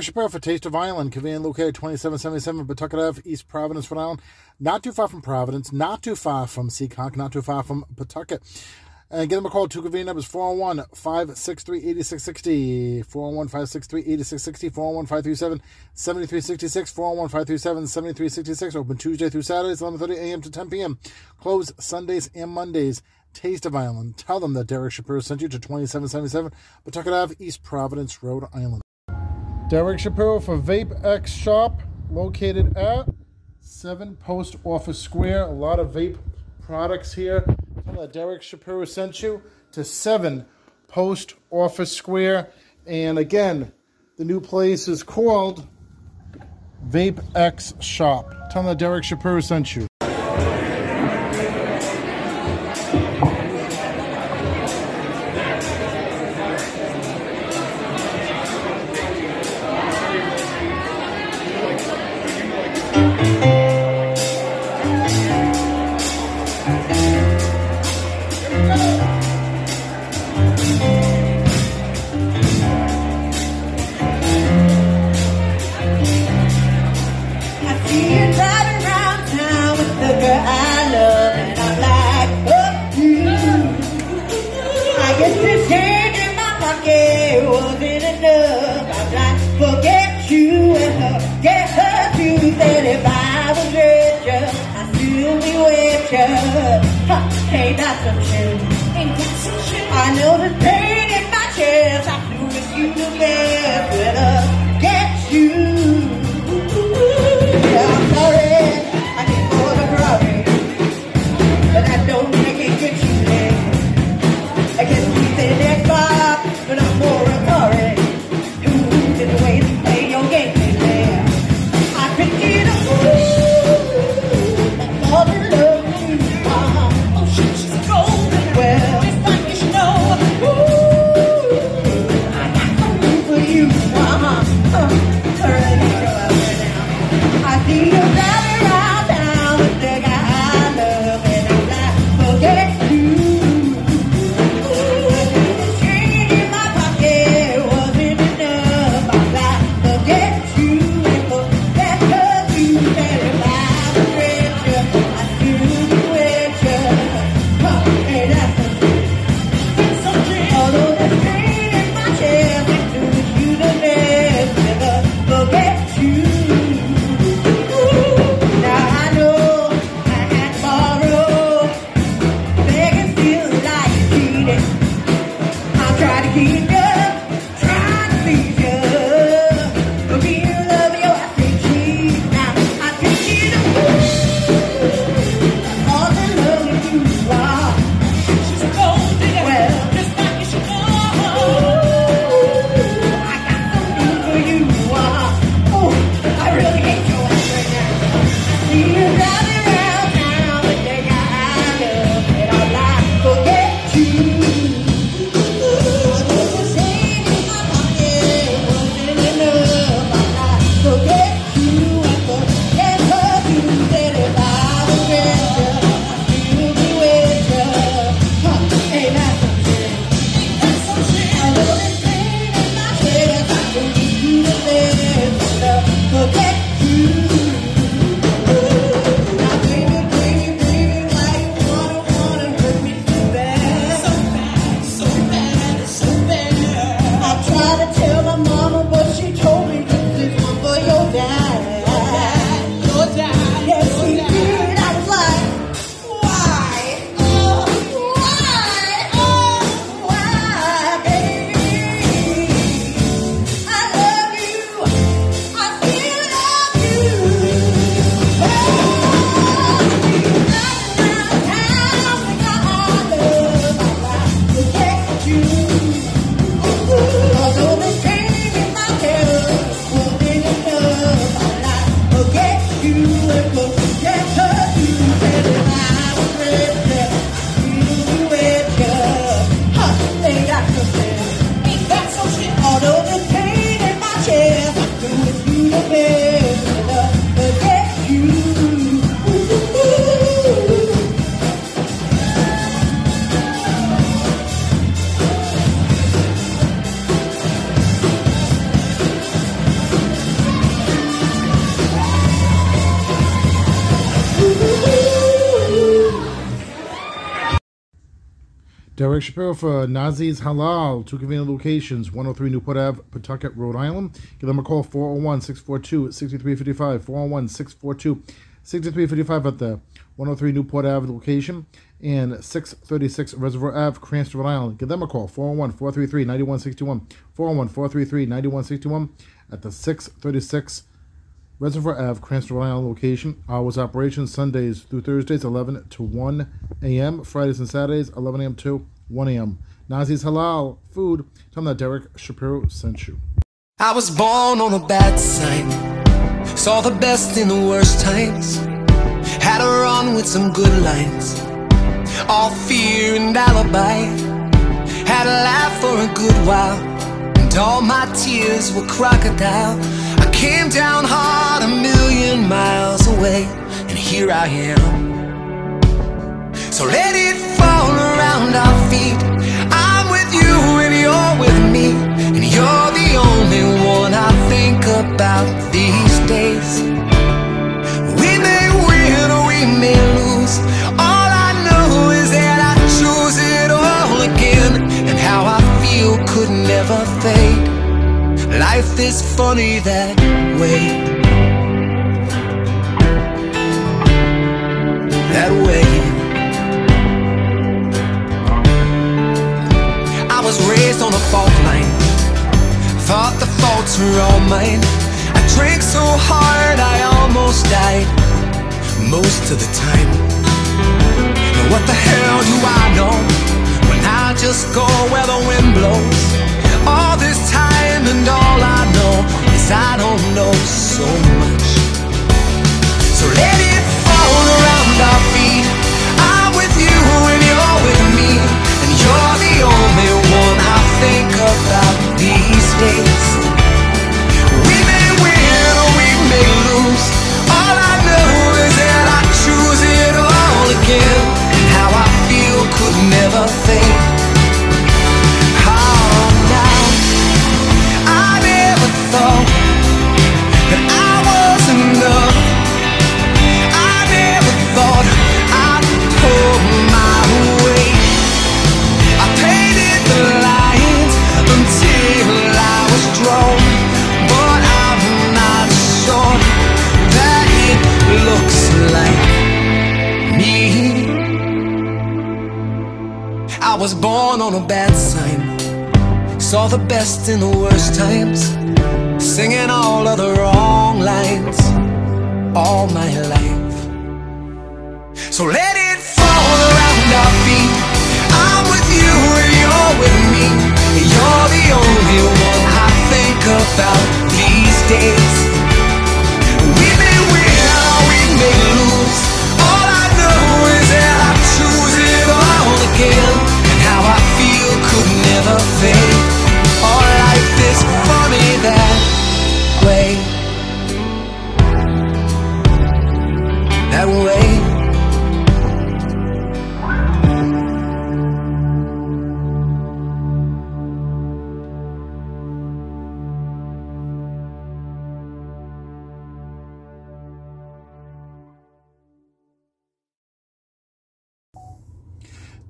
Derek Shapiro for Taste of Island, conveniently located 2777 Pawtucket East Providence, Rhode Island. Not too far from Providence, not too far from Seekonk, not too far from Pawtucket. And give them a call. Two convenient numbers 401 563 8660, 401 563 8660, 401 537 7366, 401 537 7366. Open Tuesday through Saturdays, 11.30 a.m. to 10 p.m. Closed Sundays and Mondays. Taste of Island. Tell them that Derek Shapiro sent you to 2777 Pawtucket Ave, East Providence, Rhode Island. Derek Shapiro for Vape X Shop, located at 7 Post Office Square. A lot of vape products here. Tell that Derek Shapiro sent you to 7 Post Office Square. And again, the new place is called Vape X Shop. Tell that Derek Shapiro sent you. Shapiro for Nazi's Halal, two convenient locations, 103 Newport Ave, Pawtucket, Rhode Island. Give them a call, 401 642 6355, 401 642 6355 at the 103 Newport Ave location, and 636 Reservoir Ave, Cranston, Rhode Island. Give them a call, 401 433 9161, 401 433 9161 at the 636 Reservoir Ave, Cranston, Rhode Island location. Hours operation Sundays through Thursdays, 11 to 1 a.m. Fridays and Saturdays, 11 a.m. to 1 a.m. Nazi's Halal Food. Them that Derek Shapiro sent you. I was born on a bad side. Saw the best in the worst times. Had a run with some good lines. All fear and alibi. Had a laugh for a good while. And all my tears were crocodile. I came down hard a million miles away. And here I am. So let it fall our feet. I'm with you and you're with me. And you're the only one I think about these days. We may win or we may lose. All I know is that I choose it all again. And how I feel could never fade. Life is funny that way. That way. Raised on a fault line. Thought the faults were all mine. I drank so hard I almost died. Most of the time. But what the hell do I know? When I just go where the wind blows. All this time and all I know is I don't know so much. So let it fall around our feet. I'm with you and you're with me. And you're the only one think about these days. We may win or we may lose. All I know is that I choose it all again. How I feel could never fade. Was born on a bad sign, saw the best in the worst times, singing all of the wrong lines all my life. So let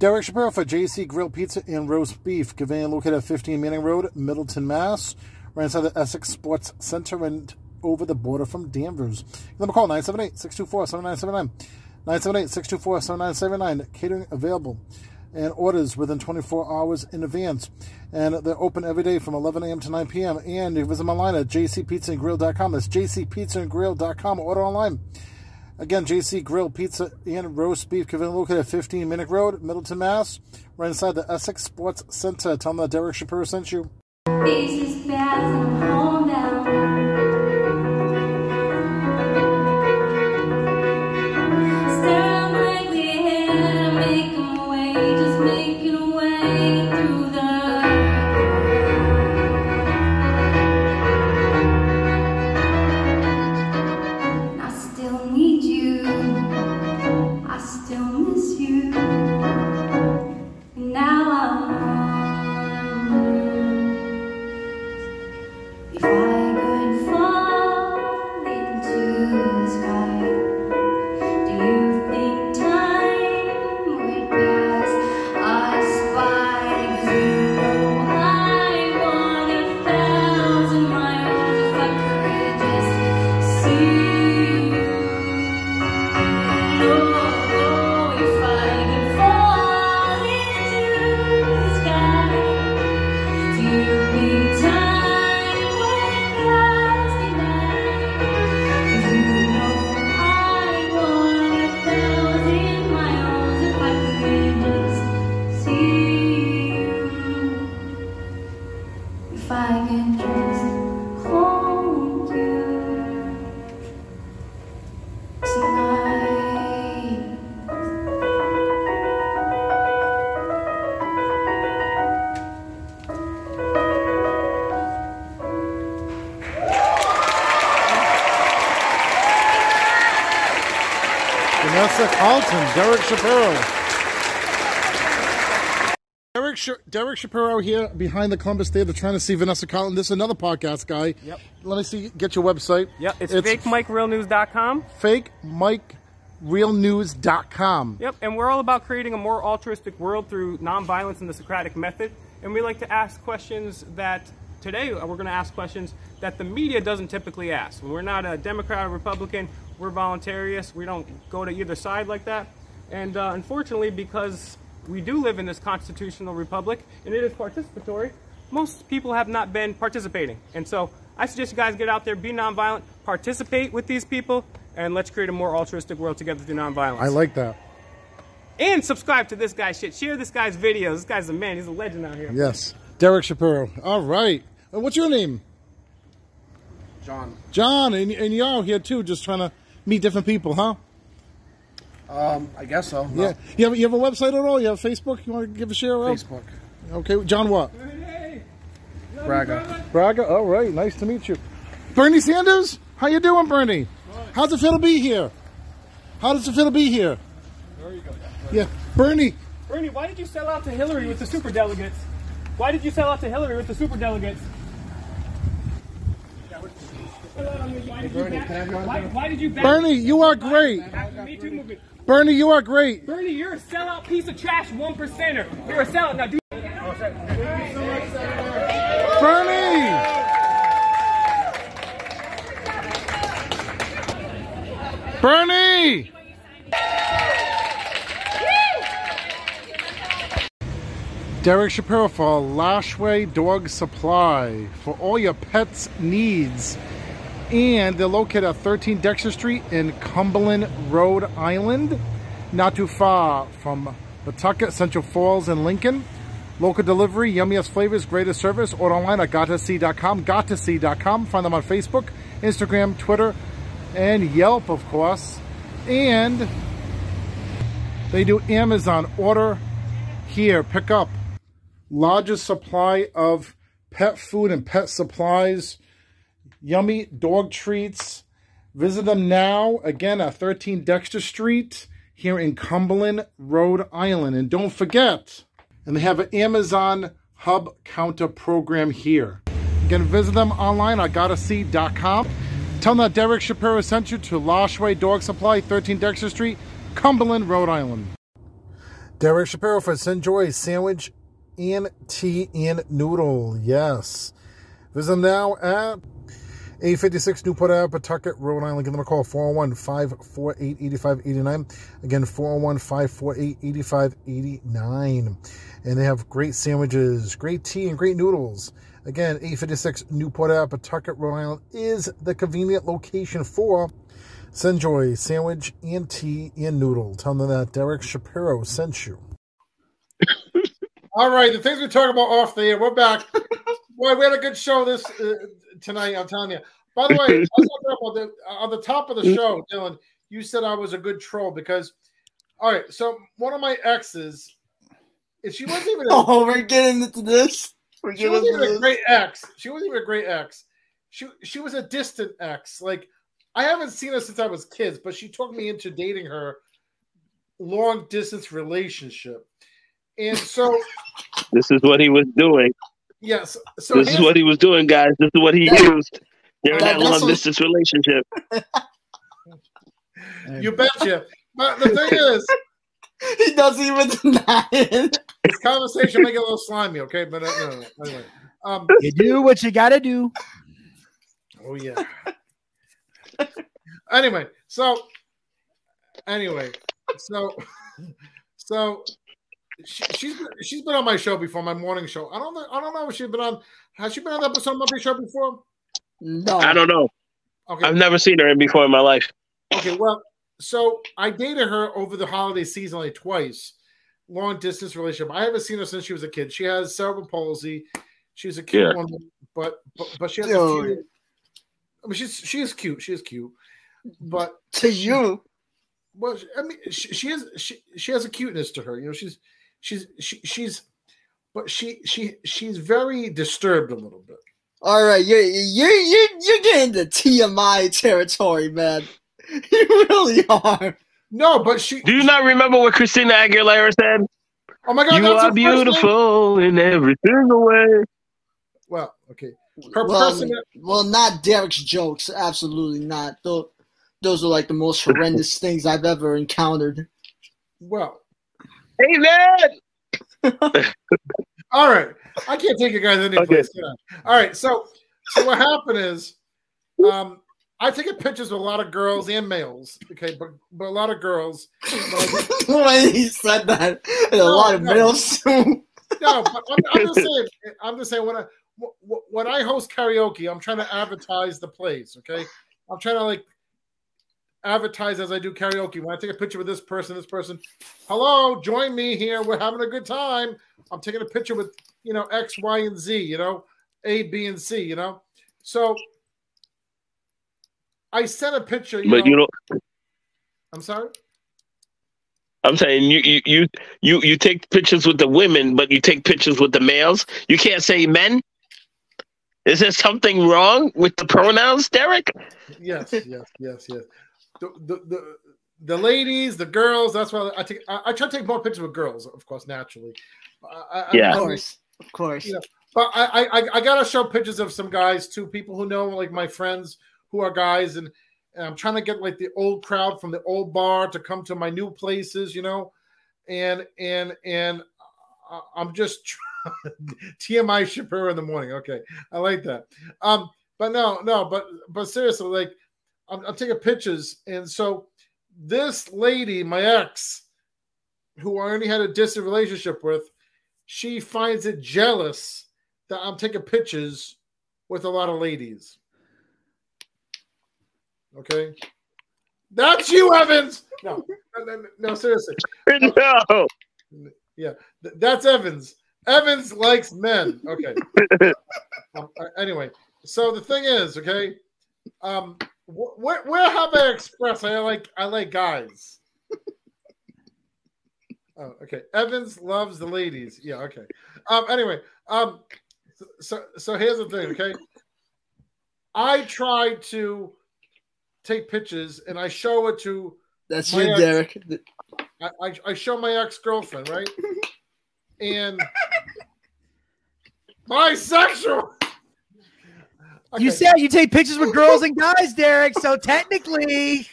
Derek Shapiro for JC Grill Pizza and Roast Beef, convenient located at 15 Manning Road, Middleton, Mass. Right inside the Essex Sports Center and over the border from Danvers. Give them a call 978 624 7979. 978 624 7979. Catering available and orders within 24 hours in advance. And they're open every day from 11 a.m. to 9 p.m. And you visit them online at jcpizzaandgrill.com. That's jcpizzaandgrill.com. Order online. Again, JC Grill Pizza and Roast Beef, convenient located at 15 Manning Road, Middleton, Mass. Right inside the Essex Sports Center. Tell them that Derek Shapiro sent you. Vanessa Carlton, Derek Shapiro. Derek, Sh- Derek Shapiro here behind the Columbus Theater trying to see Vanessa Carlton. This is another podcast guy. Yep. Let me see, get your website. Yep, it's, fakemikerealnews.com. FakeMikeRealNews.com. Yep, and we're all about creating a more altruistic world through nonviolence and the Socratic method. And we like to ask questions that today uh, we're going to ask questions that the media doesn't typically ask. We're not a Democrat or Republican. We're voluntarists. We don't go to either side like that. And uh, unfortunately, because we do live in this constitutional republic and it is participatory, most people have not been participating. And so I suggest you guys get out there, be nonviolent, participate with these people, and let's create a more altruistic world together through nonviolence. I like that. And subscribe to this guy's shit. Share this guy's videos. This guy's a man. He's a legend out here. Yes. Derek Shapiro. All right. And what's your name? John. John. And, and you're out here too, just trying to meet different people, huh? Um, I guess so. Yeah. You have, you have a website at all? You have Facebook? You want to give a share out? Facebook. Okay. John what? Braga. Braga. All right. Nice to meet you. Bernie Sanders? How you doing, Bernie? How's it feel to be here? How does it feel to be here? There you go. Yeah. Bernie. Bernie, why did you sell out to Hillary with the super delegates? Why did you sell out to Hillary with the super delegates? Why did you Bernie, back- can you on why, the- why did you back- Bernie, you are great. Me Too movement. Bernie, you are great. Bernie, you're a sellout piece of trash, one percenter. You're a sellout. Now do. Bernie. Bernie. Derek Shapiro for Lashway Dog Supply for all your pets' needs. And they're located at 13 Dexter Street in Cumberland, Rhode Island. Not too far from Pawtucket, Central Falls, and Lincoln. Local delivery, yummiest flavors, greatest service. Order online at gottosee.com, gottosee.com. Find them on Facebook, Instagram, Twitter, and Yelp, of course. And they do Amazon. Order here, pick up. Largest supply of pet food and pet supplies. Yummy dog treats. Visit them now, again, at 13 Dexter Street here in Cumberland, Rhode Island. And don't forget, and they have an Amazon Hub Counter program here. Again, visit them online at gottosee.com. Tell them that Derek Shapiro sent you to Lashway Dog Supply, 13 Dexter Street, Cumberland, Rhode Island. Derek Shapiro for Senjoy Sandwich and Tea and Noodle. Yes. Visit them now at 856 Newport Ave, Pawtucket, Rhode Island. Give them a call, 401 548 8589. Again, 401 548 8589. And they have great sandwiches, great tea, and great noodles. Again, 856 Newport Ave, Pawtucket, Rhode Island is the convenient location for Senjoy Sandwich and Tea and Noodle. Tell them that Derek Shapiro sent you. All right, the things we talk about off the air. We're back. Boy, we had a good show this uh, tonight. I'm telling you. By the way, the, on the top of the show, Dylan. You said I was a good troll because, all right. So one of my exes, if she wasn't even. A, Oh, we're getting into this. We're she wasn't even a great ex. She wasn't even a great ex. She she was a distant ex. Like I haven't seen her since I was kids, but she took me into dating her long distance relationship. And so This is what he was doing. Yes, so this is what he was doing, guys. This is what he used during That- that that's long what- distance relationship. You betcha. But the thing is, he doesn't even deny it. This conversation may get a little slimy, okay? But uh, no, no, no. anyway, um, You do what you gotta do. oh yeah. anyway, so anyway, so so she, she's been, she's been on my show before, my morning show. I don't know. I don't know if she's been on. Has she been on the episode of my show before? No. I don't know. Okay. I've never seen her before in my life. Okay, well, so I dated her over the holiday season like twice, long distance relationship. I haven't seen her since she was a kid. She has cerebral palsy. She's a cute Yeah. woman, but, but but she has a oh, Dude. few. I mean, she's she is cute. She is cute, but to you, well, I mean, she, she is she she has a cuteness to her. You know, she's she's she, she's, but she she she's very disturbed a little bit. All right, you're you're you're you're getting the TMI territory, man. You really are. No, but she. Do you not remember what Christina Aguilera said? Oh my God, you that's are beautiful in every single way. Well, okay. Her Well, person. well, not Derek's jokes. Absolutely not. Those, those are like the most horrendous things I've ever encountered. Well, Hey, man. all right. I can't take you guys any place. can I? All right. So, so what happened is, um, I take pictures with a lot of girls and males. Okay, but but a lot of girls. when he said that, and a No, lot of no. males. no, but I'm, I'm just saying. I'm just saying when I wh- wh- when I host karaoke, I'm trying to advertise the place. Okay, I'm trying to like advertise as I do karaoke. When I take a picture with this person, this person, hello, join me here. We're having a good time. I'm taking a picture with you know X, Y, and Z. You know, A, B, and C. You know, so I sent a picture. You But know, you don't. I'm sorry. I'm saying you, you you you you take pictures with the women, but you take pictures with the males. You can't say men. Is there something wrong with the pronouns, Derek? Yes, yes, yes, yes. The, the, the, the ladies, the girls. That's why I take. I, I try to take more pictures with girls, of course, naturally. I, I, Yeah. Of course, of course. You know, but I, I, I gotta show pictures of some guys too. People who know, like my friends who are guys, and, and I'm trying to get like the old crowd from the old bar to come to my new places. You know, and and and I- I'm just trying, TMI Shapiro in the morning. Okay, I like that. Um, but no, no, but but seriously, like I'm, I'm taking pictures, and so this lady, my ex, who I only had a distant relationship with, she finds it jealous that I'm taking pictures with a lot of ladies. Okay, that's you, Yvens. No, no, no, no seriously. No. Yeah, th- that's Yvens. Yvens likes men. Okay. Um, uh, anyway, so the thing is, okay, um, where where have I expressed I like I like guys? Oh, okay. Yvens loves the ladies. Yeah. Okay. Um. Anyway. Um. So so, here's the thing. Okay. I try to take pictures and I show it to. That's you, ex- Derek. I, I, I show my ex girlfriend, right? and bisexual. You said you take pictures with girls and guys, Derek. So technically,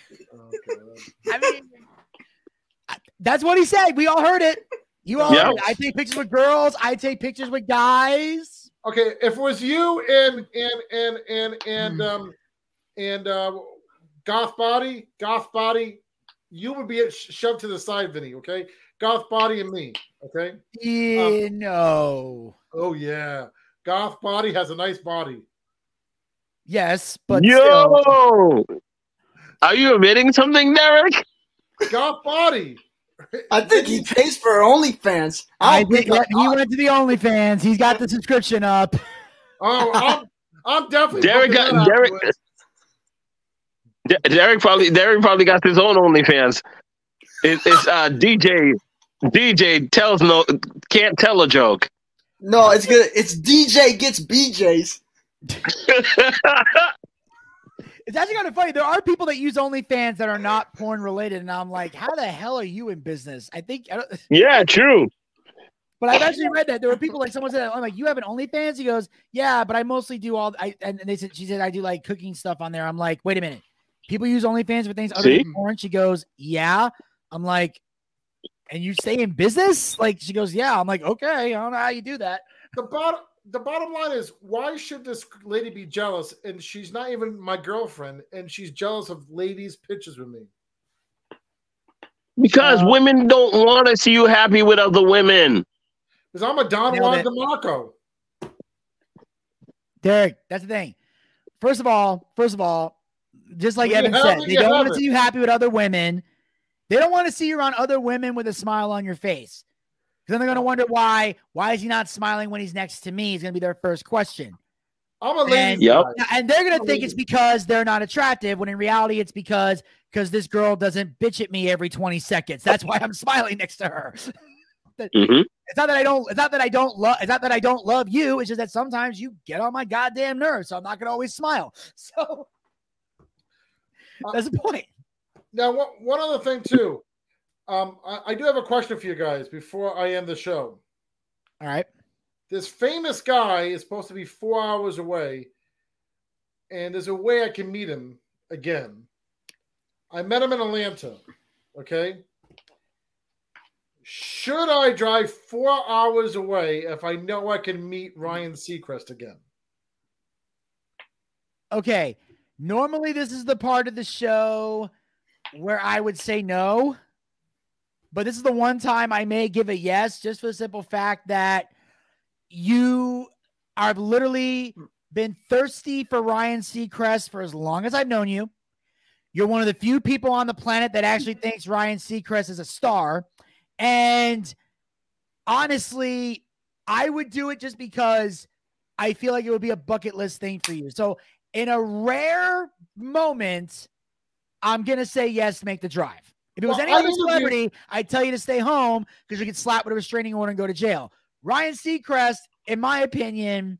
I mean, that's what he said. We all heard it. You all Yeah. heard it. I take pictures with girls. I take pictures with guys. Okay, if it was you and and and and and um and uh goth body, goth body, you would be shoved to the side, Vinny. Okay, goth body and me. Okay. Yeah, no. Oh yeah, goth body has a nice body. Yes, but Yo, are you admitting something, Derek? Goth body. I think he pays for OnlyFans. I I think think he went to the OnlyFans. He's got the subscription up. Oh, I'm I'm definitely Derek got Derek. afterwards. Derek probably Derek probably got his own OnlyFans. It, it's uh, DJ DJ tells no can't tell a joke. No, it's good. It's DJ gets BJ's. It's actually kind of funny. There are people that use OnlyFans that are not porn related, and I'm like, how the hell are you in business? I think, I don't, yeah, true. but I've actually read that there were people like someone said, I'm like, you have an OnlyFans? He goes, yeah, but I mostly do all. I and they said she said I do like cooking stuff on there. I'm like, wait a minute, people use OnlyFans for things other See? than porn. She goes, yeah. I'm like, and you stay in business? Like she goes, yeah. I'm like, okay, I don't know how you do that. The bottom the bottom line is why should this lady be jealous? And she's not even my girlfriend, and she's jealous of ladies' pictures with me. Because uh, women don't want to see you happy with other women. Because I'm a Don Nailed Juan it. DeMarco. Derek, that's the thing. First of all, first of all, just like When Evan said, it, they don't want to see you happy with other women. They don't want to see you around other women with a smile on your face. 'Cause Then they're going to wonder why. Why is he not smiling when he's next to me? Is going to be their first question. I'm a And, lady. Yep. and they're going to think it's because they're not attractive. When in reality, it's because because this girl doesn't bitch at me every twenty seconds. That's why I'm smiling next to her. Mhm. It's not that I don't. It's not that I don't love. It's not that I don't love you. It's just that sometimes you get on my goddamn nerves. So I'm not gonna always smile. So Uh, that's the point. Now, one, one other thing too. Um, I, I do have a question for you guys before I end the show. All right. This famous guy is supposed to be four hours away, and there's a way I can meet him again. I met him in Atlanta. Okay. Should I drive four hours away if I know I can meet Ryan Seacrest again? Okay. Normally, this is the part of the show where I would say no, but this is the one time I may give a yes, just for the simple fact that you are literally been thirsty for Ryan Seacrest for as long as I've known you. You're one of the few people on the planet that actually thinks Ryan Seacrest is a star. And honestly, I would do it just because I feel like it would be a bucket list thing for you. So, in a rare moment, I'm going to say yes, to make the drive. If it was Well, any other celebrity, I'd tell you to stay home because you get slapped with a restraining order and go to jail. Ryan Seacrest, in my opinion,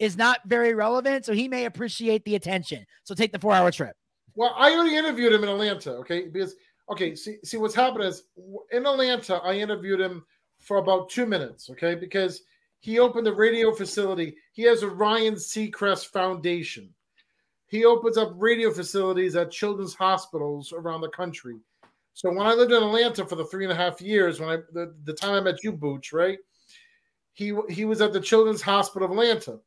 is not very relevant, so he may appreciate the attention. So take the four hour trip. Well, I already interviewed him in Atlanta. Okay, because okay, see, see what's happened is in Atlanta, I interviewed him for about two minutes. Okay, because he opened a radio facility. He has a Ryan Seacrest Foundation. He opens up radio facilities at children's hospitals around the country. So when I lived in Atlanta for the three and a half years, when I the, the time I met you, Booch, right? He he was at the Children's Hospital of Atlanta.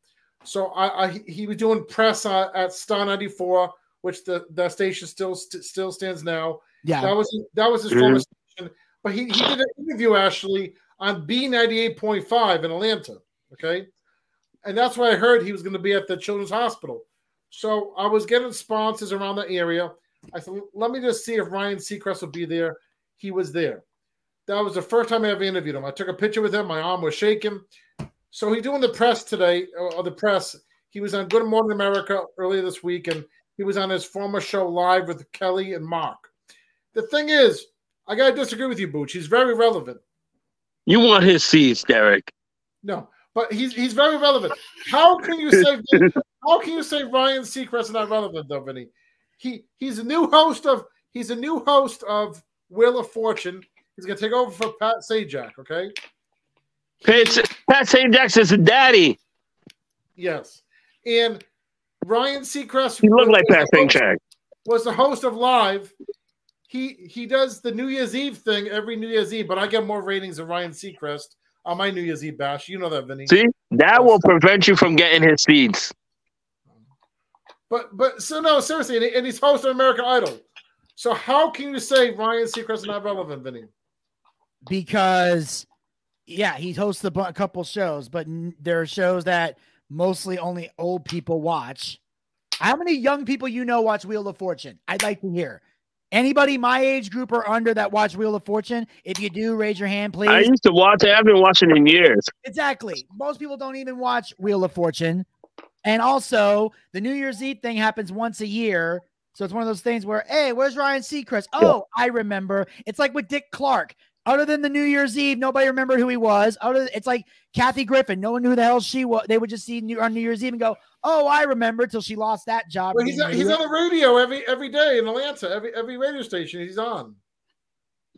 So I, I he was doing press uh, at Star 94, which the that station still st- still stands now. Yeah. that was that was his Mhm. former station. But he, he did an interview actually on B98.5 in Atlanta. Okay, and that's where I heard he was going to be at the Children's Hospital. So I was getting sponsors around the area. I said, let me just see if Ryan Seacrest will be there. He was there. That was the first time I ever interviewed him. I took a picture with him. My arm was shaking. So he's doing the press today, or or the press. He was on Good Morning America earlier this week, and he was on his former show live with Kelly and Mark. The thing is, I gotta disagree with you, Booch. He's very relevant. You want his seats, Derek. No, but he's he's very relevant. How can you say how can you say Ryan Seacrest is not relevant though, Vinny? He he's a new host of he's a new host of Wheel of Fortune. He's gonna take over for Pat Sajak, okay? Pat, Pat St. Jackson's daddy. Yes. And Ryan Seacrest He looked like Pat the St. host- Jack. was the host of Live. He he does the New Year's Eve thing every New Year's Eve, but I get more ratings than Ryan Seacrest on my New Year's Eve bash. You know that, Vinny. See, that will prevent you from getting his seats. But but so no, seriously, and, he- and he's host of American Idol. So how can you say Ryan Seacrest is not relevant, Vinny? because yeah, he hosts a, bu- a couple shows, but n- there are shows that mostly only old people watch. How many young people you know watch Wheel of Fortune? I'd like to hear. Anybody my age group or under that watch Wheel of Fortune? If you do, raise your hand, please. I used to watch it. I've been watching in years. Exactly. Most people don't even watch Wheel of Fortune. And also, the New Year's Eve thing happens once a year. So it's one of those things where, hey, where's Ryan Seacrest? Oh, I remember. It's like with Dick Clark. Other than the New Year's Eve, nobody remembered who he was. Other, it's like Kathy Griffin. No one knew who the hell she was. They would just see New, on New Year's Eve and go, "Oh, I remember." Till she lost that job. Well, he's on, he's on the radio every every day in Atlanta. Every every radio station he's on.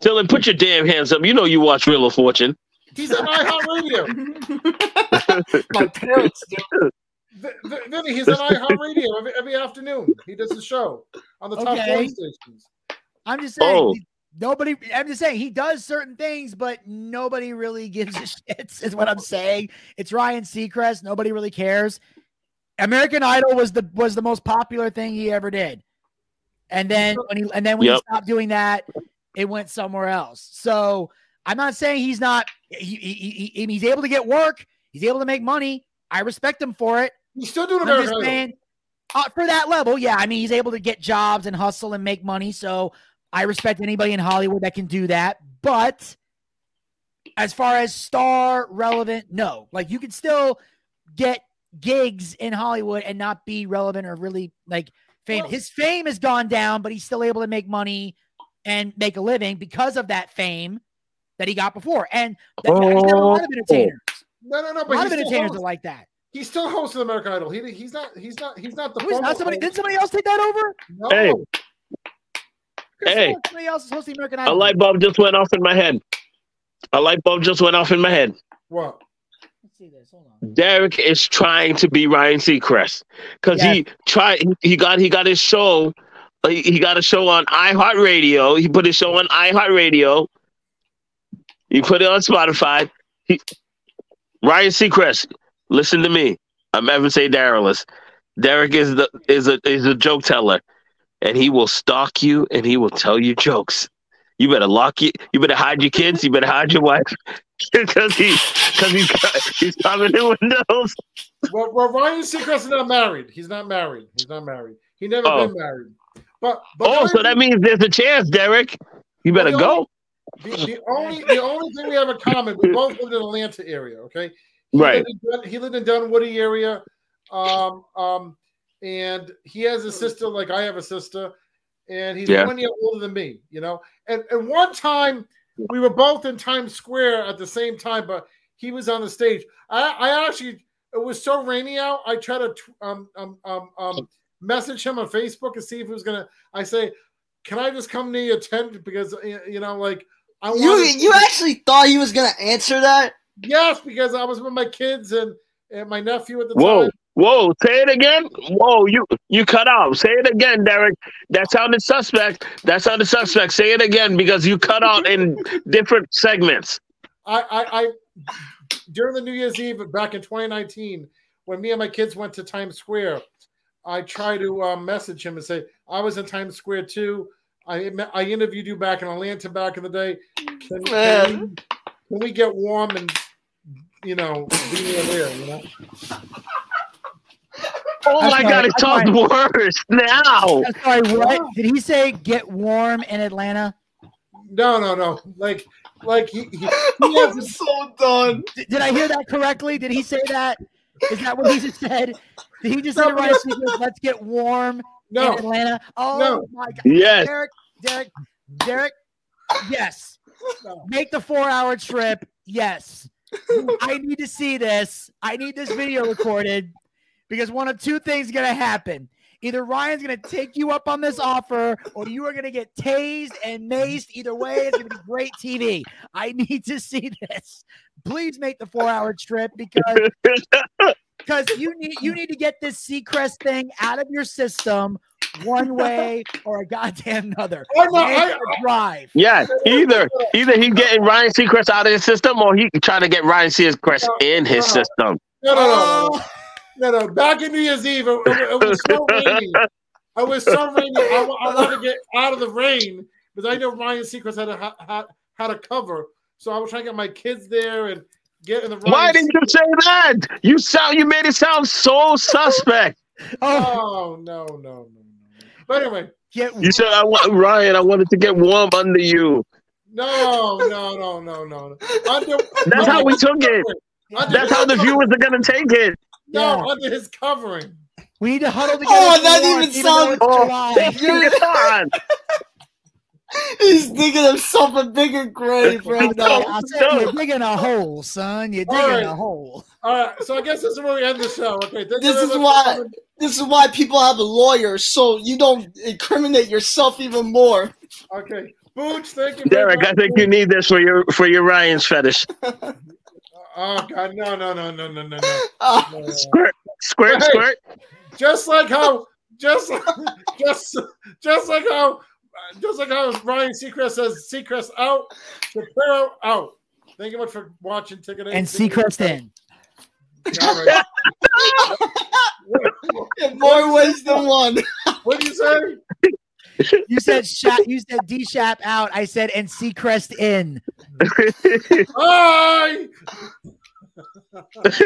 Dylan, put your damn hands up. You know you watch Wheel of Fortune. He's on iHeartRadio. My parents do. V- V- Vinny, he's on iHeartRadio every, every afternoon. He does the show on the top Okay. stations. I'm just saying. Oh. Nobody, I'm just saying he does certain things, but nobody really gives a shit, is what I'm saying. It's Ryan Seacrest. Nobody really cares. American Idol was the was the most popular thing he ever did. And then when he and then when he stopped doing that, it went somewhere else. So I'm not saying he's not he, he, he- he- he's able to get work, he's able to make money. I respect him for it. He's still doing I'm American just Idol. saying, uh, for that level, yeah. I mean, he's able to get jobs and hustle and make money. So I respect anybody in Hollywood that can do that. But as far as star relevant, no. Like you can still get gigs in Hollywood and not be relevant or really like fame. His fame has gone down, but he's still able to make money and make a living because of that fame that he got before. And that, there's a lot of entertainers. No, no, no. But A lot of entertainers are like that. He's still hosting American Idol. He, he's not. He's not. He's not the. Who is not somebody? host. Did somebody else take that over? No. Hey. Hey, Somebody else is hosting American Idol. a light bulb just went off in my head. A light bulb just went off in my head. What? Let's see this. Hold on. Derek is trying to be Ryan Seacrest because Yeah. he tried. He got he got his show. He he got a show on iHeartRadio. He put his show on iHeartRadio. He put it on Spotify. He, Ryan Seacrest, listen to me. I'm Yvens A. Darilus. Derek is the is a is a joke teller, and he will stalk you and he will tell you jokes. You better lock you. You better hide your kids. You better hide your wife because he because he's he's coming in windows. Well, well, Ryan Seacrest is not married. He's not married. He's not married. He never Oh. been married. But, but Oh, so that means there's a chance, Derek. You better go. the, the only the only thing we have in common, we both lived in the Atlanta area. Okay, he Right. Lived in, Dun- he lived in Dunwoody area, um, um, and he has a sister like I have a sister, and he's Yeah. one year older than me. You know, and and one time we were both in Times Square at the same time, but he was on the stage. I I actually it was so rainy out. I tried to tw- um um um um message him on Facebook and see if he was gonna. I say, can I just come near your tent because uh, you know like. I You you actually thought he was gonna answer that? Yes, because I was with my kids and, and my nephew at the Whoa, time. whoa! Say it again. Whoa, you you cut out. Say it again, Derek. That sounded suspect. That sounded suspect. Say it again because you cut out in different segments. I, I, I during the New Year's Eve back in 2019, when me and my kids went to Times Square, I tried to uh, message him and say I was in Times Square too. I I interviewed you back in Atlanta back in the day. Can, can, we, can we get warm and you know be near there? You know. Oh I'm my sorry, God! It I'm talks sorry. worse now. I'm sorry, what did he say? Get warm in Atlanta? No, no, no. Like, like he, he, he has so done. Did, did I hear that correctly? Did he say that? Is that what he just said? Did he just say to Ryan let's get warm No. in Atlanta? Oh No. my god. Yes. Derek, Derek, Derek, yes. Make the four hour trip. Yes. I need to see this. I need this video recorded because one of two things is gonna happen. Either Ryan's gonna take you up on this offer, or you are gonna get tased and maced. Either way, it's gonna be great TV. I need to see this. Please make the four-hour trip because because you need you need to get this Seacrest thing out of your system one way or a goddamn another. Oh, no, Make I- a drive. Yeah, either either he's getting Ryan Seacrest out of his system, or he trying to get Ryan Seacrest in his no. system. No, no, no, oh. no, no. Back in New Year's Eve, it, it- it was so rainy. It was so rainy. I, wa- I wanted to get out of the rain because I know Ryan Seacrest had a ha- ha- had a cover, so I was trying to get my kids there and get in the. Ryan Why didn't you say that? You sound you made it sound so suspect. Oh, oh no, no, no, no. But anyway, get You said I want Ryan. I wanted to get warm under you. no, no, no, no, no. Under, That's how we took it. Under That's how the his viewers are gonna take it. No, under his covering. We need to huddle oh, together. Oh, that even even though sounds- it's Oh, July. Come on. He's digging himself a bigger grave bro. now. I said you're digging a hole, son. You're digging right. a hole. All right, so I guess this is where we end the show. Okay, thank This is why coming. this is why people have a lawyer, so you don't incriminate yourself even more. Okay, Booch, thank you. Derek, much. I think you need this for your for your Ryan's fetish. Oh God, no, no, no, no, no, no, no. Oh, Squirt, squirt, Hey. squirt. Just like how, just, just, just like how, just like how Ryan Seacrest says Seacrest out, Shapiro out. Thank you much for watching. Ticket And Seacrest in. All right. in more ways than one. What did you say? You said Sha- you said D Shap out. I said and Seacrest in. Bye.